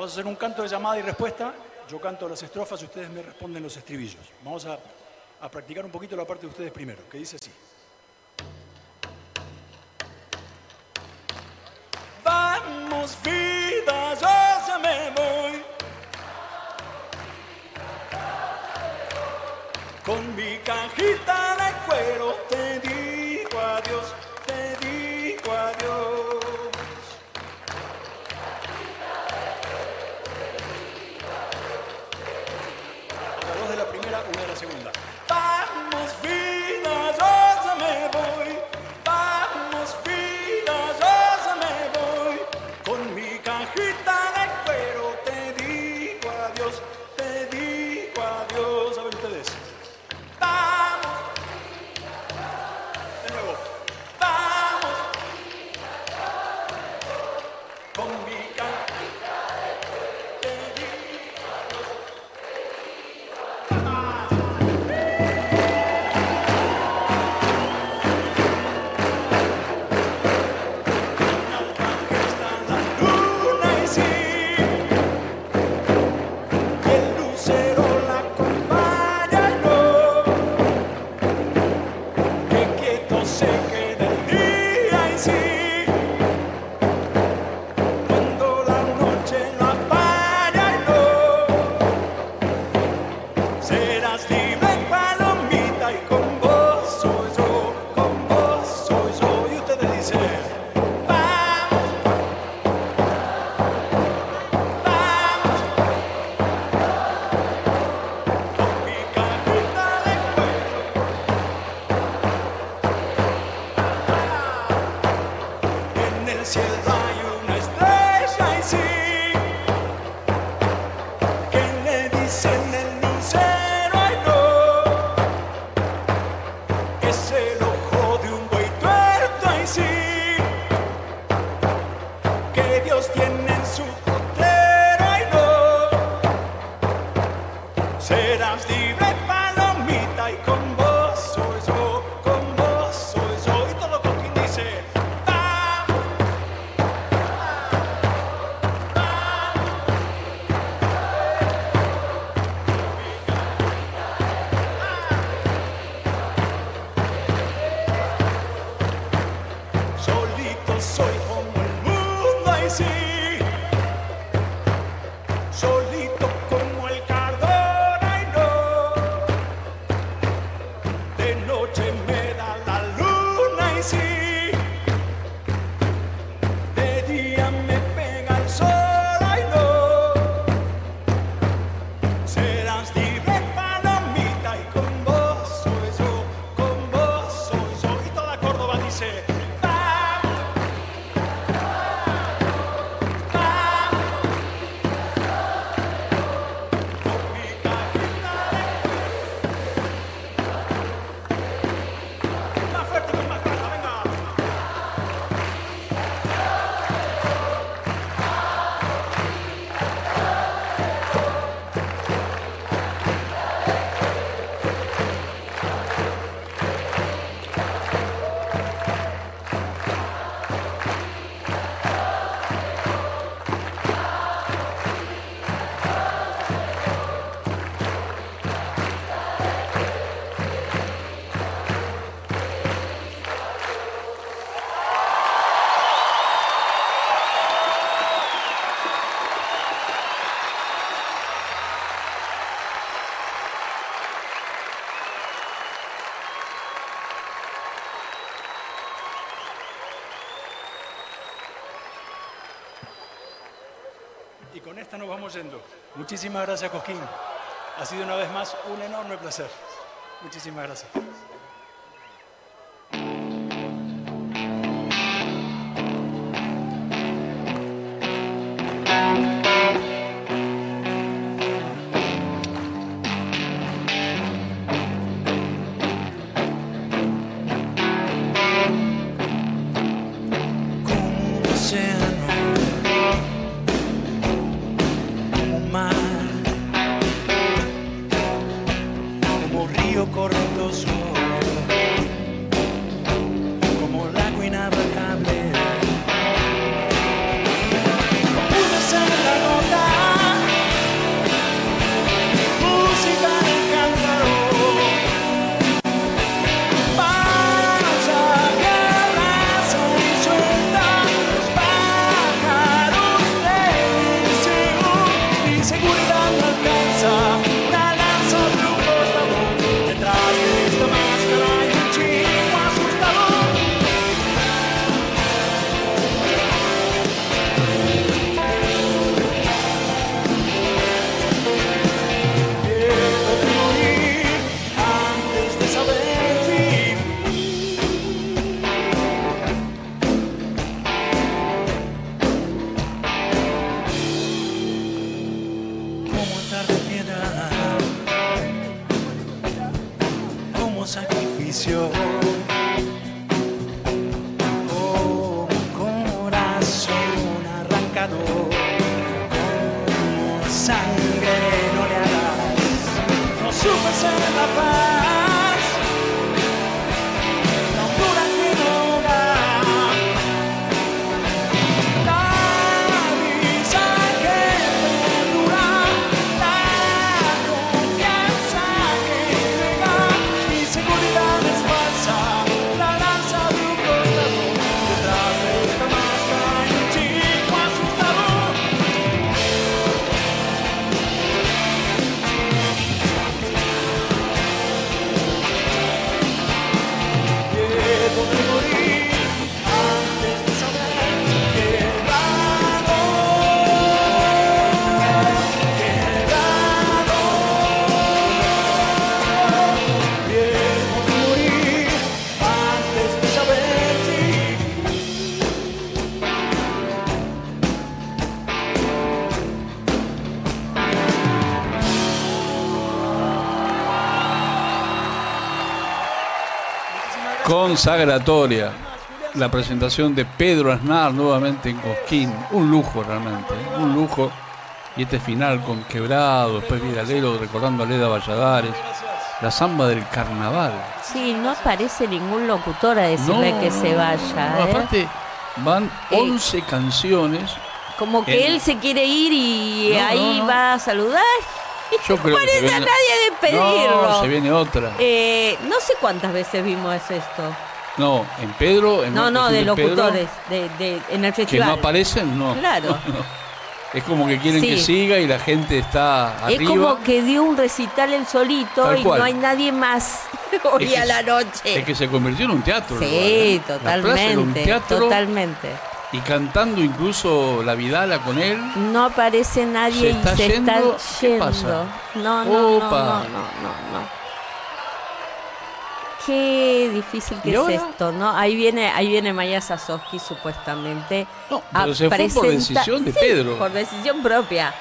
Vamos a hacer un canto de llamada y respuesta. Yo canto las estrofas y ustedes me responden los estribillos. Vamos a, a practicar un poquito la parte de ustedes primero, que dice así. Vamos vida, yo se me voy. Con mi cajita de cuero te Muchísimas gracias, Cosquín. Ha sido una vez más un enorme placer. Muchísimas gracias. Consagratoria. La presentación de Pedro Aznar nuevamente en Cosquín. Un lujo realmente, ¿eh? un lujo. Y este final con Quebrado, después Vidalero recordando a Leda Valladares. La samba del carnaval. Sí, no aparece ningún locutor a decirle No, que se vaya. No, ¿eh? aparte, van 11 canciones. Como que en- él se quiere ir y No, ahí va a saludar. Yo creo que nadie No, se viene otra. Eh, no sé cuántas veces vimos esto. No, en Pedro. En No, no, de Pedro, locutores de, de- en el Que festival. no aparecen, no. Claro. No. Es como que quieren que siga y la gente está Es arriba. como que dio un recital él solito Tal y cual. no hay nadie más hoy Es que a la noche. Es que se convirtió en un teatro. el Sí, lugar, ¿eh? La plaza era un totalmente, teatro totalmente. Y cantando incluso la Vidala con él. No aparece nadie ¿Se está y se yendo? están ¿Qué yendo. pasa? No, no, Opa. no, no, no, no. Qué difícil que ¿Y es ahora? esto, ¿no? Ahí viene, ahí viene Maya Sasowski supuestamente. No, a pero se fue por decisión de Sí, Pedro. Por decisión propia.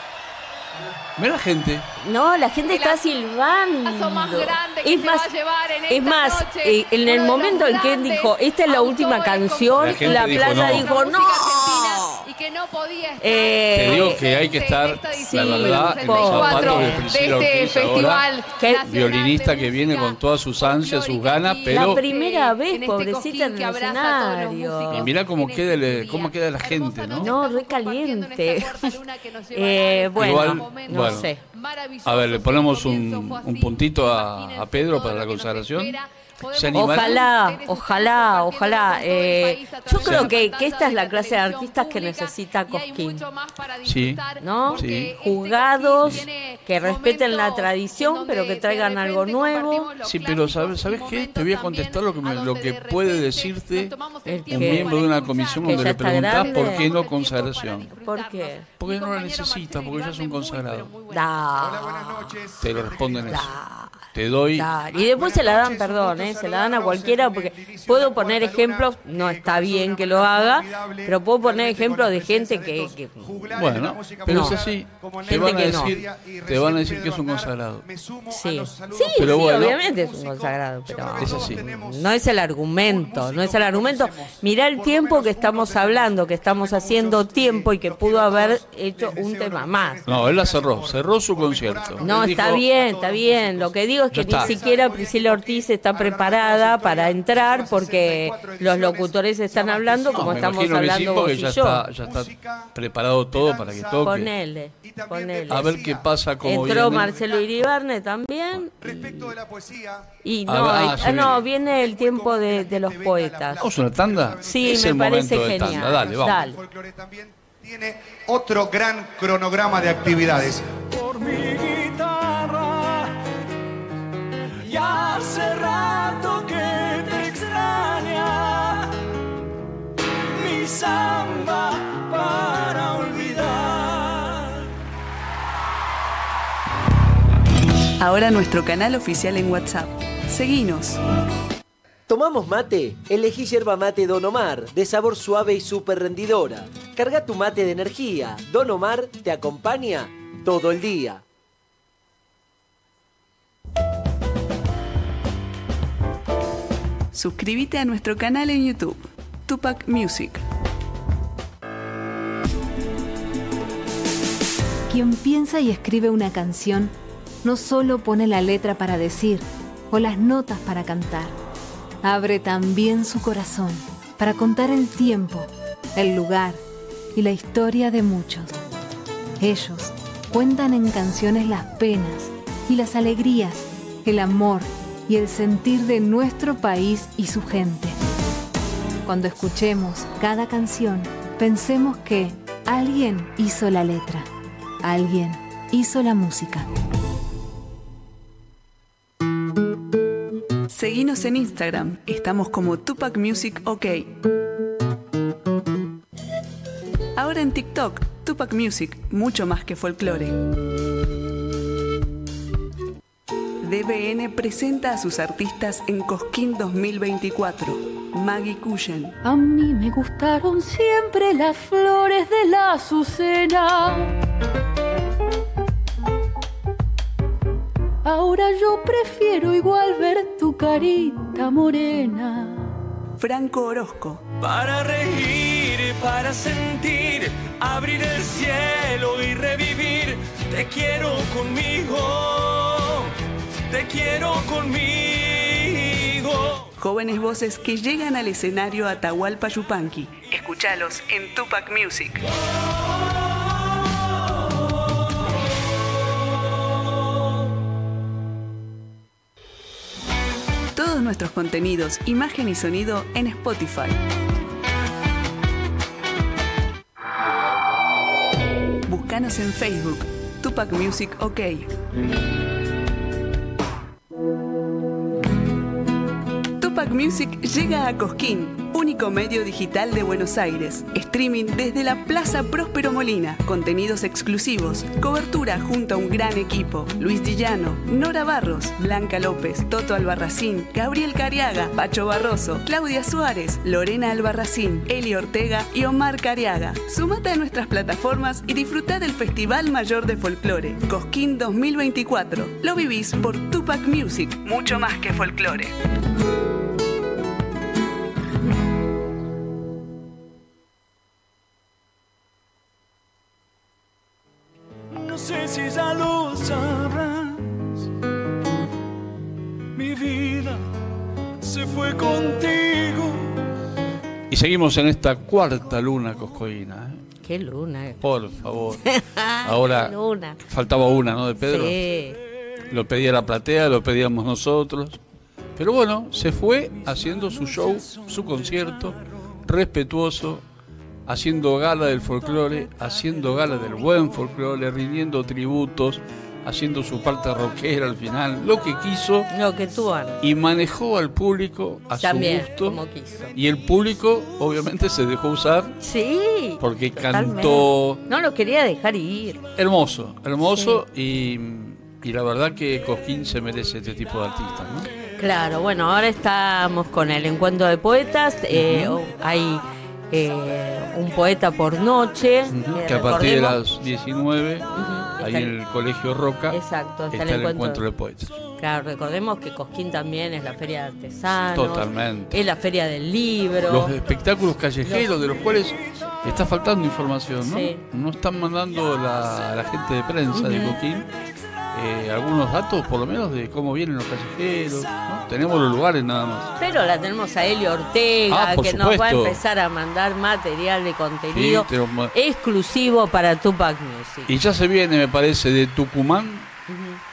Mira la gente. No, la gente está silbando. más grande que es se más, va a llevar en es esta más, noche, eh, en el momento en que él dijo, esta es la última canción, La la, plaza no. dijo, no. y que no podía estar Eh, Te digo que hay que estar, Sí, la verdad, en los zapatos de de Priscila este Ortiz festival violinista que viene con todas sus ansias, sus ganas, pero la primera vez, en este pobrecita, en el escenario. y mira cómo queda el- cómo queda la gente, ¿no? No, re caliente. eh, bueno, Igual, no bueno. sé. A ver, le ponemos un, un puntito a, a Pedro para la consagración. Ojalá, ojalá, ojalá. Eh, yo creo que, que esta es la clase de artistas que necesita Cosquín. Sí. ¿No? Sí. Jugados, que respeten la tradición, pero que traigan algo nuevo. Sí, pero ¿sabes, ¿sabes qué? Te voy a contestar lo que, me- lo que puede decirte El un miembro de una comisión donde le preguntás por qué no consagración. ¿Por qué? Porque no la necesita, porque ya es un consagrado. Da. Te lo responden eso. Te doy. Da. Y después se la dan, perdón, ¿eh? Se la dan a cualquiera porque puedo poner ejemplos, no está bien que lo haga, pero puedo poner ejemplos de gente que... que- Bueno, pero No. es así. Te Gente van a que no. decir, te van a decir que es un consagrado. Sí, sí, Pero sí, bueno. obviamente es un consagrado, pero Es así. no es el argumento, no es el argumento. Mirá el tiempo que estamos hablando, que estamos haciendo tiempo y que pudo haber hecho un tema más. No, él la cerró, cerró su concierto. No, Él está dijo, bien, está bien. Lo que digo es que ni siquiera Priscila Ortiz está preparada para entrar porque los locutores están hablando como No, estamos hablando vos y ya yo. está, ya está preparado todo para que toque. Ponele, ponele. A ver qué pasa como Entró viene. Marcelo Iribarne también. Y A no, ver, hay- ah, sí, ah, no, viene. el tiempo de, de los poetas. ¿Vamos una tanda? Sí, es me parece de genial. tanda. Dale, vamos. Dale. Otro gran cronograma de actividades. por mi guitarra. Y hace rato que te extraña mi samba para olvidar. Ahora nuestro canal oficial en WhatsApp. Seguinos. ¿Tomamos mate? Elegí yerba mate Don Omar, de sabor suave y súper rendidora. Carga tu mate de energía. Don Omar te acompaña todo el día. Suscríbete a nuestro canal en YouTube, Tupac Music. Quien piensa y escribe una canción no solo pone la letra para decir o las notas para cantar, abre también su corazón para contar el tiempo, el lugar y la historia de muchos. Ellos cuentan en canciones las penas y las alegrías, el amor y el sentir de nuestro país y su gente. Cuando escuchemos cada canción, pensemos que alguien hizo la letra, alguien hizo la música. Seguinos en Instagram, estamos como Tupac Music OK. Ahora en TikTok, Tupac Music, mucho más que folclore. DBN presenta a sus artistas en Cosquín 2024. Maggie Cushen, A mí me gustaron siempre las flores de la azucena. Ahora yo prefiero igual ver tu carita morena. Franco Orozco, Para reír, para sentir, abrir el cielo y revivir. Te quiero conmigo, te quiero conmigo. jóvenes voces que llegan al escenario Atahualpa Yupanqui. Escuchalos en Tupac Music. Todos nuestros contenidos, imagen y sonido en Spotify. Búscanos en Facebook, Tupac Music OK. Tupac Music llega a Cosquín, único medio digital de Buenos Aires. Streaming desde la Plaza Próspero Molina. Contenidos exclusivos. Cobertura junto a un gran equipo. Luis Dillano, Nora Barros, Blanca López, Toto Albarracín, Gabriel Cariaga, Pacho Barroso, Claudia Suárez, Lorena Albarracín, Eli Ortega y Omar Cariaga. Sumate a nuestras plataformas y disfruta del Festival Mayor de Folclore, Cosquín 2024. Lo vivís por Tupac Music, mucho más que folclore. Seguimos en esta cuarta luna coscoína. ¿eh? Qué luna. Por favor. Ahora luna. faltaba una, ¿no? De Pedro. Sí. Lo pedía la platea, lo pedíamos nosotros. Pero bueno, se fue haciendo su show, su concierto, respetuoso, haciendo gala del folclore, haciendo gala del buen folclore, rindiendo tributos, haciendo su parte rockera al final, lo que quiso. Lo que tú Ana. Y manejó al público a También, su gusto. como quiso. Y el público, obviamente, se dejó usar Sí. porque totalmente. cantó No lo quería dejar ir. hermoso, hermoso. Y, y la verdad que Cosquín se merece este tipo de artistas, ¿no? Claro, bueno, ahora estamos con el encuentro de poetas. eh. Hay eh, un poeta por noche. Eh, que a partir de las 19, ahí en el Colegio Roca, Exacto, está el encuentro. encuentro de poetas. Claro, recordemos que Cosquín también es la feria de artesanos. Totalmente. Es la feria del libro. Los espectáculos callejeros, Los- de los cuales está faltando información, ¿no? Sí. No están mandando la, la gente de prensa de Ujú. Eh, algunos datos, por lo menos, de cómo vienen los callejeros. ¿no? Tenemos los lugares nada más. Pero la tenemos a Eli Ortega, Ah, que nos va a empezar a mandar material de contenido Sí, tenemos- exclusivo para Tupac Music. Y ya se viene, me parece, de Tucumán,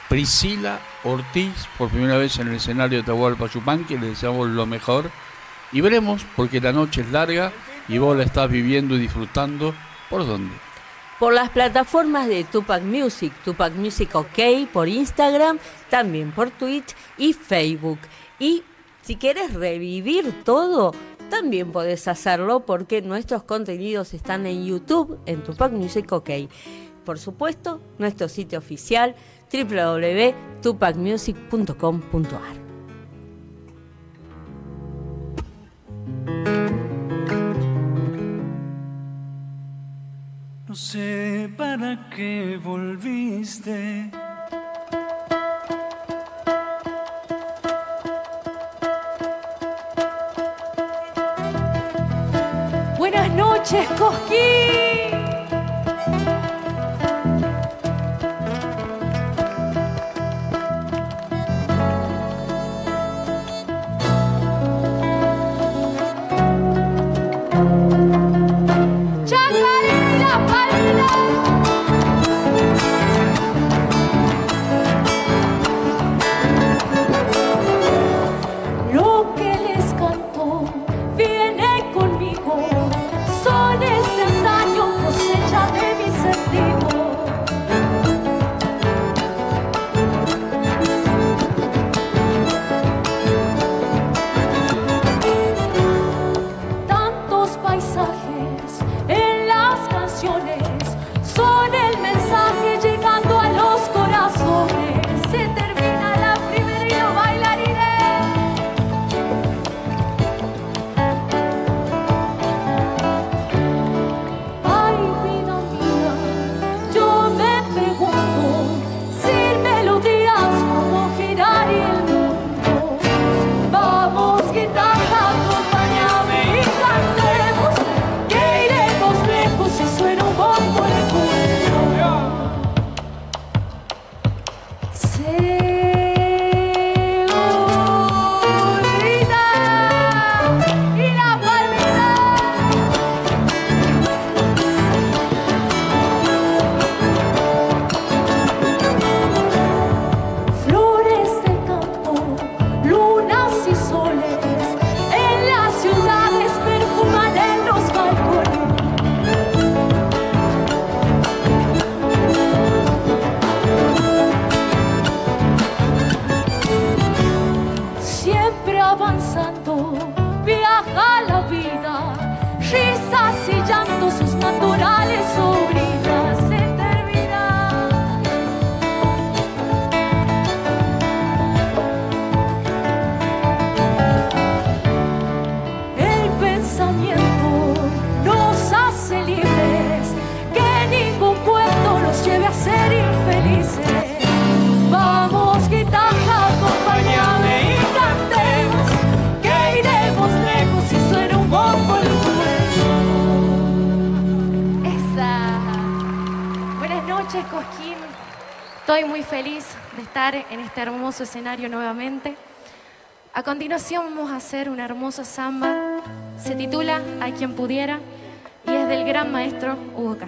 Priscila Ortiz, por primera vez en el escenario de Tahualpa Yupanqui, le deseamos lo mejor. Y veremos, porque la noche es larga y vos la estás viviendo y disfrutando. ¿Por dónde? Por las plataformas de Tupac Music, Tupac Music OK, por Instagram, también por Twitch y Facebook. Y si quieres revivir todo, también podés hacerlo porque nuestros contenidos están en YouTube, en Tupac Music OK. Por supuesto, nuestro sitio oficial www.tupacmusic.com.ar. No sé para qué volviste. Buenas noches, Cosquín. estar en este hermoso escenario nuevamente. A continuación vamos a hacer una hermosa samba. Se titula A quien pudiera y es del gran maestro Hugo Castro.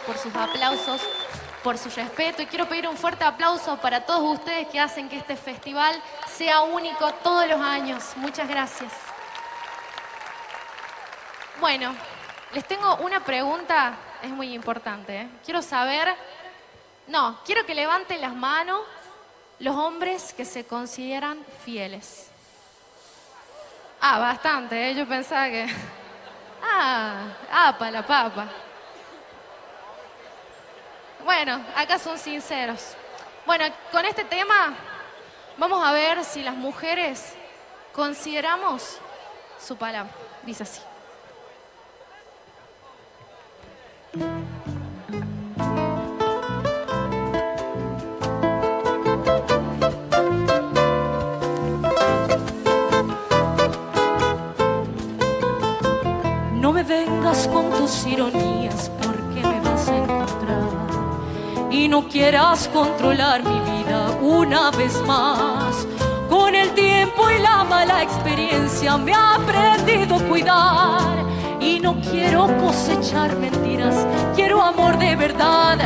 Por sus aplausos, por su respeto y quiero pedir un fuerte aplauso para todos ustedes que hacen que este festival sea único todos los años. Muchas gracias. Bueno, les tengo una pregunta, es muy importante. ¿eh? Quiero saber, no, quiero que levanten las manos los hombres que se consideran fieles. Ah, bastante, ¿eh? yo pensaba que... Ah, apa la papa. Bueno, acá son sinceros. Bueno, con este tema vamos a ver si las mujeres consideramos su palabra. Dice así. No me vengas con tus ironías y no quieras controlar mi vida una vez más. Con el tiempo y la mala experiencia me ha aprendido a cuidar y no quiero cosechar mentiras, quiero amor de verdad.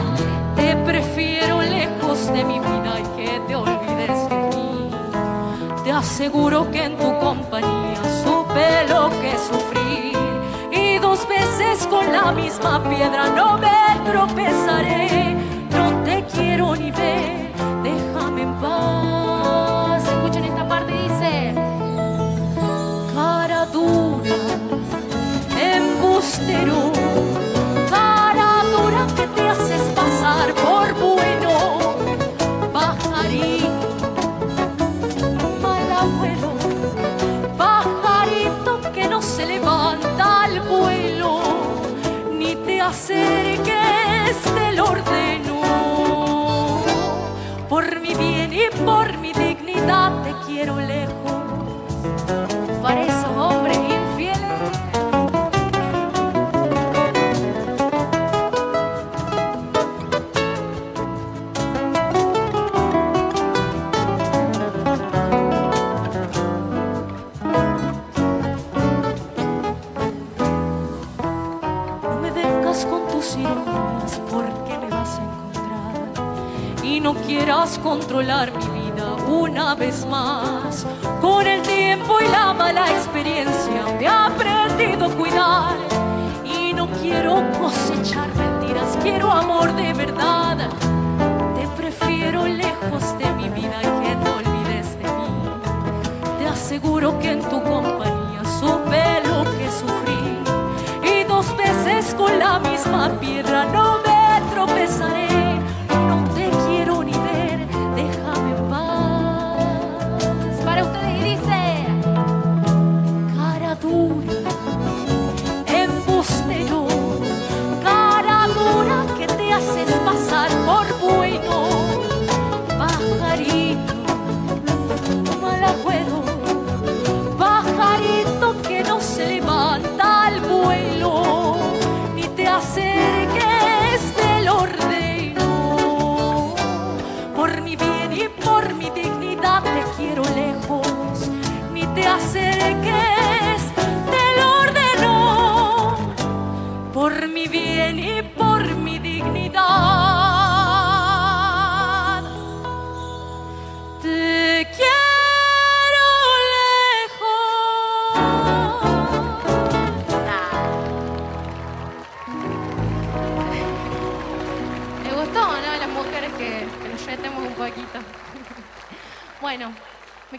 Te prefiero lejos de mi vida y que te olvides de mí. Te aseguro que en tu compañía supe lo que sufrí y dos veces con la misma piedra no me tropezaré. Quiero ni ver, déjame en paz. Escuchen esta parte, dice. Cara dura, embustero, quiero lejos. Para esos hombres infieles. No me vengas con tus ironías porque me vas a encontrar y no quieras controlar mi vida una vez más. Con el tiempo y la mala experiencia me he aprendido a cuidar y no quiero cosechar mentiras, quiero amor de verdad. Te prefiero lejos de mi vida que te olvides de mí. Te aseguro que en tu compañía supe lo que sufrí y dos veces con la misma piedra no me tropezaré.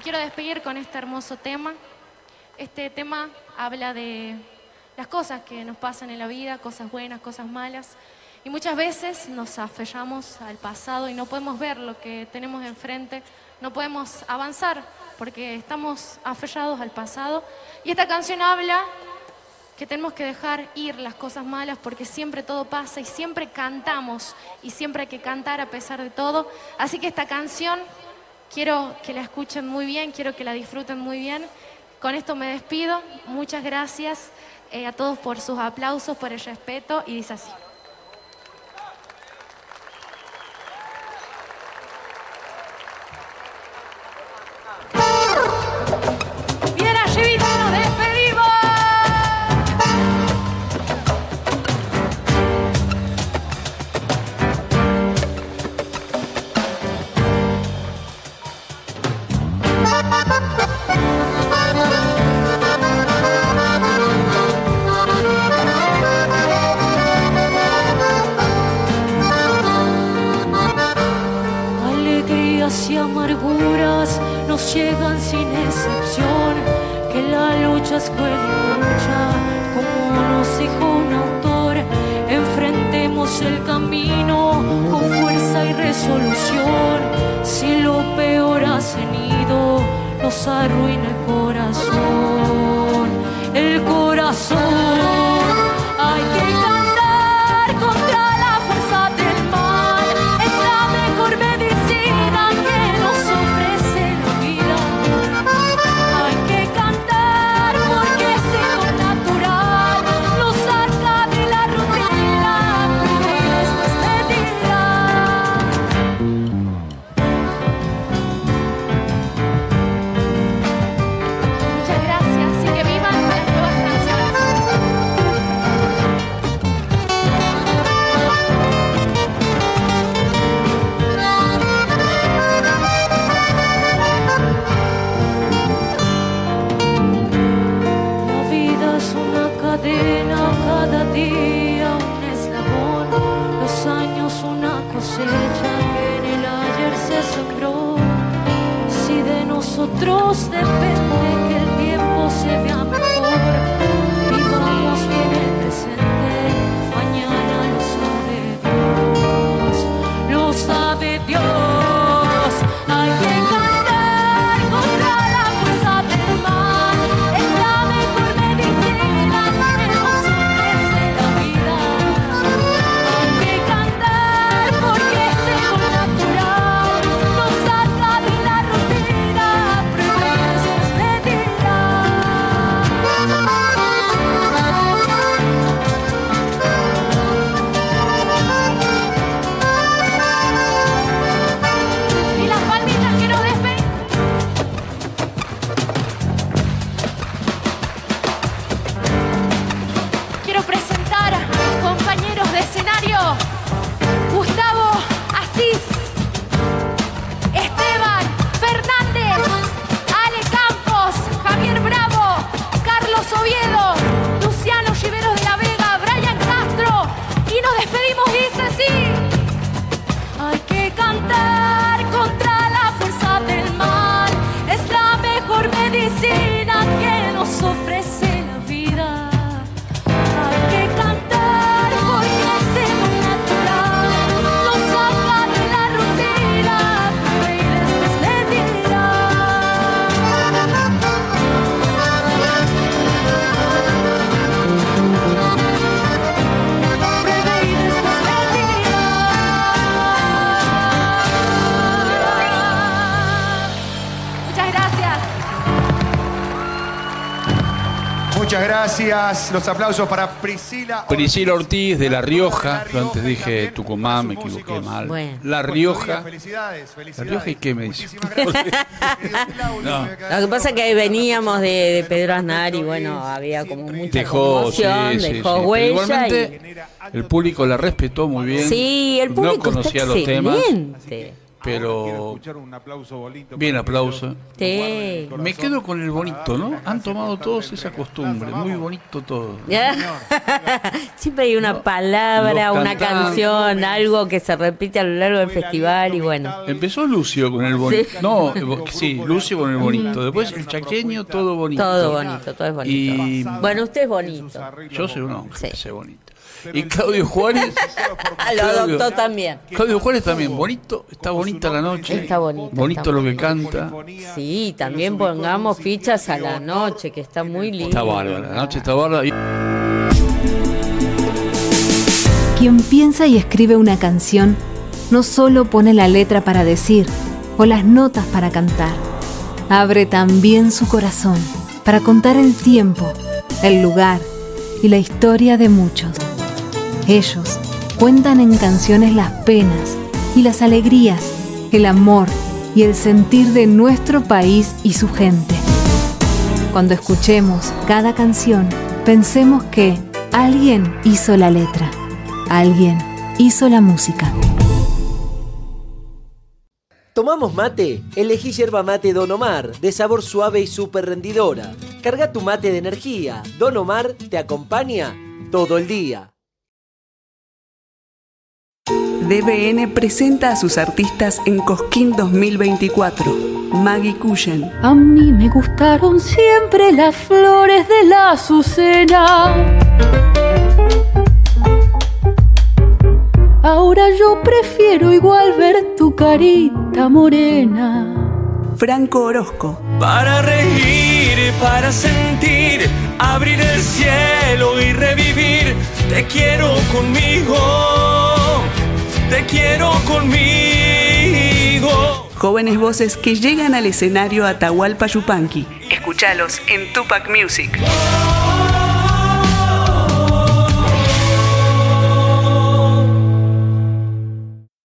Quiero despedir con este hermoso tema. Este tema habla de las cosas que nos pasan en la vida, cosas buenas, cosas malas. Y muchas veces nos aferramos al pasado y no podemos ver lo que tenemos enfrente, no podemos avanzar porque estamos aferrados al pasado. Y esta canción habla que tenemos que dejar ir las cosas malas porque siempre todo pasa y siempre cantamos y siempre hay que cantar a pesar de todo. Así que esta canción quiero que la escuchen muy bien, quiero que la disfruten muy bien. Con esto me despido. Muchas gracias eh, a todos por sus aplausos, por el respeto y dice así. Amarguras nos llegan sin excepción, que la lucha es cruel y como nos dijo un autor, enfrentemos el camino con fuerza y resolución, si lo peor ha venido, nos arruina el corazón, el corazón, hay que gracias. Los aplausos para Priscila. Priscila Ortiz de La Rioja. Yo antes dije Tucumán, me equivoqué mal. Bueno. La Rioja. Felicidades, ¿La. Rioja y qué me dice? No. Lo que pasa es que veníamos de, de Pedro Aznar y bueno, había como mucha Dejó, sí, conmoción, sí, dejó sí. Pero huella. igualmente, el público la respetó muy bien. Sí, el público no conocía está los temas. Pero Escuchar un aplauso bonito. bien aplauso. Sí. Me quedo con el bonito, ¿no? Han tomado todos esa costumbre, muy bonito todo. Siempre hay una palabra, una canción, algo que se repite a lo largo del festival y bueno. Empezó Lucio con el bonito. Sí. No, eh, sí, Lucio con el bonito. Después el chaqueño, todo bonito. Todo bonito, todo es bonito. Y Bueno, usted es bonito. yo soy un hombre que sé Y Claudio Juárez. Lo Claudio- adoptó también. Claudio Juárez también, bonito, está bonita la noche. Está bonito. Bonito está lo que bonito. canta. Sí, también pongamos fichas a la noche, que está muy lindo. Está bárbara, la noche está bárbara. Quien piensa y escribe una canción no solo pone la letra para decir o las notas para cantar, abre también su corazón para contar el tiempo, el lugar y la historia de muchos. Ellos cuentan en canciones las penas y las alegrías, el amor y el sentir de nuestro país y su gente. Cuando escuchemos cada canción, pensemos que alguien hizo la letra, alguien hizo la música. ¿Tomamos mate? Elegí yerba mate Don Omar, de sabor suave y súper rendidora. Carga tu mate de energía. Don Omar te acompaña todo el día. DBN presenta a sus artistas en Cosquín 2024. Maggie Cushen, A mí me gustaron siempre las flores de la azucena. Ahora yo prefiero igual ver tu carita morena. Franco Orozco, Para reír, para sentir, abrir el cielo y revivir. Te quiero conmigo, te quiero conmigo. jóvenes voces que llegan al escenario Atahualpa Yupanqui. Escuchalos en Tupac Music.